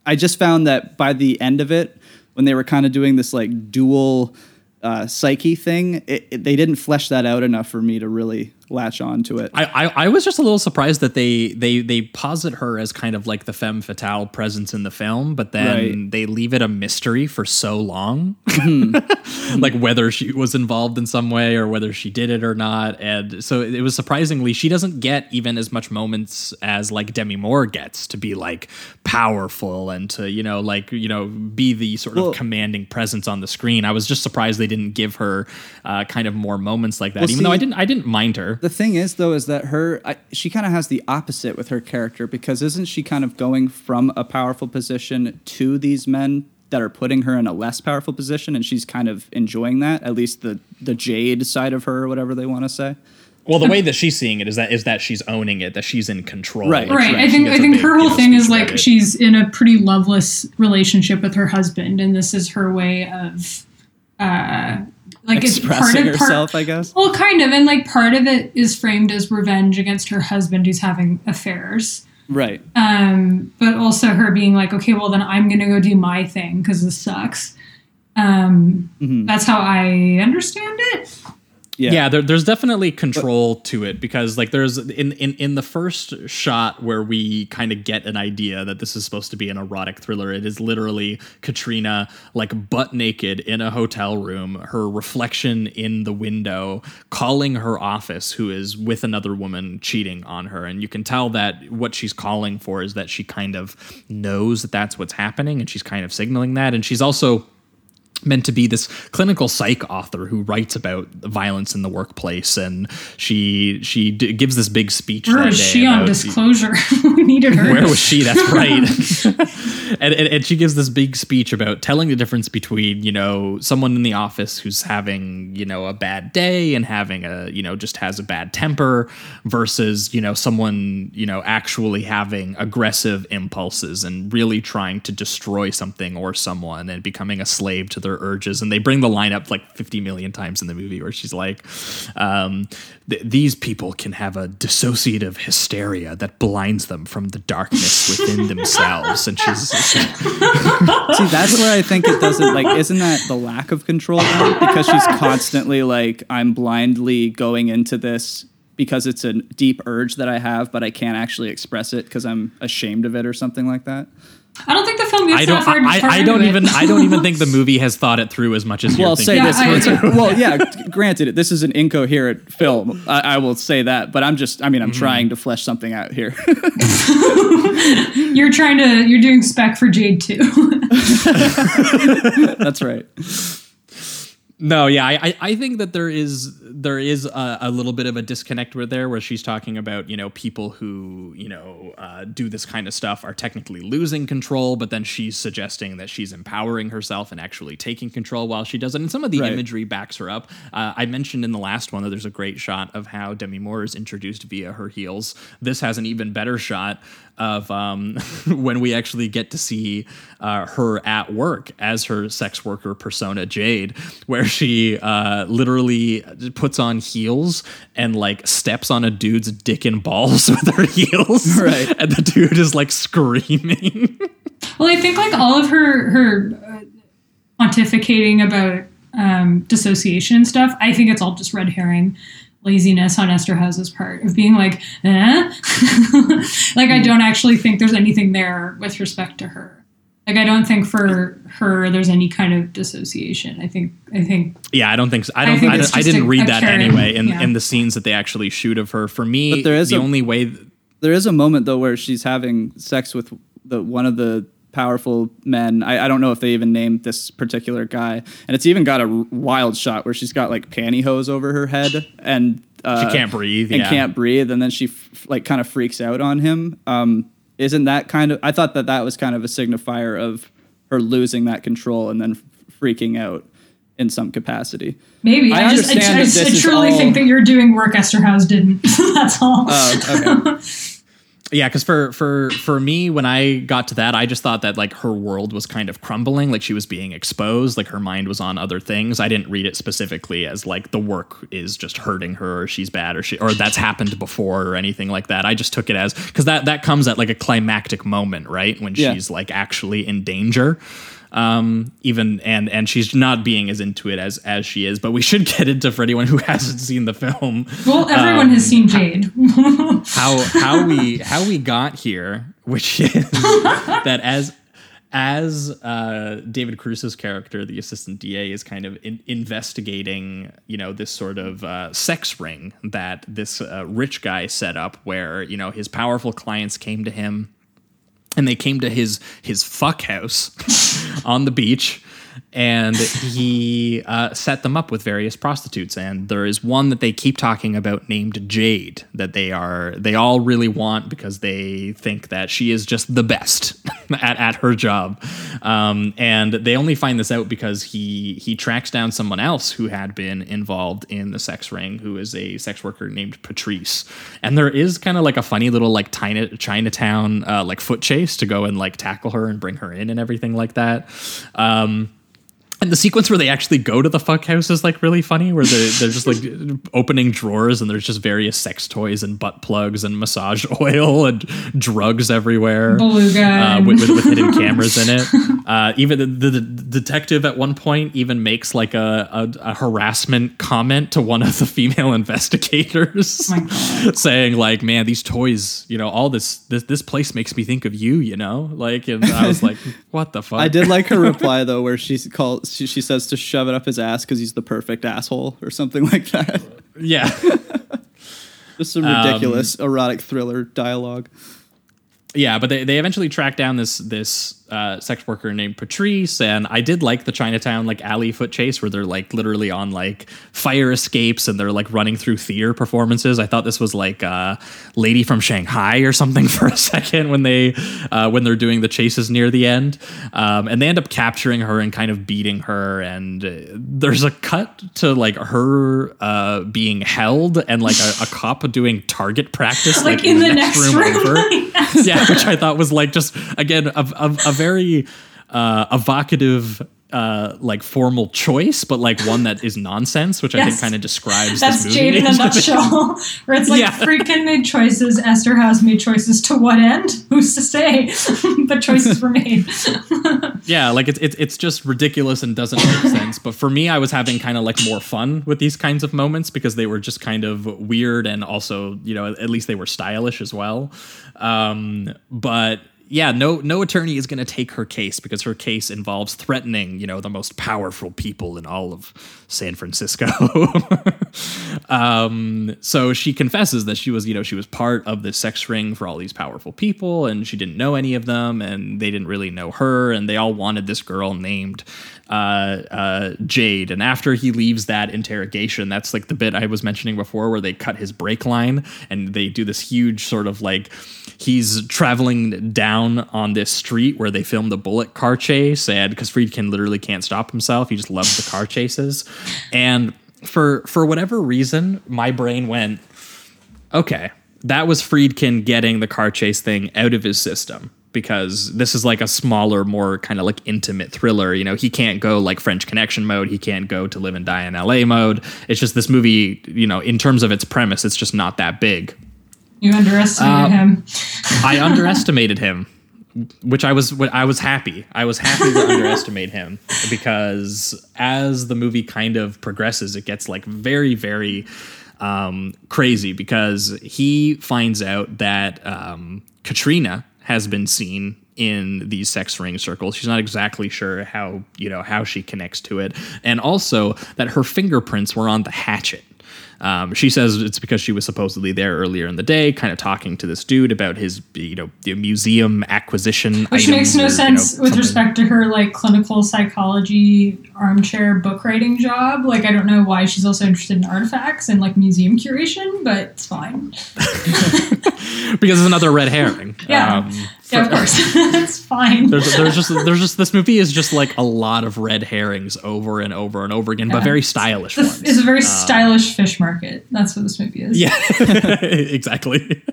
I just found that by the end of it, when they were kind of doing this like dual uh, psyche thing, it, it- they didn't flesh that out enough for me to really latch on to it. I, I, I was just a little surprised that they they they posit her as kind of like the femme fatale presence in the film, but then Right. they leave it a mystery for so long, like whether she was involved in some way or whether she did it or not. And so it was surprisingly she doesn't get even as much moments as like Demi Moore gets to be like powerful and to you know like you know be the sort Well- of commanding presence on the screen. I was just surprised they didn't give her uh, kind of more moments like that, Well, even though I didn't I didn't mind her. The thing is, though, is that her I, she kind of has the opposite with her character because isn't she kind of going from a powerful position to these men that are putting her in a less powerful position, and she's kind of enjoying that. At least the the Jade side of her, or whatever they want to say. Well, the way that she's seeing it is that is that she's owning it, that she's in control. Right. Like, right i think gets i a think big, her you whole know, thing is like about it. she's in a pretty loveless relationship with her husband and this is her way of uh like it's part Expressing of part, herself, I guess. well kind of and like part of it is framed as revenge against her husband who's having affairs Right. um but also her being like okay well then i'm gonna go do my thing because this sucks um Mm-hmm. that's how i understand it Yeah. yeah, there, there's definitely control to it because like there's in, in in the first shot where we kind of get an idea that this is supposed to be an erotic thriller it is literally katrina like butt naked in a hotel room her reflection in the window calling her office who is with another woman cheating on her and you can tell that what she's calling for is that she kind of knows that that's what's happening and she's kind of signaling that and she's also meant to be this clinical psych author who writes about violence in the workplace and she she d- gives this big speech where was she on disclosure? We needed her. Where was she? That's right. And, and, and she gives this big speech about telling the difference between you know someone in the office who's having you know a bad day and having a you know just has a bad temper versus you know someone you know actually having aggressive impulses and really trying to destroy something or someone and becoming a slave to their urges and they bring the line up like 50 million times in the movie where she's like um, th- these people can have a dissociative hysteria that blinds them from the darkness within themselves and she's See, that's where I think it doesn't like. Isn't that the lack of control? though? Because she's constantly like, I'm blindly going into this because it's a deep urge that I have, but I can't actually express it because I'm ashamed of it or something like that. I don't think the film gets I don't. far. I, far I don't even. I don't even think the movie has thought it through as much as Well, you're say thinking. this. Yeah, I- well, yeah. Granted, this is an incoherent film. I, I will say that, but I'm just. I mean, I'm Mm-hmm. trying to flesh something out here. You're trying to. You're doing spec for Jade too. That's right. No, yeah, I, I- think that there is there is a, a little bit of a disconnect with there where she's talking about you know people who you know uh, do this kind of stuff are technically losing control, but then she's suggesting that she's empowering herself and actually taking control while she does it. And some of the Right. imagery backs her up. Uh, I mentioned in the last one that there's a great shot of how Demi Moore is introduced via her heels. This has an even better shot of um, when we actually get to see uh, her at work as her sex worker persona Jade, where she uh, literally puts on heels and like steps on a dude's dick and balls with her heels, Right. And the dude is like screaming. well, I think like all of her her uh, pontificating about um, dissociation and stuff. I think it's all just red herring. Laziness on Eszterhas's part of being like, eh? like I don't actually think there's anything there with respect to her. Like I don't think for her there's any kind of dissociation. I think I think Yeah, I don't think so. I I don't. think I, it's I didn't a- read a that Karen, anyway in, yeah. in the scenes that they actually shoot of her. For me, But there is the a- only way. There is a moment though where she's having sex with the one of the powerful men. I, I don't know if they even named this particular guy, and it's even got a r- wild shot where she's got like pantyhose over her head and uh, She can't breathe, and yeah. can't breathe, and then she f- like kind of freaks out on him. Um, isn't that kind of? I thought that that was kind of a signifier of her losing that control and then f- freaking out in some capacity. maybe I, I just I, I, I truly all- think that you're doing work Eszterhas didn't. That's all. Oh, okay. Yeah, because for for for me, when I got to that, I just thought that like her world was kind of crumbling, like she was being exposed, like her mind was on other things. I didn't read it specifically as like the work is just hurting her, or she's bad, or she or that's happened before, or anything like that. I just took it as because that that comes at like a climactic moment, right, when Yeah. she's like actually in danger. Um, even and and she's not being as into it as as she is. But we should get into for anyone who hasn't seen the film well, everyone has seen Jade. how how we how we got here, which is that as as uh, David Caruso's character, the assistant DA, is kind of in, investigating, you know, this sort of uh, sex ring that this uh, rich guy set up, where you know his powerful clients came to him, and they came to his his fuck house on the beach. And he uh, set them up with various prostitutes. And there is one that they keep talking about named Jade that they are they all really want because they think that she is just the best at, at her job. Um, and they only find this out because he he tracks down someone else who had been involved in the sex ring, who is a sex worker named Patrice. And there is kind of like a funny little like China, Chinatown uh, like foot chase to go and like tackle her and bring her in and everything like that. Um, and the sequence where they actually go to the fuck house is like really funny, where they're, they're just like opening drawers and there's just various sex toys and butt plugs and massage oil and drugs everywhere. Beluga Uh, with, with, with hidden cameras in it. Uh, even the, the, the detective at one point even makes like a, a, a harassment comment to one of the female investigators, saying like, "Man, these toys, you know, all this this this place makes me think of you, you know." Like, and I was like, "What the fuck?" I did like her reply though, where she calls she, she says to shove it up his ass because he's the perfect asshole or something like that. Yeah. Just some Um, ridiculous erotic thriller dialogue. Yeah, but they, they eventually track down this this uh, sex worker named Patrice, and I did like the Chinatown like alley foot chase where they're like literally on like fire escapes and they're like running through theater performances. I thought this was like uh, Lady from Shanghai or something for a second when they uh, when they're doing the chases near the end, um, and they end up capturing her and kind of beating her. And uh, there's a cut to like her uh, being held and like a, a cop doing target practice Like in the next room. over. Yes. yeah, which I thought was like just again a, a very uh, evocative. Uh, like formal choice, but like one that is nonsense, which I think kind of describes That's this movie. Jade in a nutshell. Where it's like Yeah. Friedkin made choices, Eszterhas made choices. To what end? Who's to say? but choices were made. yeah, like it's it's it's just ridiculous and doesn't make sense. But for me, I was having kind of like more fun with these kinds of moments because they were just kind of weird and also you know at least they were stylish as well. Um, but yeah, no no attorney is going to take her case because her case involves threatening you know the most powerful people in all of San Francisco. um, so she confesses that she was you know she was part of the sex ring for all these powerful people and she didn't know any of them and they didn't really know her and they all wanted this girl named uh, uh, Jade. And after he leaves that interrogation, that's like the bit I was mentioning before where they cut his brake line and they do this huge sort of like he's traveling down on this street where they filmed the Bullitt car chase and because Friedkin literally can't stop himself. He just loves the car chases. And for for whatever reason, my brain went, okay, that was Friedkin getting the car chase thing out of his system because this is like a smaller, more kind of like intimate thriller. You know, he can't go like French Connection mode. He can't go to live and die in LA mode. It's just this movie, you know, in terms of its premise, it's just not that big. You underestimated Uh, him. I underestimated him, which I was I was happy. I was happy to underestimate him because as the movie kind of progresses, it gets like very very um, crazy because he finds out that um, Katrina has been seen in these sex ring circles. She's not exactly sure how you know how she connects to it, and also that her fingerprints were on the hatchet. Um, she says it's because she was supposedly there earlier in the day, kind of talking to this dude about his, you know, the museum acquisition. Which makes no or, you know, sense with something. respect to her like clinical psychology armchair book writing job. Like I don't know why she's also interested in artifacts and like museum curation, but it's fine. because it's another red herring. Yeah. Um, yeah, of course. it's fine. there's, there's just there's just this movie is just like a lot of red herrings over and over and over again, but very stylish It's ones. a- It's a very Um, stylish fish market. That's what this movie is. Yeah, exactly.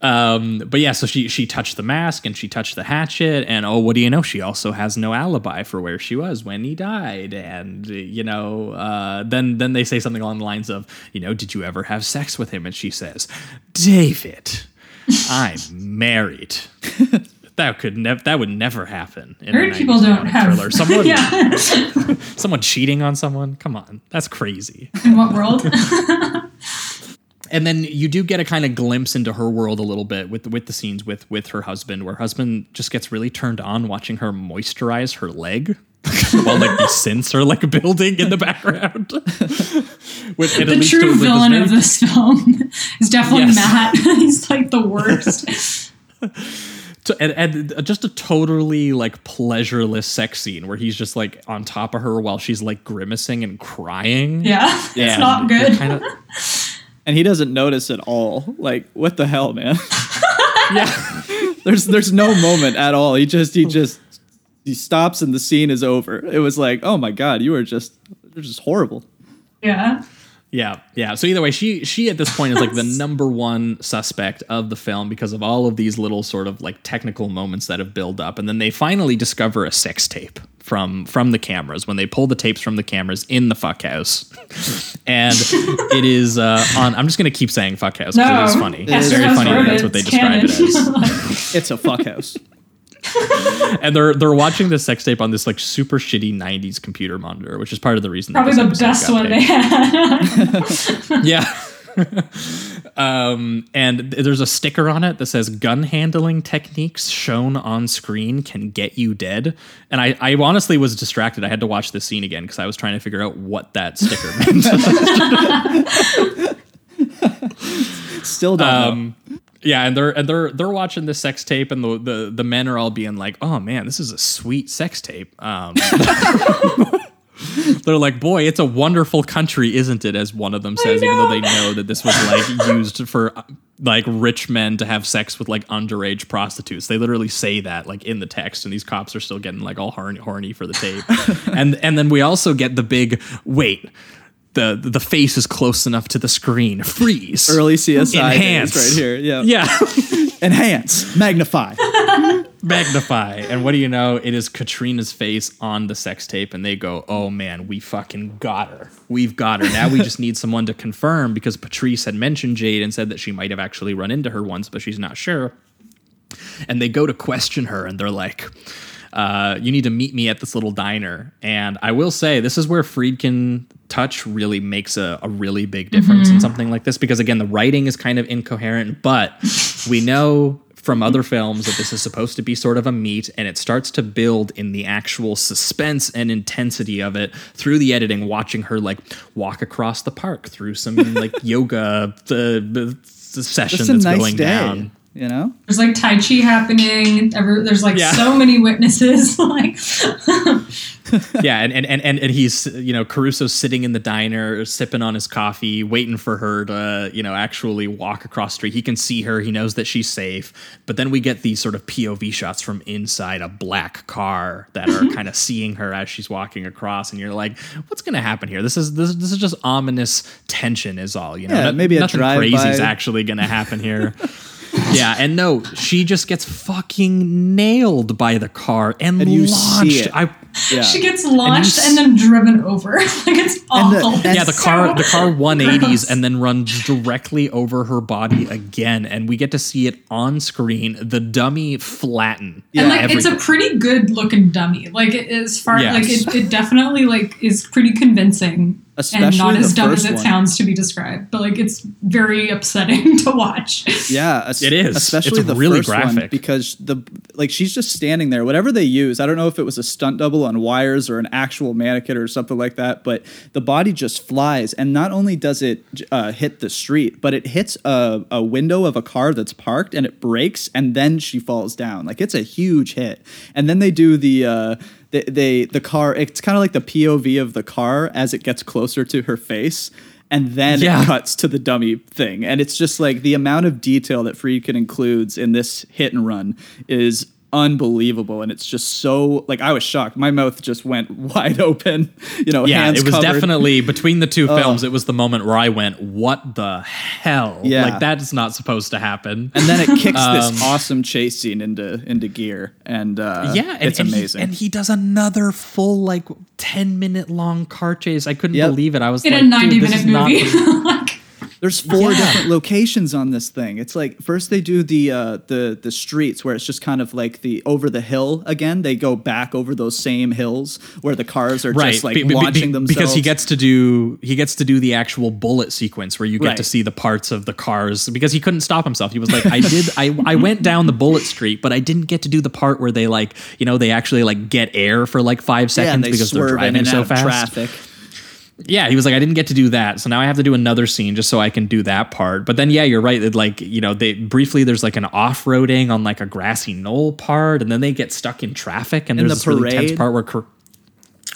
Um, but yeah, so she she touched the mask and she touched the hatchet, and oh, what do you know? She also has no alibi for where she was when he died, and you know, uh, then then they say something along the lines of, you know, did you ever have sex with him? And she says, David, I'm married. That could never. That would never happen. In a Married people don't have. thriller. Someone, yeah. someone cheating on someone. Come on, that's crazy. In what world? and then you do get a kind of glimpse into her world a little bit with with the scenes with with her husband where husband just gets really turned on watching her moisturize her leg while like the synths are like building in the background with, the leads true to, like, this villain of this film is definitely Yes. Matt. He's like the worst. To- and, and uh, just a totally like pleasureless sex scene where he's just like on top of her while she's like grimacing and crying. Yeah, it's not good. Kind of, and he doesn't notice at all. Like, what the hell, man? yeah. there's there's no moment at all. He just he just he stops and the scene is over. It was like, oh my god, you were just you're just horrible. Yeah. Yeah, yeah. So either way, she she at this point is like the number one suspect of the film because of all of these little sort of like technical moments that have built up, and then they finally discover a sex tape from from the cameras when they pull the tapes from the cameras in the fuck house, and it is uh, on. I'm just gonna keep saying fuck house because No, it is funny. Esther It's very funny. that That's what they It's describe it as. It's a fuck house. and they're they're watching this sex tape on this like super shitty 90s computer monitor, which is part of the reason. that Probably this the best one picked. they Yeah. had. um, and there's a sticker on it that says gun handling techniques shown on screen can get you dead. And I, I honestly was distracted. I had to watch this scene again because I was trying to figure out what that sticker meant. Still don't know. Yeah, and they're and they're they're watching this sex tape, and the, the the men are all being like, "Oh man, this is a sweet sex tape." Um, they're like, "Boy, it's a wonderful country, isn't it?" As one of them says, even though they know that this was like used for like rich men to have sex with like underage prostitutes. They literally say that like in the text, and these cops are still getting like all horny, horny for the tape. and and then we also get the big wait. The, the face is close enough to the screen. Freeze. Early CSI Enhance. right here. Yeah. Yeah. Enhance. Magnify. Magnify. And what do you know? It is Katrina's face on the sex tape, and they go, Oh man, we fucking got her. We've got her. Now we just need someone to confirm because Patrice had mentioned Jade and said that she might have actually run into her once, but she's not sure. And they go to question her, and they're like, uh, you need to meet me at this little diner. And I will say, this is where Friedkin touch really makes a, a really big difference in something like this because, again, the writing is kind of incoherent, but we know from other films that this is supposed to be sort of a meet and it starts to build in the actual suspense and intensity of it through the editing watching her like walk across the park through some like yoga uh, uh, session Just that's nice going day. down You know? There's like Tai Chi happening. Every, there's like Yeah. so many witnesses. like, yeah, and, and and and and he's you know Caruso's sitting in the diner, sipping on his coffee, waiting for her to you know actually walk across the street. He can see her. He knows that she's safe. But then we get these sort of POV shots from inside a black car that are kind of seeing her as she's walking across, and you're like, what's going to happen here? This is this, this is just ominous tension, is all. You know, Yeah, No- maybe a nothing drive-by. crazy is actually going to happen here. yeah, and no, she just gets fucking nailed by the car and, And you see launched. it. I Yeah. she gets launched s- and, then driven over. like it's awful. and yeah, the It's car the car 180s gross. and then runs directly over her body again, and we get to see it on screen. The dummy flatten. and like it's a pretty good looking dummy. Like it is far Yes. like it, it definitely like is pretty convincing and not as the dumb as it one. sounds to be described. But like it's very upsetting to watch. Yeah, es- It is. especially It's the really first one graphic. because the like she's just standing there. Whatever they use, I don't know if it was a stunt double on wires or an actual mannequin or something like that, but the body just flies, and not only does it uh, hit the street, but it hits a, a window of a car that's parked, and it breaks, and then she falls down. Like it's a huge hit, and then they do the. Uh, they, they the car it's kind of like the POV of the car as it gets closer to her face and then Yeah. it cuts to the dummy thing. And it's just like the amount of detail that Friedkin includes in this hit and run is unbelievable. And it's just so like I was shocked. My mouth just went wide open. You know, yeah, hands it was covered. definitely between the two films. It was the moment where I went, "What the hell? Yeah. Like that's not supposed to happen." And then it kicks Um, this awesome chase scene into into gear, and uh, yeah, and, it's and he- amazing. and he does another full like ten minute long car chase. I couldn't Yep. believe it. I was In like, a 90 minute is not movie. There's four Yeah. different locations on this thing. It's like first they do the uh, the the streets where it's just kind of like the over the hill again. They go back over those same hills where the cars are just like be- be- be- launching themselves. because he gets to do he gets to do the actual Bullitt sequence where you get to see the parts of the cars because he couldn't stop himself. He was like, I did I I went down the Bullitt street, but I didn't get to do the part where they like you know they actually like get air for like five seconds they because they're driving so fast. traffic. Yeah, he was like, I didn't get to do that, so now I have to do another scene just so I can do that part. But then, yeah, you're right. It, like, you know, they briefly there's like an off-roading on like a grassy knoll part, and then they get stuck in traffic, and In there's the this really tense part where.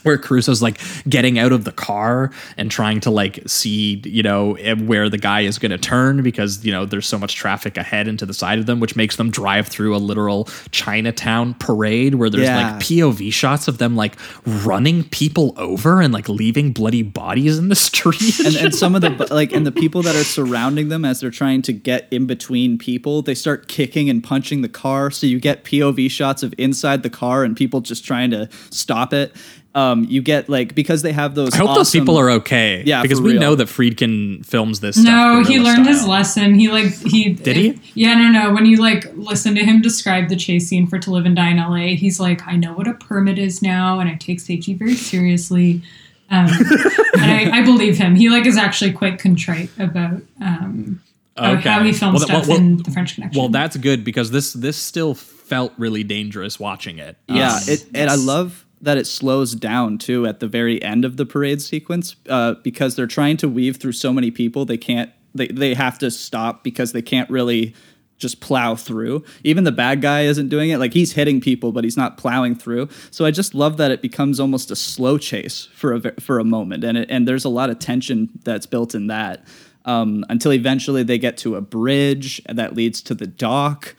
Where Caruso's like getting out of the car and trying to like see, you know, eh, where the guy is going to turn because, you know, there's so much traffic ahead and to the side of them, which makes them drive through a literal Chinatown parade where there's Yeah. like POV shots of them like running people over and like leaving bloody bodies in the street. and, and some of the like and the people that are surrounding them as they're trying to get in between people they start kicking and punching the car so you get pov shots of inside the car and people just trying to stop it um, you get like because they have those I hope those people are okay. Yeah, because we real. know that Friedkin films this. No, stuff he guerrilla learned his lesson. He like he Did he? Yeah, no, no. When you like listen to him describe the chase scene for To Live and Die in LA, he's like, I know what a permit is now, and I take safety very seriously. Um, and I, I believe him. He like is actually quite contrite about um, about how he filmed Well, that- stuff well, in The French Connection. Well, that's good because this this still felt really dangerous watching it. Yeah, Um, it, and I love that it slows down too at the very end of the parade sequence uh, because they're trying to weave through so many people they can't they, they have to stop because they can't really just plow through. Even the bad guy isn't doing it. Like he's hitting people but he's not plowing through. So i just love that it becomes almost a slow chase for a for a moment and it, and there's a lot of tension that's built in that um, until eventually they get to a bridge that leads to the dock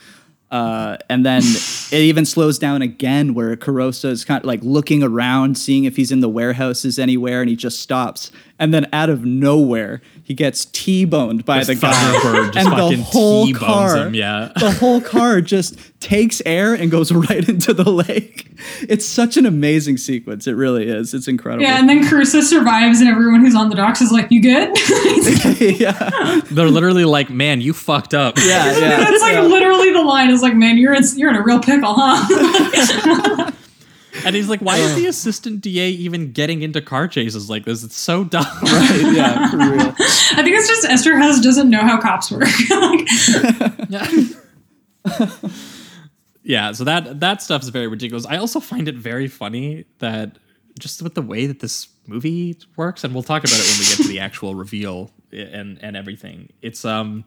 uh, and then it even slows down again where Caruso is kind of like looking around, seeing if he's in the warehouses anywhere, and he just stops. And then out of nowhere, he gets T-boned by This the guy, Thunderbird just and the whole T-bones car, him, yeah. the whole car just takes air and goes right into the lake. It's such an amazing sequence. It really is. It's incredible. yeah, and then Caruso survives, and everyone who's on the docks is like, "You good?" yeah, They're literally like, "Man, you fucked up." yeah, yeah. That's like literally the line is like, "Man, you're in you're in a real pickle, huh?" And he's like, "Why is the assistant DA even getting into car chases like this? It's so dumb." Right, yeah, for real. I think it's just Eszterhas doesn't know how cops work. Like, yeah, so that that stuff is very ridiculous. I also find it very funny that just with the way that this movie works, and we'll talk about it when we get to the actual reveal and and everything. It's um.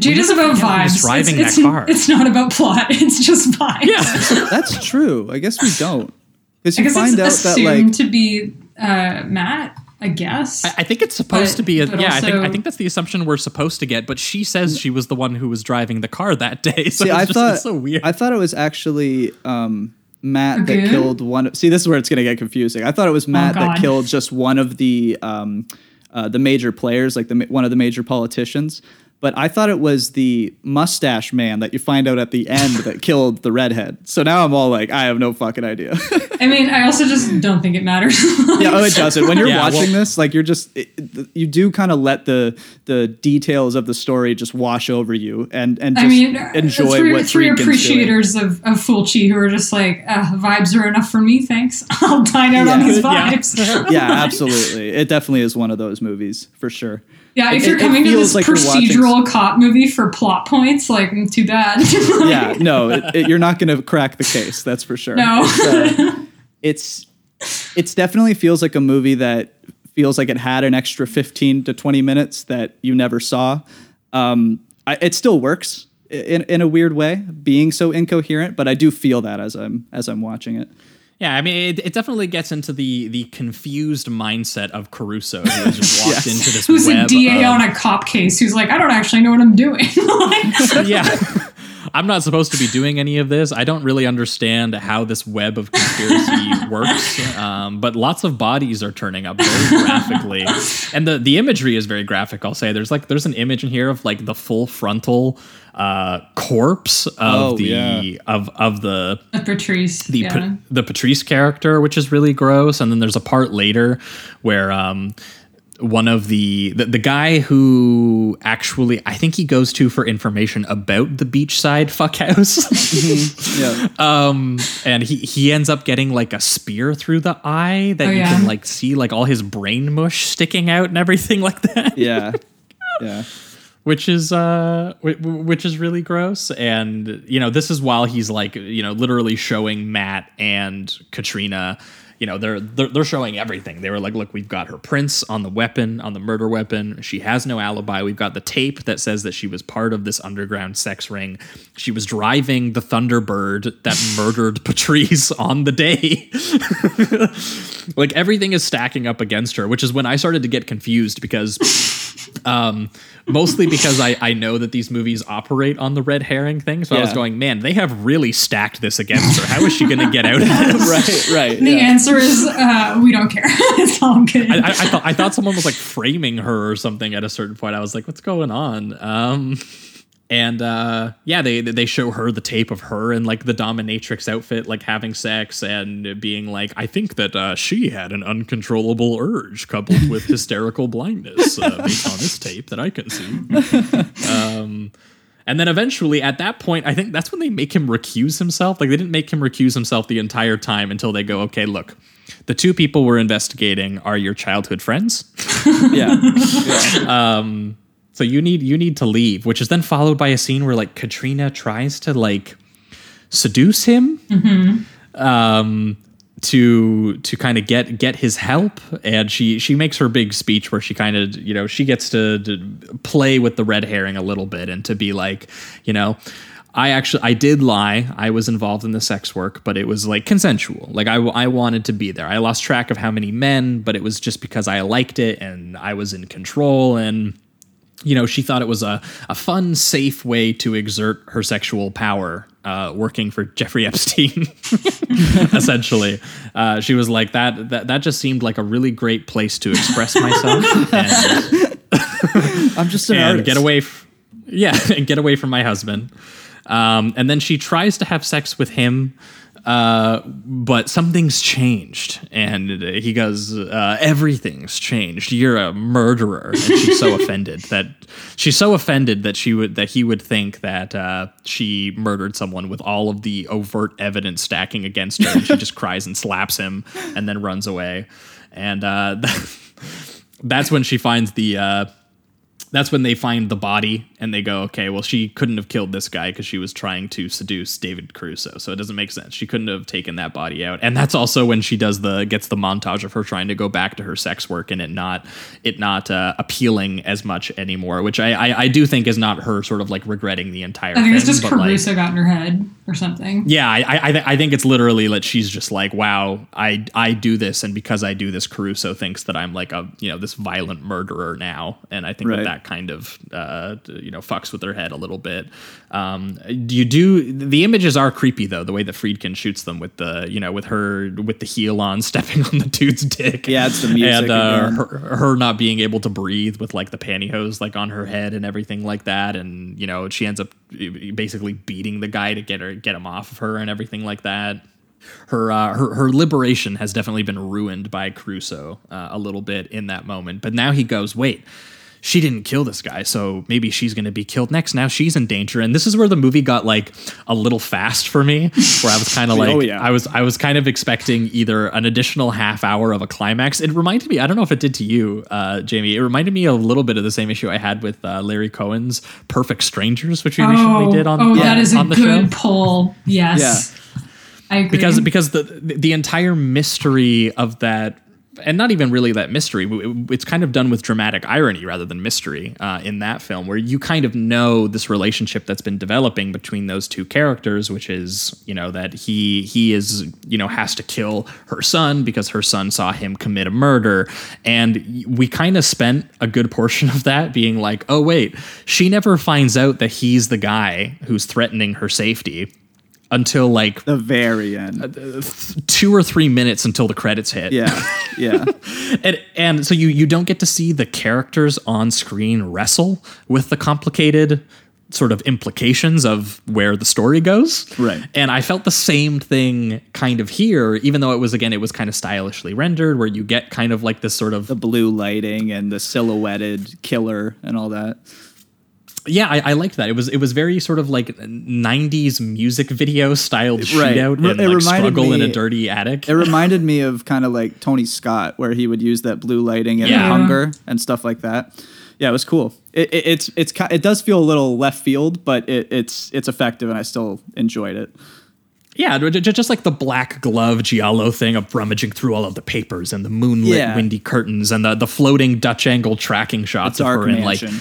Jade is about forget vibes. driving it's, that car. it's not about plot. It's just vibes. Yeah. That's true. I guess we don't. Because I you guess find out it's that assumed like to be uh, Matt. I guess. I think it's supposed But- to be. A, but yeah, I think I think that's the assumption we're supposed to get. But she says she was the one who was driving the car that day. So See, it's I just, thought it's so weird. I thought it was actually um, Matt that Again? killed one. Of, see, this is where it's going to get confusing. I thought it was Matt that Oh, God. killed just one of the um, uh, the major players, like the one of the major politicians. But I thought it was the mustache man that you find out at the end that killed the redhead. So now I'm all like, I have no fucking idea. I mean, I also just don't think it matters. yeah, oh, it doesn't. When you're Yeah, watching well- this, like you're just it, it- you do kind of let the the details of the story just wash over you and and just I mean, enjoy three, what three Friedkin's doing. appreciators of, of Fulci who are just like, uh, vibes are enough for me, thanks. I'll dine out on Yeah. these Yeah. vibes. yeah, absolutely. It definitely is one of those movies for sure. Yeah, if It- you're coming to this like you're watching- procedural cop movie for plot points, like, mm, too bad. Yeah, no, it, it- you're not going to crack the case. That's for sure. No. It's, uh, it's it's definitely feels like a movie that feels like it had an extra 15 to 20 minutes that you never saw. Um, I, it still works in, in a weird way, being so incoherent, but I do feel that as I'm as I'm watching it. Yeah, I mean, it, it definitely gets into the the confused mindset of Caruso, who has just walked into this Who's a web DA of- on a cop case who's like, I don't actually know what I'm doing. Like, yeah. I'm not supposed to be doing any of this. I don't really understand how this web of conspiracy works. Um, but lots of bodies are turning up very graphically, and the the imagery is very graphic. I'll say there's like there's an image in here of like the full frontal uh, corpse of Oh, the yeah. of of the Patrice. the yeah. Pa- the Patrice character, which is really gross. And then there's a part later where um, one of the, the the guy who actually I think he goes to for information about the beachside fuck house. Yeah. um, and he he ends up getting like a spear through the eye that Oh, you yeah. can like see like all his brain mush sticking out and everything like that Yeah. Yeah. Which is uh wh- wh- which is really gross. And you know this is while he's like you know literally showing Matt and Katrina you know they're, they're they're showing everything. They were like, look, we've got her prints on the weapon, on the murder weapon. She has no alibi. We've got the tape that says that she was part of this underground sex ring. She was driving the Thunderbird that murdered Patrice on the day. like everything is stacking up against her, which is when I started to get confused because um, mostly because I, I know that these movies operate on the red herring thing. So I was going, man, they have really stacked this against her. How is she going to get out of this? right, right. The yeah. answer is uh, we don't care. That's all. I, I, I thought I thought someone was like framing her or something at a certain point. I was like, what's going on? Um, and uh, yeah, they they show her the tape of her in like the dominatrix outfit, like having sex and being like, I think that uh, she had an uncontrollable urge coupled with hysterical blindness uh, based on this tape that I can see. Um, and then eventually, at that point, I think that's when they make him recuse himself. Like they didn't make him recuse himself the entire time until they go, okay, look, the two people we're investigating are your childhood friends. yeah. Um, so you need you need to leave, which is then followed by a scene where like Katrina tries to like seduce him. Um, to to kind of get get his help and she she makes her big speech where she kind of you know she gets to, to play with the red herring a little bit and to be like you know I actually I did lie. I was involved in the sex work but it was like consensual. Like I, I wanted to be there. I lost track of how many men but it was just because I liked it and I was in control. And you know, she thought it was a, a fun, safe way to exert her sexual power uh, working for Jeffrey Epstein, essentially. Uh, she was like, that, that that just seemed like a really great place to express myself and, I'm just an and artist. get away. F- yeah, and get away from my husband. Um, and then she tries to have sex with him, uh, but something's changed. And he goes, uh, "Everything's changed. You're a murderer." And she's so offended that she's so offended that she would that he would think that uh, she murdered someone with all of the overt evidence stacking against her. And she just cries and slaps him, and then runs away. And uh, that's when she finds the. Uh, that's when they find the body and they go, okay, well, she couldn't have killed this guy because she was trying to seduce David Caruso. So it doesn't make sense. She couldn't have taken that body out. And that's also when she does the gets the montage of her trying to go back to her sex work and it not it not uh, appealing as much anymore, which I, I I do think is not her sort of like regretting the entire. Thing. I think it's just but, like- got in her head or something. yeah, I I, I th- I think it's literally that she's just like, wow, I I do this, and because I do this, Caruso thinks that I'm like a you know this violent murderer now, and I think Right. that that kind of uh, you know fucks with her head a little bit. Um, do you do the images are creepy though, the way that Friedkin shoots them with the you know with her with the heel on, stepping on the dude's dick. Yeah, it's the music and uh, her, her not being able to breathe with like the pantyhose like on her head and everything like that and you know she ends up basically beating the guy to get her get him off of her and everything like that her uh, her her liberation has definitely been ruined by Caruso uh, a little bit in that moment but now he goes wait she didn't kill this guy, so maybe she's going to be killed next. Now she's in danger, and this is where the movie got like a little fast for me, where I was kind of like, Oh, yeah. I was I was kind of expecting either an additional half hour of a climax. It reminded me, I don't know if it did to you, uh, Jamie. It reminded me a little bit of the same issue I had with uh, Larry Cohen's Perfect Strangers, which we recently did on the show. oh, on, that is a the good show pull. Yes. I agree. because because the the entire mystery of that and not even really that mystery it's kind of done with dramatic irony rather than mystery uh, in that film where you kind of know this relationship that's been developing between those two characters which is you know that he he is you know has to kill her son because her son saw him commit a murder. And we kind of spent a good portion of that being like oh wait she never finds out that he's the guy who's threatening her safety until like the very end. Uh, two or three minutes until the credits hit. Yeah, yeah. and, and so you you don't get to see the characters on screen wrestle with the complicated sort of implications of where the story goes. Right. And I felt the same thing kind of here, even though it was again it was kind of stylishly rendered, where you get kind of like this sort of the blue lighting and the silhouetted killer and all that. Yeah, I, I liked that. It was it was very sort of like '90s music video styled Right. shootout and it like struggle in me- a dirty attic. It reminded me of kind of like Tony Scott, where he would use that blue lighting and Yeah. hunger and stuff like that. Yeah, it was cool. It, it, it's it's it does feel a little left field, but it, it's it's effective, and I still enjoyed it. Yeah, ju- ju- just like the black glove giallo thing of rummaging through all of the papers and the moonlit Yeah. windy curtains and the, the floating Dutch angle tracking shots of her and like mansion.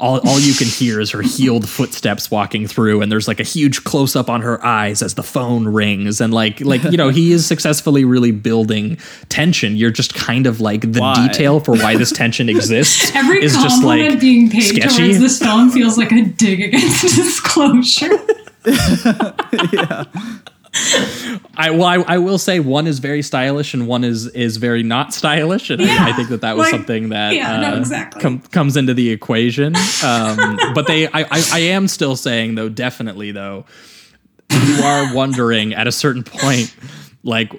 All, all you can hear is her healed footsteps walking through and there's like a huge close up on her eyes as the phone rings and like like you know he is successfully really building tension you're just kind of like the Why? detail for why this tension exists Every is compliment just like being paid sketchy towards this film feels like a dig against disclosure. I well, I, I will say one is very stylish and one is is very not stylish, and Yeah, I, I think that that was like- something that yeah, no, uh, exactly. com- comes into the equation. Um, but they, I, I, I am still saying though, definitely though, you are wondering at a certain point, like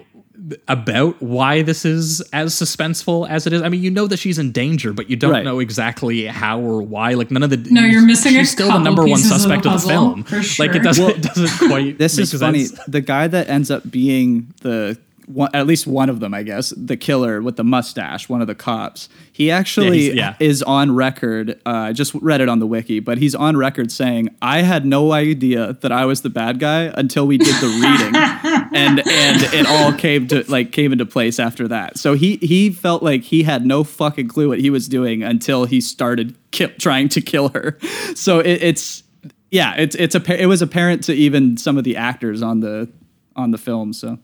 about why this is as suspenseful as it is. I mean, you know that she's in danger, but you don't Right. know exactly how or why. Like none of the No, you're missing a She's still the number one pieces of the suspect of the, film. for Like it doesn't, Well, it doesn't quite. This make is funny. sense. The guy that ends up being the one, at least one of them, I guess, the killer with the mustache, one of the cops. He actually he's- yeah. is on record. Uh, I just read it on the wiki, but he's on record saying, "I had no idea that I was the bad guy until we did the reading, and and it all came to like came into place after that." So he he felt like he had no fucking clue what he was doing until he started ki- trying to kill her. So it, it's yeah, it's it's a it was apparent to even some of the actors on the on the film. So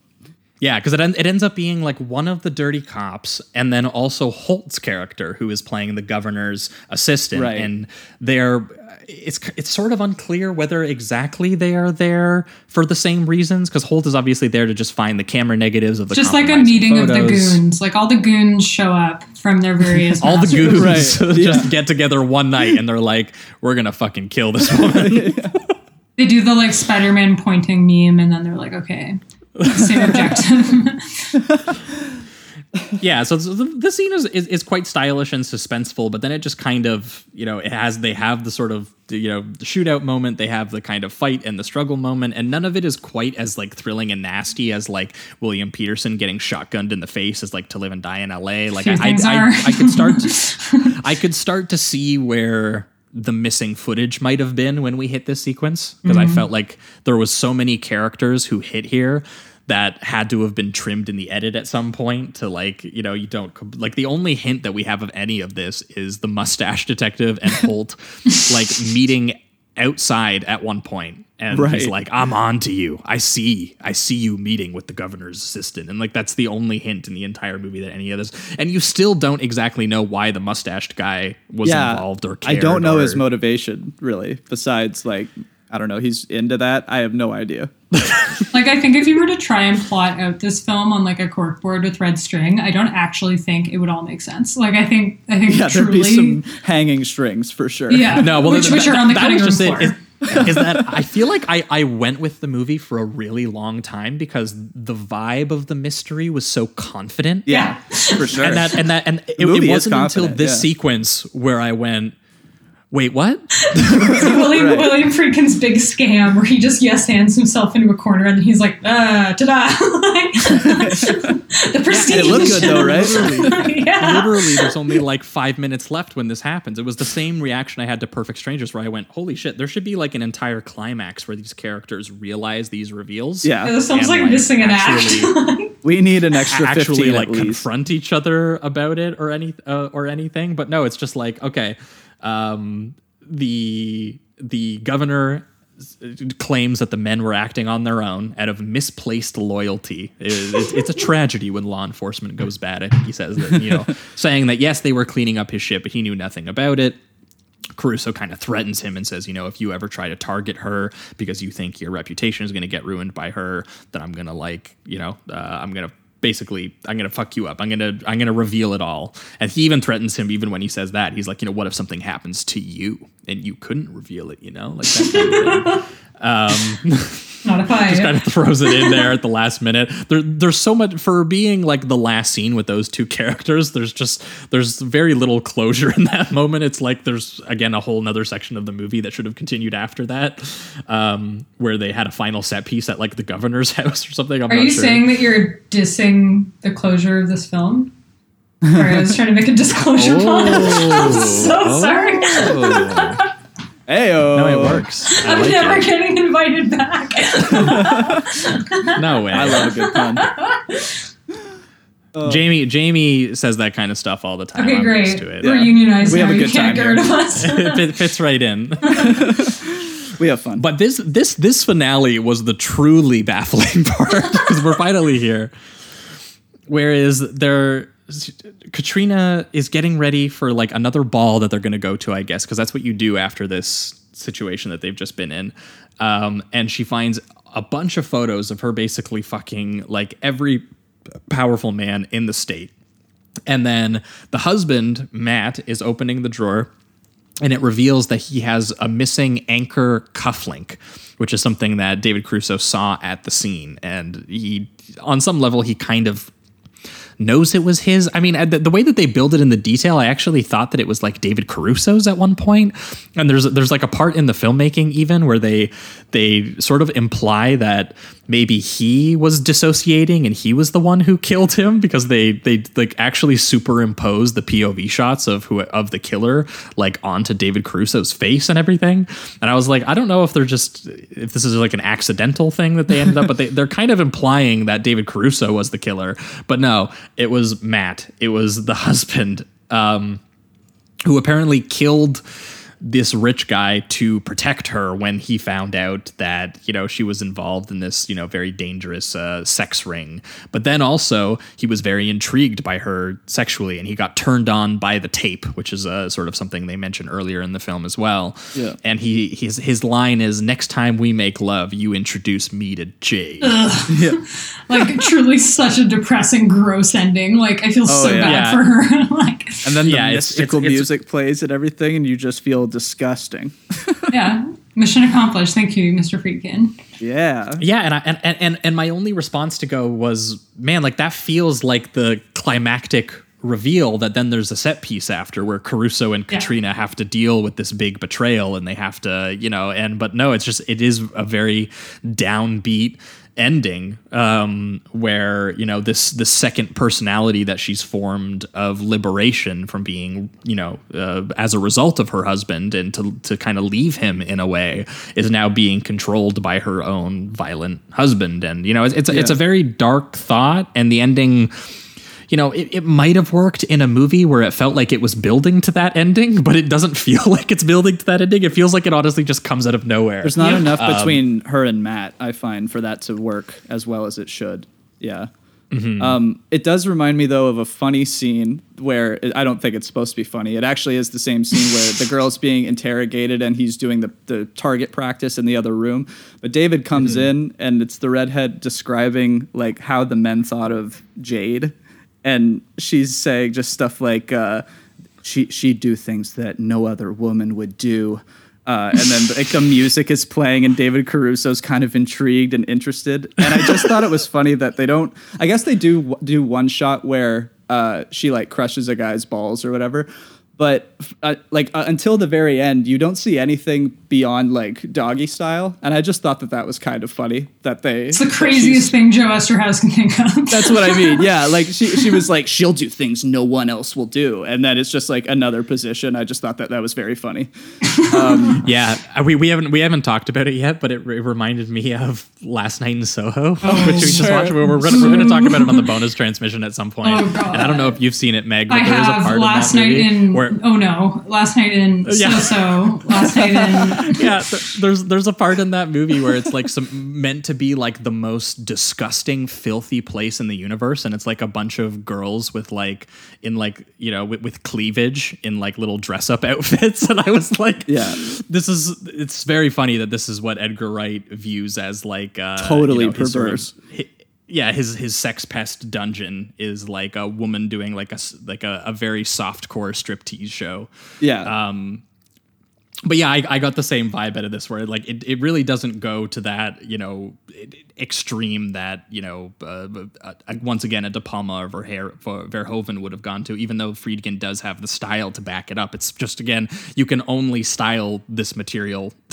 Yeah, because it, en- it ends up being like one of the dirty cops, and then also Holt's character, who is playing the governor's assistant, Right. and they're it's it's sort of unclear whether exactly they are there for the same reasons. Because Holt is obviously there to just find the camera negatives of the Just like a compromising meeting of the goons. Like all the goons show up from their various All the goons Right, just get together one night and they're like, "We're gonna fucking kill this woman." They do the like Spider-Man pointing meme, and then they're like, okay, same objective. yeah so the, the scene is, is is quite stylish and suspenseful but then it just kind of you know it has they have the sort of you know the shootout moment they have the kind of fight and the struggle moment and none of it is quite as like thrilling and nasty as like william Petersen getting shotgunned in the face as like to live and die in la like I, I, I. I could start to, i could start to see where the missing footage might have been when we hit this sequence because Mm-hmm. i felt like there was so many characters who hit here that had to have been trimmed in the edit at some point to like you know you don't like the only hint that we have of any of this is the mustache detective and Holt like meeting outside at one point and he's like I'm on to you I see I see you meeting with the governor's assistant and like that's the only hint in the entire movie that any of this and you still don't exactly know why the mustached guy was yeah, involved or I don't know or- his motivation really. Besides, like I don't know, he's into that. I have no idea. like I think if you were to try and plot out this film on like a corkboard with red string, I don't actually think it would all make sense. Like I think I think Yeah, there'd be some hanging strings for sure. yeah, No, well, which, that- which are on the that cutting room was just floor. it. Is, is that I feel like I, I went with the movie for a really long time because the vibe of the mystery was so confident. yeah, for sure. And that and that and it, movie it is wasn't until this yeah. sequence where I went, wait, what? William Right. William Friedkin's big scam where he just yes hands himself into a corner and he's like, ah, ta-da. the prestige. it looked good though, right? yeah. Literally, there's only like five minutes left when this happens. It was the same reaction I had to Perfect Strangers, where I went, "Holy shit!" There should be like an entire climax where these characters realize these reveals. Yeah. This film's And, like, missing an actually- act. we need an extra actually fifteen like at least. confront each other about it or any uh, or anything but no it's just like okay um the the governor claims that the men were acting on their own out of misplaced loyalty. It- it's, it's a tragedy when law enforcement goes bad. I think he says that, you know, saying that yes, they were cleaning up his ship, but he knew nothing about it. Caruso kind of threatens him and says, you know, if you ever try to target her because you think your reputation is going to get ruined by her, then I'm going to like, you know, uh, I'm going to basically I'm going to fuck you up. I'm going to I'm going to reveal it all. And he even threatens him even when he says that. He's like, you know, what if something happens to you and you couldn't reveal it, you know? Like that kind of thing. Um Not if I. just kind of throws it in there at the last minute. There, there's so much for being like the last scene with those two characters. There's just there's very little closure in that moment. It's like there's again a whole another section of the movie that should have continued after that, um, where they had a final set piece at like the governor's house or something. I'm Are not you sure. saying that you're dissing the closure of this film? Sorry, I was trying to make a disclosure pun. I'm so sorry. Hey, No, it works. I I'm like never it. getting invited back. No way. I love a good pun. Jamie Jamie says that kind of stuff all the time. okay, I'm great. used to it. We're unionized We now. have a you good can't time get rid of us. it fits right in. We have fun. But this this this finale was the truly baffling part because we're finally here. Whereas there, Katrina is getting ready for like another ball that they're going to go to, I guess, because that's what you do after this situation that they've just been in. Um, and she finds a bunch of photos of her basically fucking like every powerful man in the state. And then the husband, Matt, is opening the drawer and it reveals that he has a missing anchor cufflink, which is something that David Caruso saw at the scene. And he, on some level, he kind of knows it was his. I mean, the, the way that they build it in the detail, I actually thought that it was like David Caruso's at one point. And there's there's like a part in the filmmaking even where they they sort of imply that maybe he was dissociating and he was the one who killed him because they they like actually superimpose the POV shots of who of the killer like onto David Caruso's face and everything. And I was like, I don't know if they're just if this is like an accidental thing that they ended up, but they, they're kind of implying that David Caruso was the killer. But no, it was Matt. It was the husband. Um, who apparently killed this rich guy to protect her when he found out that you know she was involved in this you know very dangerous uh, sex ring but then also he was very intrigued by her sexually and he got turned on by the tape which is uh, sort of something they mentioned earlier in the film as well Yeah. and he his his line is next time we make love you introduce me to jade like truly such a depressing, gross ending. Like I feel Oh, so yeah. bad Yeah. for her. like And then the Yeah, mystical it's- it's- music plays and everything, and you just feel disgusting. yeah, mission accomplished. Thank you, Mr. Friedkin. Yeah. Yeah, and I and, and and and my only response to go was, man, like that feels like the climactic reveal that then there's a set piece after where Caruso and Yeah. Katrina have to deal with this big betrayal and they have to, you know, and but no, it's just it is a very downbeat ending um where you know this this second personality that she's formed of liberation from being you know uh, as a result of her husband and to to kind of leave him in a way is now being controlled by her own violent husband. And you know it's it's, it's a very dark thought and the ending you know, it, it might have worked in a movie where it felt like it was building to that ending, but it doesn't feel like it's building to that ending. It feels like it honestly just comes out of nowhere. There's not Yep. enough Um, between her and Matt, I find, for that to work as well as it should. Yeah. Mm-hmm. Um, it does remind me though of a funny scene where it, I don't think it's supposed to be funny. It actually is the same scene where the girl's being interrogated and he's doing the, the target practice in the other room. But David comes Mm-hmm. in and it's the redhead describing like how the men thought of Jade, and she's saying just stuff like uh, she she'd do things that no other woman would do. Uh, and then like the music is playing and David Caruso's kind of intrigued and interested. And I just thought it was funny that they don't. I guess they do do one shot where uh, she like crushes a guy's balls or whatever. But uh, like uh, until the very end, you don't see anything beyond like doggy style. And I just thought that that was kind of funny that they. It's the craziest thing Joe Eszterhas can think of. That's what I mean. Yeah, like she she was like she'll do things no one else will do, and then it's just like another position. I just thought that that was very funny. Yeah, uh, we, we haven't we haven't talked about it yet, but it, re- reminded me of last night in Soho, which we just watched. We're gonna we're gonna talk about it on the bonus transmission at some point. Oh, God. And I don't know if you've seen it, Meg, but I there is a have part last in that night movie in where oh no, last night in Yeah. so so, last night in yeah, th- there's there's a part in that movie where it's like some meant to be like the most disgusting, filthy place in the universe, and it's like a bunch of girls with like in like you know with, with cleavage in like little dress up outfits, and I was like, Yeah. this is it's very funny that this is what Edgar Wright views as like uh, Totally you know, his sort of- perverse. hi- yeah, his his sex pest dungeon is like a woman doing like a like a, a very soft core striptease show Yeah, Um, but yeah, I, I got the same vibe out of this, where like it, it really doesn't go to that you know extreme that you know uh, uh, once again a De Palma or Verheer, Verhoeven would have gone to. Even though Friedkin does have the style to back it up, it's just again you can only style this material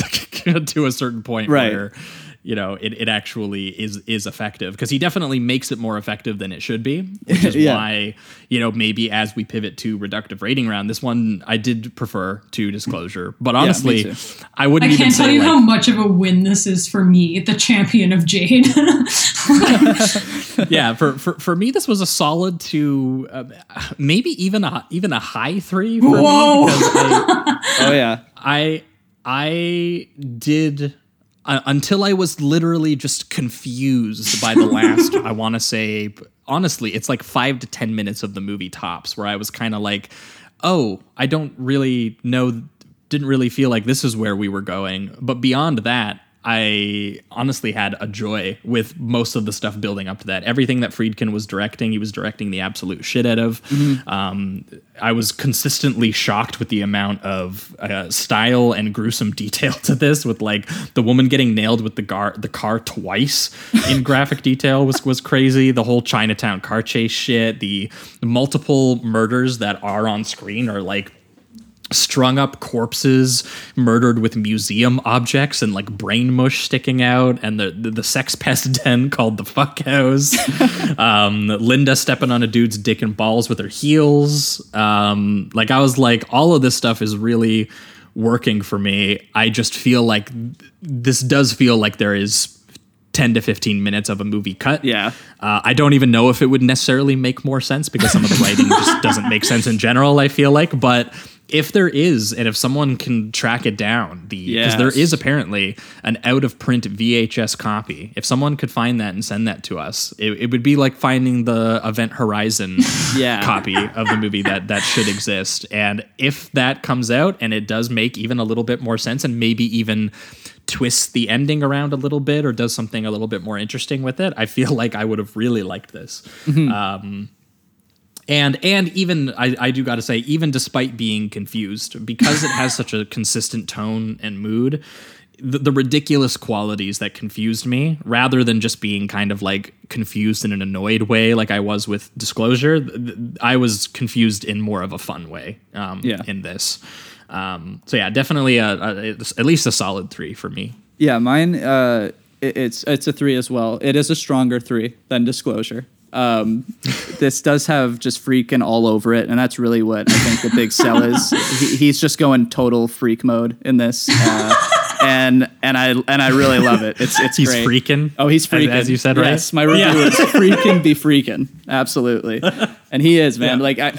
to a certain point Right. where you know it, it actually is is effective because he definitely makes it more effective than it should be which is Yeah. why you know maybe as we pivot to reductive rating round this one i did prefer to disclosure but honestly too. i wouldn't I can't tell say you like, how much of a win this is for me, the champion of Jade. yeah for, for for me this was a solid to uh, maybe even a even a high three for Whoa. me I, Oh yeah. I I did uh, until I was literally just confused by the last. I want to say honestly, it's like five to ten minutes of the movie tops, where I was kind of like, oh, I don't really know, didn't really feel like this is where we were going. But beyond that. I honestly had a joy with most of the stuff building up to that. Everything that Friedkin was directing, he was directing the absolute shit out of. Um, I was consistently shocked with the amount of uh, style and gruesome detail to this. With like the woman getting nailed with the car, the car twice in graphic detail was was crazy. The whole Chinatown car chase shit, the multiple murders that are on screen are like strung up corpses murdered with museum objects and like brain mush sticking out and the the, the sex pest den called the fuck house um linda stepping on a dude's dick and balls with her heels um like i was like all of this stuff is really working for me i just feel like this does feel like there is 10 to 15 minutes of a movie cut Yeah. uh, I don't even know if it would necessarily make more sense because some of the writing just doesn't make sense in general. I feel like, but if there is, and if someone can track it down, the because there Yes. is apparently an out of print VHS copy. If someone could find that and send that to us, it, it would be like finding the Event Horizon Yeah. copy of the movie that that should exist. And if that comes out and it does make even a little bit more sense, and maybe even twists the ending around a little bit or does something a little bit more interesting with it, I feel like I would have really liked this. Um, and and even I, I do got to say, even despite being confused, because it has such a consistent tone and mood, the, the ridiculous qualities that confused me, rather than just being kind of like confused in an annoyed way, like I was with Disclosure, th- I was confused in more of a fun way. Um, Yeah. In this, um, so yeah, definitely a, a, at least a solid three for me. Yeah, mine. Uh, it, it's it's a three as well. It is a stronger three than Disclosure. Um, this does have just freaking all over it, and that's really what I think the big sell is. He, he's just going total freak mode in this, uh, and and I and I really love it. It's it's He's great. freaking. Oh, he's freaking. as you said, right? Yes, my review Yeah. is freaking be freaking. Absolutely, and he is man. Like I,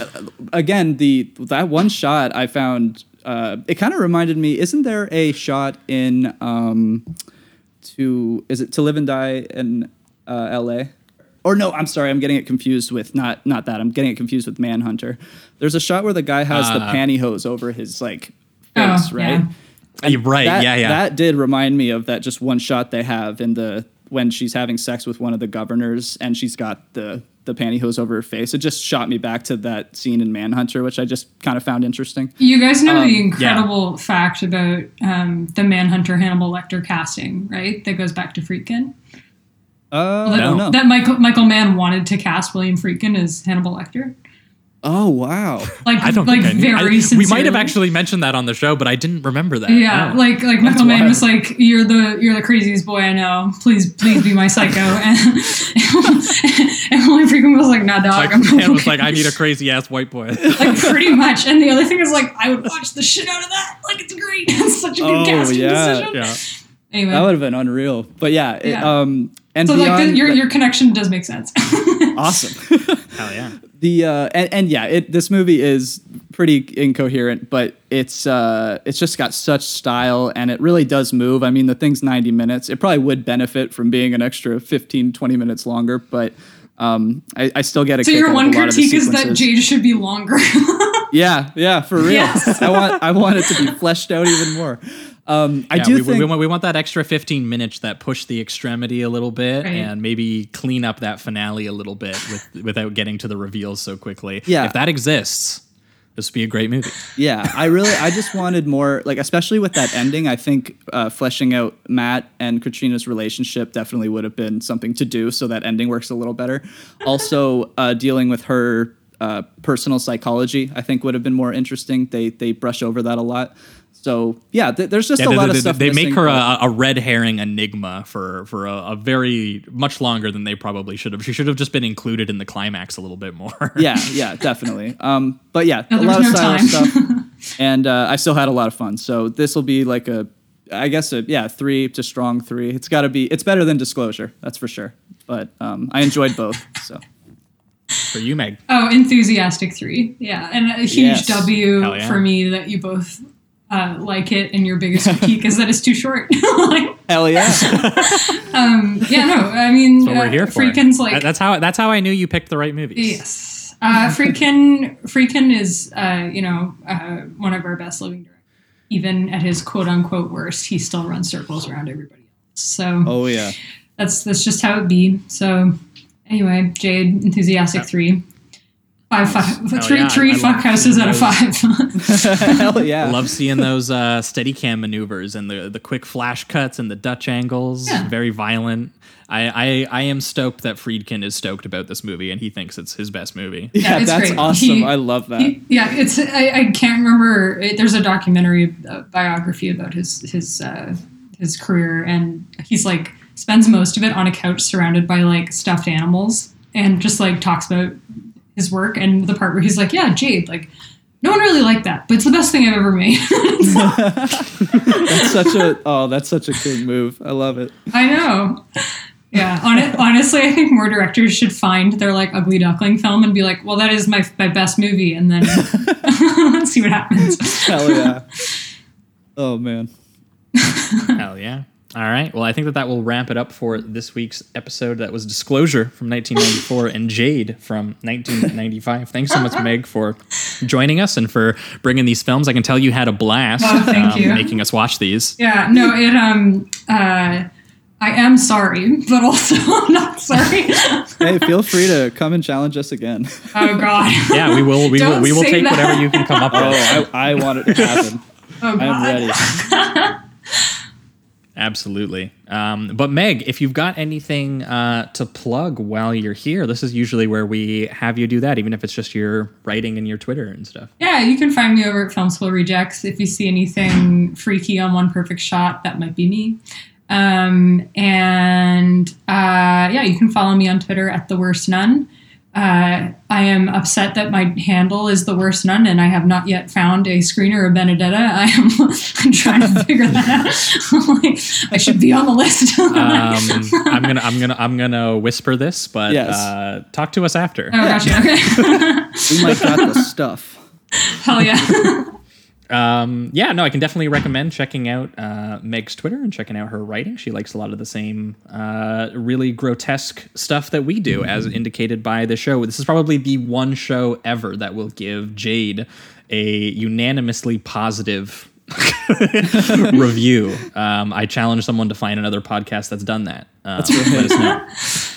again, the that one shot I found. Uh, it kind of reminded me. Isn't there a shot in um, to is it to live and die in uh, L.A. Or no, I'm sorry, I'm getting it confused with not not that. I'm getting it confused with Manhunter. There's a shot where the guy has the Uh. pantyhose over his like Oh, face, right? yeah. You're right. That, yeah, yeah. That did remind me of that just one shot they have in the when she's having sex with one of the governors and she's got the the pantyhose over her face. It just shot me back to that scene in Manhunter, which I just kind of found interesting. You guys know Um, the incredible fact about um, the Manhunter Hannibal Lecter casting, right? That goes back to Friedkin. Uh, that, I that Michael Michael Mann wanted to cast William Friedkin as Hannibal Lecter. oh wow. Like, I don't like think I, very I, We might have actually mentioned that on the show, but I didn't remember that. Yeah, Oh. like like Michael Mann was like, "You're the you're the craziest boy I know. Please please be my psycho." And and William Friedkin was like, "Nah, dog." Like, I'm man was like, I need a crazy ass white boy. like pretty much. And the other thing is like, I would watch the shit out of that. Like it's great. It's such a good Oh, casting yeah. decision. yeah. Anyway, That would have been unreal. But yeah, it, Yeah. um and so like the, your your connection does make sense. awesome. Hell yeah. the uh and, and yeah it this movie is pretty incoherent but it's uh it's just got such style and it really does move i mean the thing's 90 minutes it probably would benefit from being an extra 15 20 minutes longer but um i, I still get a so kick your out of one a lot critique is that. Jade should be longer. yeah yeah for real Yes. i want i want it to be fleshed out even more um i Yeah, do we, think we, want, we want that extra 15 minutes that push the extremity a little bit Right. and maybe clean up that finale a little bit with, without getting to the reveals so quickly. Yeah. If that exists, this would be a great movie. Yeah, I really, I just wanted more, like, especially with that ending. I think uh, fleshing out Matt and Katrina's relationship definitely would have been something to do, so that ending works a little better. Also, uh, dealing with her uh, personal psychology, I think, would have been more interesting. They they brush over that a lot. So yeah, th- there's just Yeah, a they, lot they- of stuff. they make her a, a red herring enigma for for a, a very much longer than they probably should have. She should have just been included in the climax a little bit more. yeah, yeah, definitely. Um, but yeah, No, a lot was of no stylish stuff, and uh, I still had a lot of fun. So this will be like a, I guess a yeah three to strong three. It's got to be. It's better than Disclosure, that's for sure. But um, I enjoyed both. So For you, Meg. Oh, enthusiastic three. Yeah, and a huge Yes. W yeah. for me that you both uh, like it, and your biggest critique is that it's too short. like, hell yeah, um, yeah, no, I mean, That's what we're uh, here for. Freakin's like that's how that's how I knew you picked the right movies. Yes. Uh, Freakin, Freakin is, uh, you know, uh, one of our best living directors. Even at his quote unquote worst, he still runs circles around everybody else. So oh yeah. that's that's just how it be. So anyway, Jade, enthusiastic three. Five, five, Hell three, yeah, three I- I fuck houses out of five. Hell yeah. I love seeing those uh, steady cam maneuvers and the the quick flash cuts and the Dutch angles. Yeah. Very violent. I, I I am stoked that Friedkin is stoked about this movie and he thinks it's his best movie. yeah, it's that's great. awesome. He- I love that. He- yeah, it's I, I can't remember. It, there's a documentary uh, biography about his his uh, his career, and he's like spends most of it on a couch surrounded by like stuffed animals, and just like talks about his work. And the part where he's like, "Yeah, Jade, like." No one really liked that, but it's the best thing I've ever made. that's such a oh, that's such a king move. I love it. I know. Yeah, on it, honestly, I think more directors should find their like ugly duckling film and be like, "Well, that is my my best movie," and then see what happens. Hell yeah. Oh man. Hell yeah. All right. Well, I think that that will wrap it up for this week's episode. That was Disclosure from 1994 and Jade from 1995. Thanks so much, Meg, for joining us and for bringing these films. I can tell you had a blast Oh, thank you. making us watch these. Yeah, no, it um uh I am sorry, but also I'm not sorry. Hey, feel free to come and challenge us again. oh god. Yeah, we will. We will. Don't We will take that. whatever you can come up with. Oh, I, I want it to happen. Oh god. I'm ready. Absolutely. Um, but Meg, if you've got anything uh, to plug while you're here, this is usually where we have you do that, even if it's just your writing and your Twitter and stuff. Yeah, you can find me over at Film School Rejects. If you see anything freaky on One Perfect Shot, that might be me. Um, and uh, yeah, you can follow me on Twitter at the worst nun. Uh, I am upset that my handle is the worst nun, and I have not yet found a screener of Benedetta. I am I'm trying to figure that out. like, I should be on the list. Um, I'm gonna, I'm gonna, I'm gonna whisper this, but Yes. uh, talk to us after. oh, gotcha. Okay. We might got the stuff. Hell yeah. Um, yeah, no, I can definitely recommend checking out uh, Meg's Twitter and checking out her writing. She likes a lot of the same uh, really grotesque stuff that we do, as indicated by the show. This is probably the one show ever that will give Jade a unanimously positive review. Um, I challenge someone to find another podcast that's done that. Um, let us know.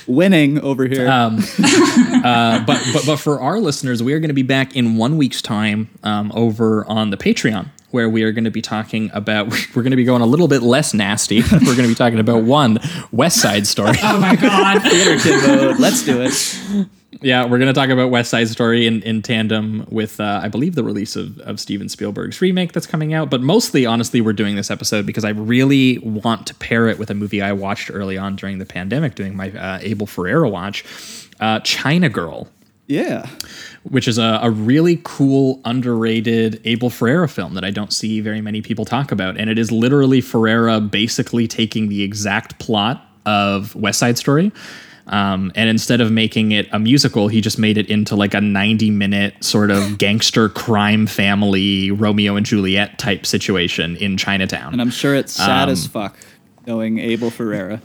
Winning over here. Um, uh, but but but for our listeners, we are going to be back in one week's time um, over on the Patreon, where we are going to be talking about. We're going to be going a little bit less nasty. we're going to be talking about one West Side Story. Oh my god. Theater kid mode. Let's do it. Yeah, we're going to talk about West Side Story in, in tandem with, uh, I believe, the release of, of Steven Spielberg's remake that's coming out. But mostly, honestly, we're doing this episode because I really want to pair it with a movie I watched early on during the pandemic, doing my uh, Abel Ferrara watch, uh, China Girl. Yeah. which is a, a really cool, underrated Abel Ferrara film that I don't see very many people talk about. And it is literally Ferrara basically taking the exact plot of West Side Story. Um, and instead of making it a musical, he just made it into like a 90 minute sort of gangster crime family Romeo and Juliet type situation in Chinatown. And I'm sure it's sad Um, as fuck knowing Abel Ferrara.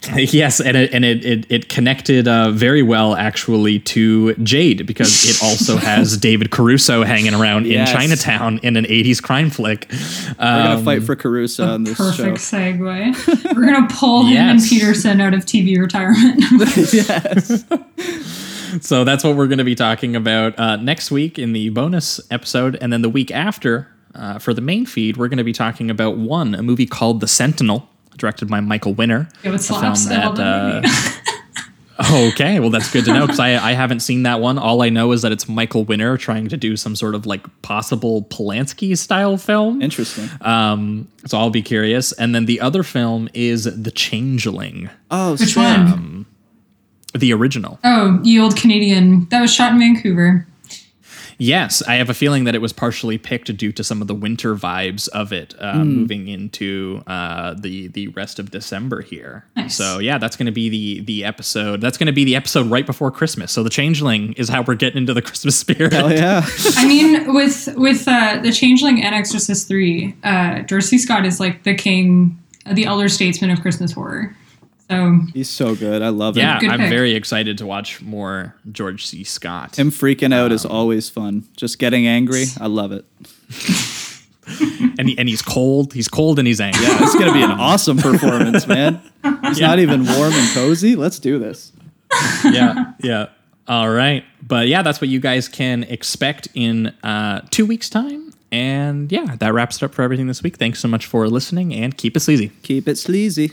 yes, and it and it it, it connected uh, very well actually to Jade because it also has David Caruso hanging around Yes. in Chinatown in an '80s crime flick. We're gonna Um, fight for Caruso on this show. Perfect show. segue. We're gonna pull him and Petersen out of TV retirement. yes. So that's what we're going to be talking about uh, next week in the bonus episode, and then the week after uh, for the main feed, we're going to be talking about one a movie called The Sentinel, directed by Michael Winner. Yeah, it a slaps. film I love that uh. Okay, well that's good to know because I, I haven't seen that one. All I know is that it's Michael Winner trying to do some sort of like possible Polanski style film. Interesting. Um, so I'll be curious. And then the other film is The Changeling, Oh, Which sick. one? the original. Oh, the old Canadian. That was shot in Vancouver. Yes, I have a feeling that it was partially picked due to some of the winter vibes of it uh, Hmm. moving into uh, the the rest of December here. Nice. So yeah, that's going to be the the episode. That's going to be the episode right before Christmas. So the Changeling is how we're getting into the Christmas spirit. Hell yeah. I mean, with with uh, the Changeling and Exorcist three, uh, George Scott is like the king, the elder statesman of Christmas horror. So He's so good. I love Yeah, him. Good I'm pick. very excited to watch more George C. Scott. Him freaking out is always fun. Just getting angry. I love it. and he, and he's cold. He's cold and he's angry. Yeah, it's gonna be an awesome performance, man. He's not even warm and cozy. Let's do this. yeah, yeah. All right, but yeah, that's what you guys can expect in uh, two weeks' time. And yeah, that wraps it up for everything this week. Thanks so much for listening, and keep it sleazy. Keep it sleazy.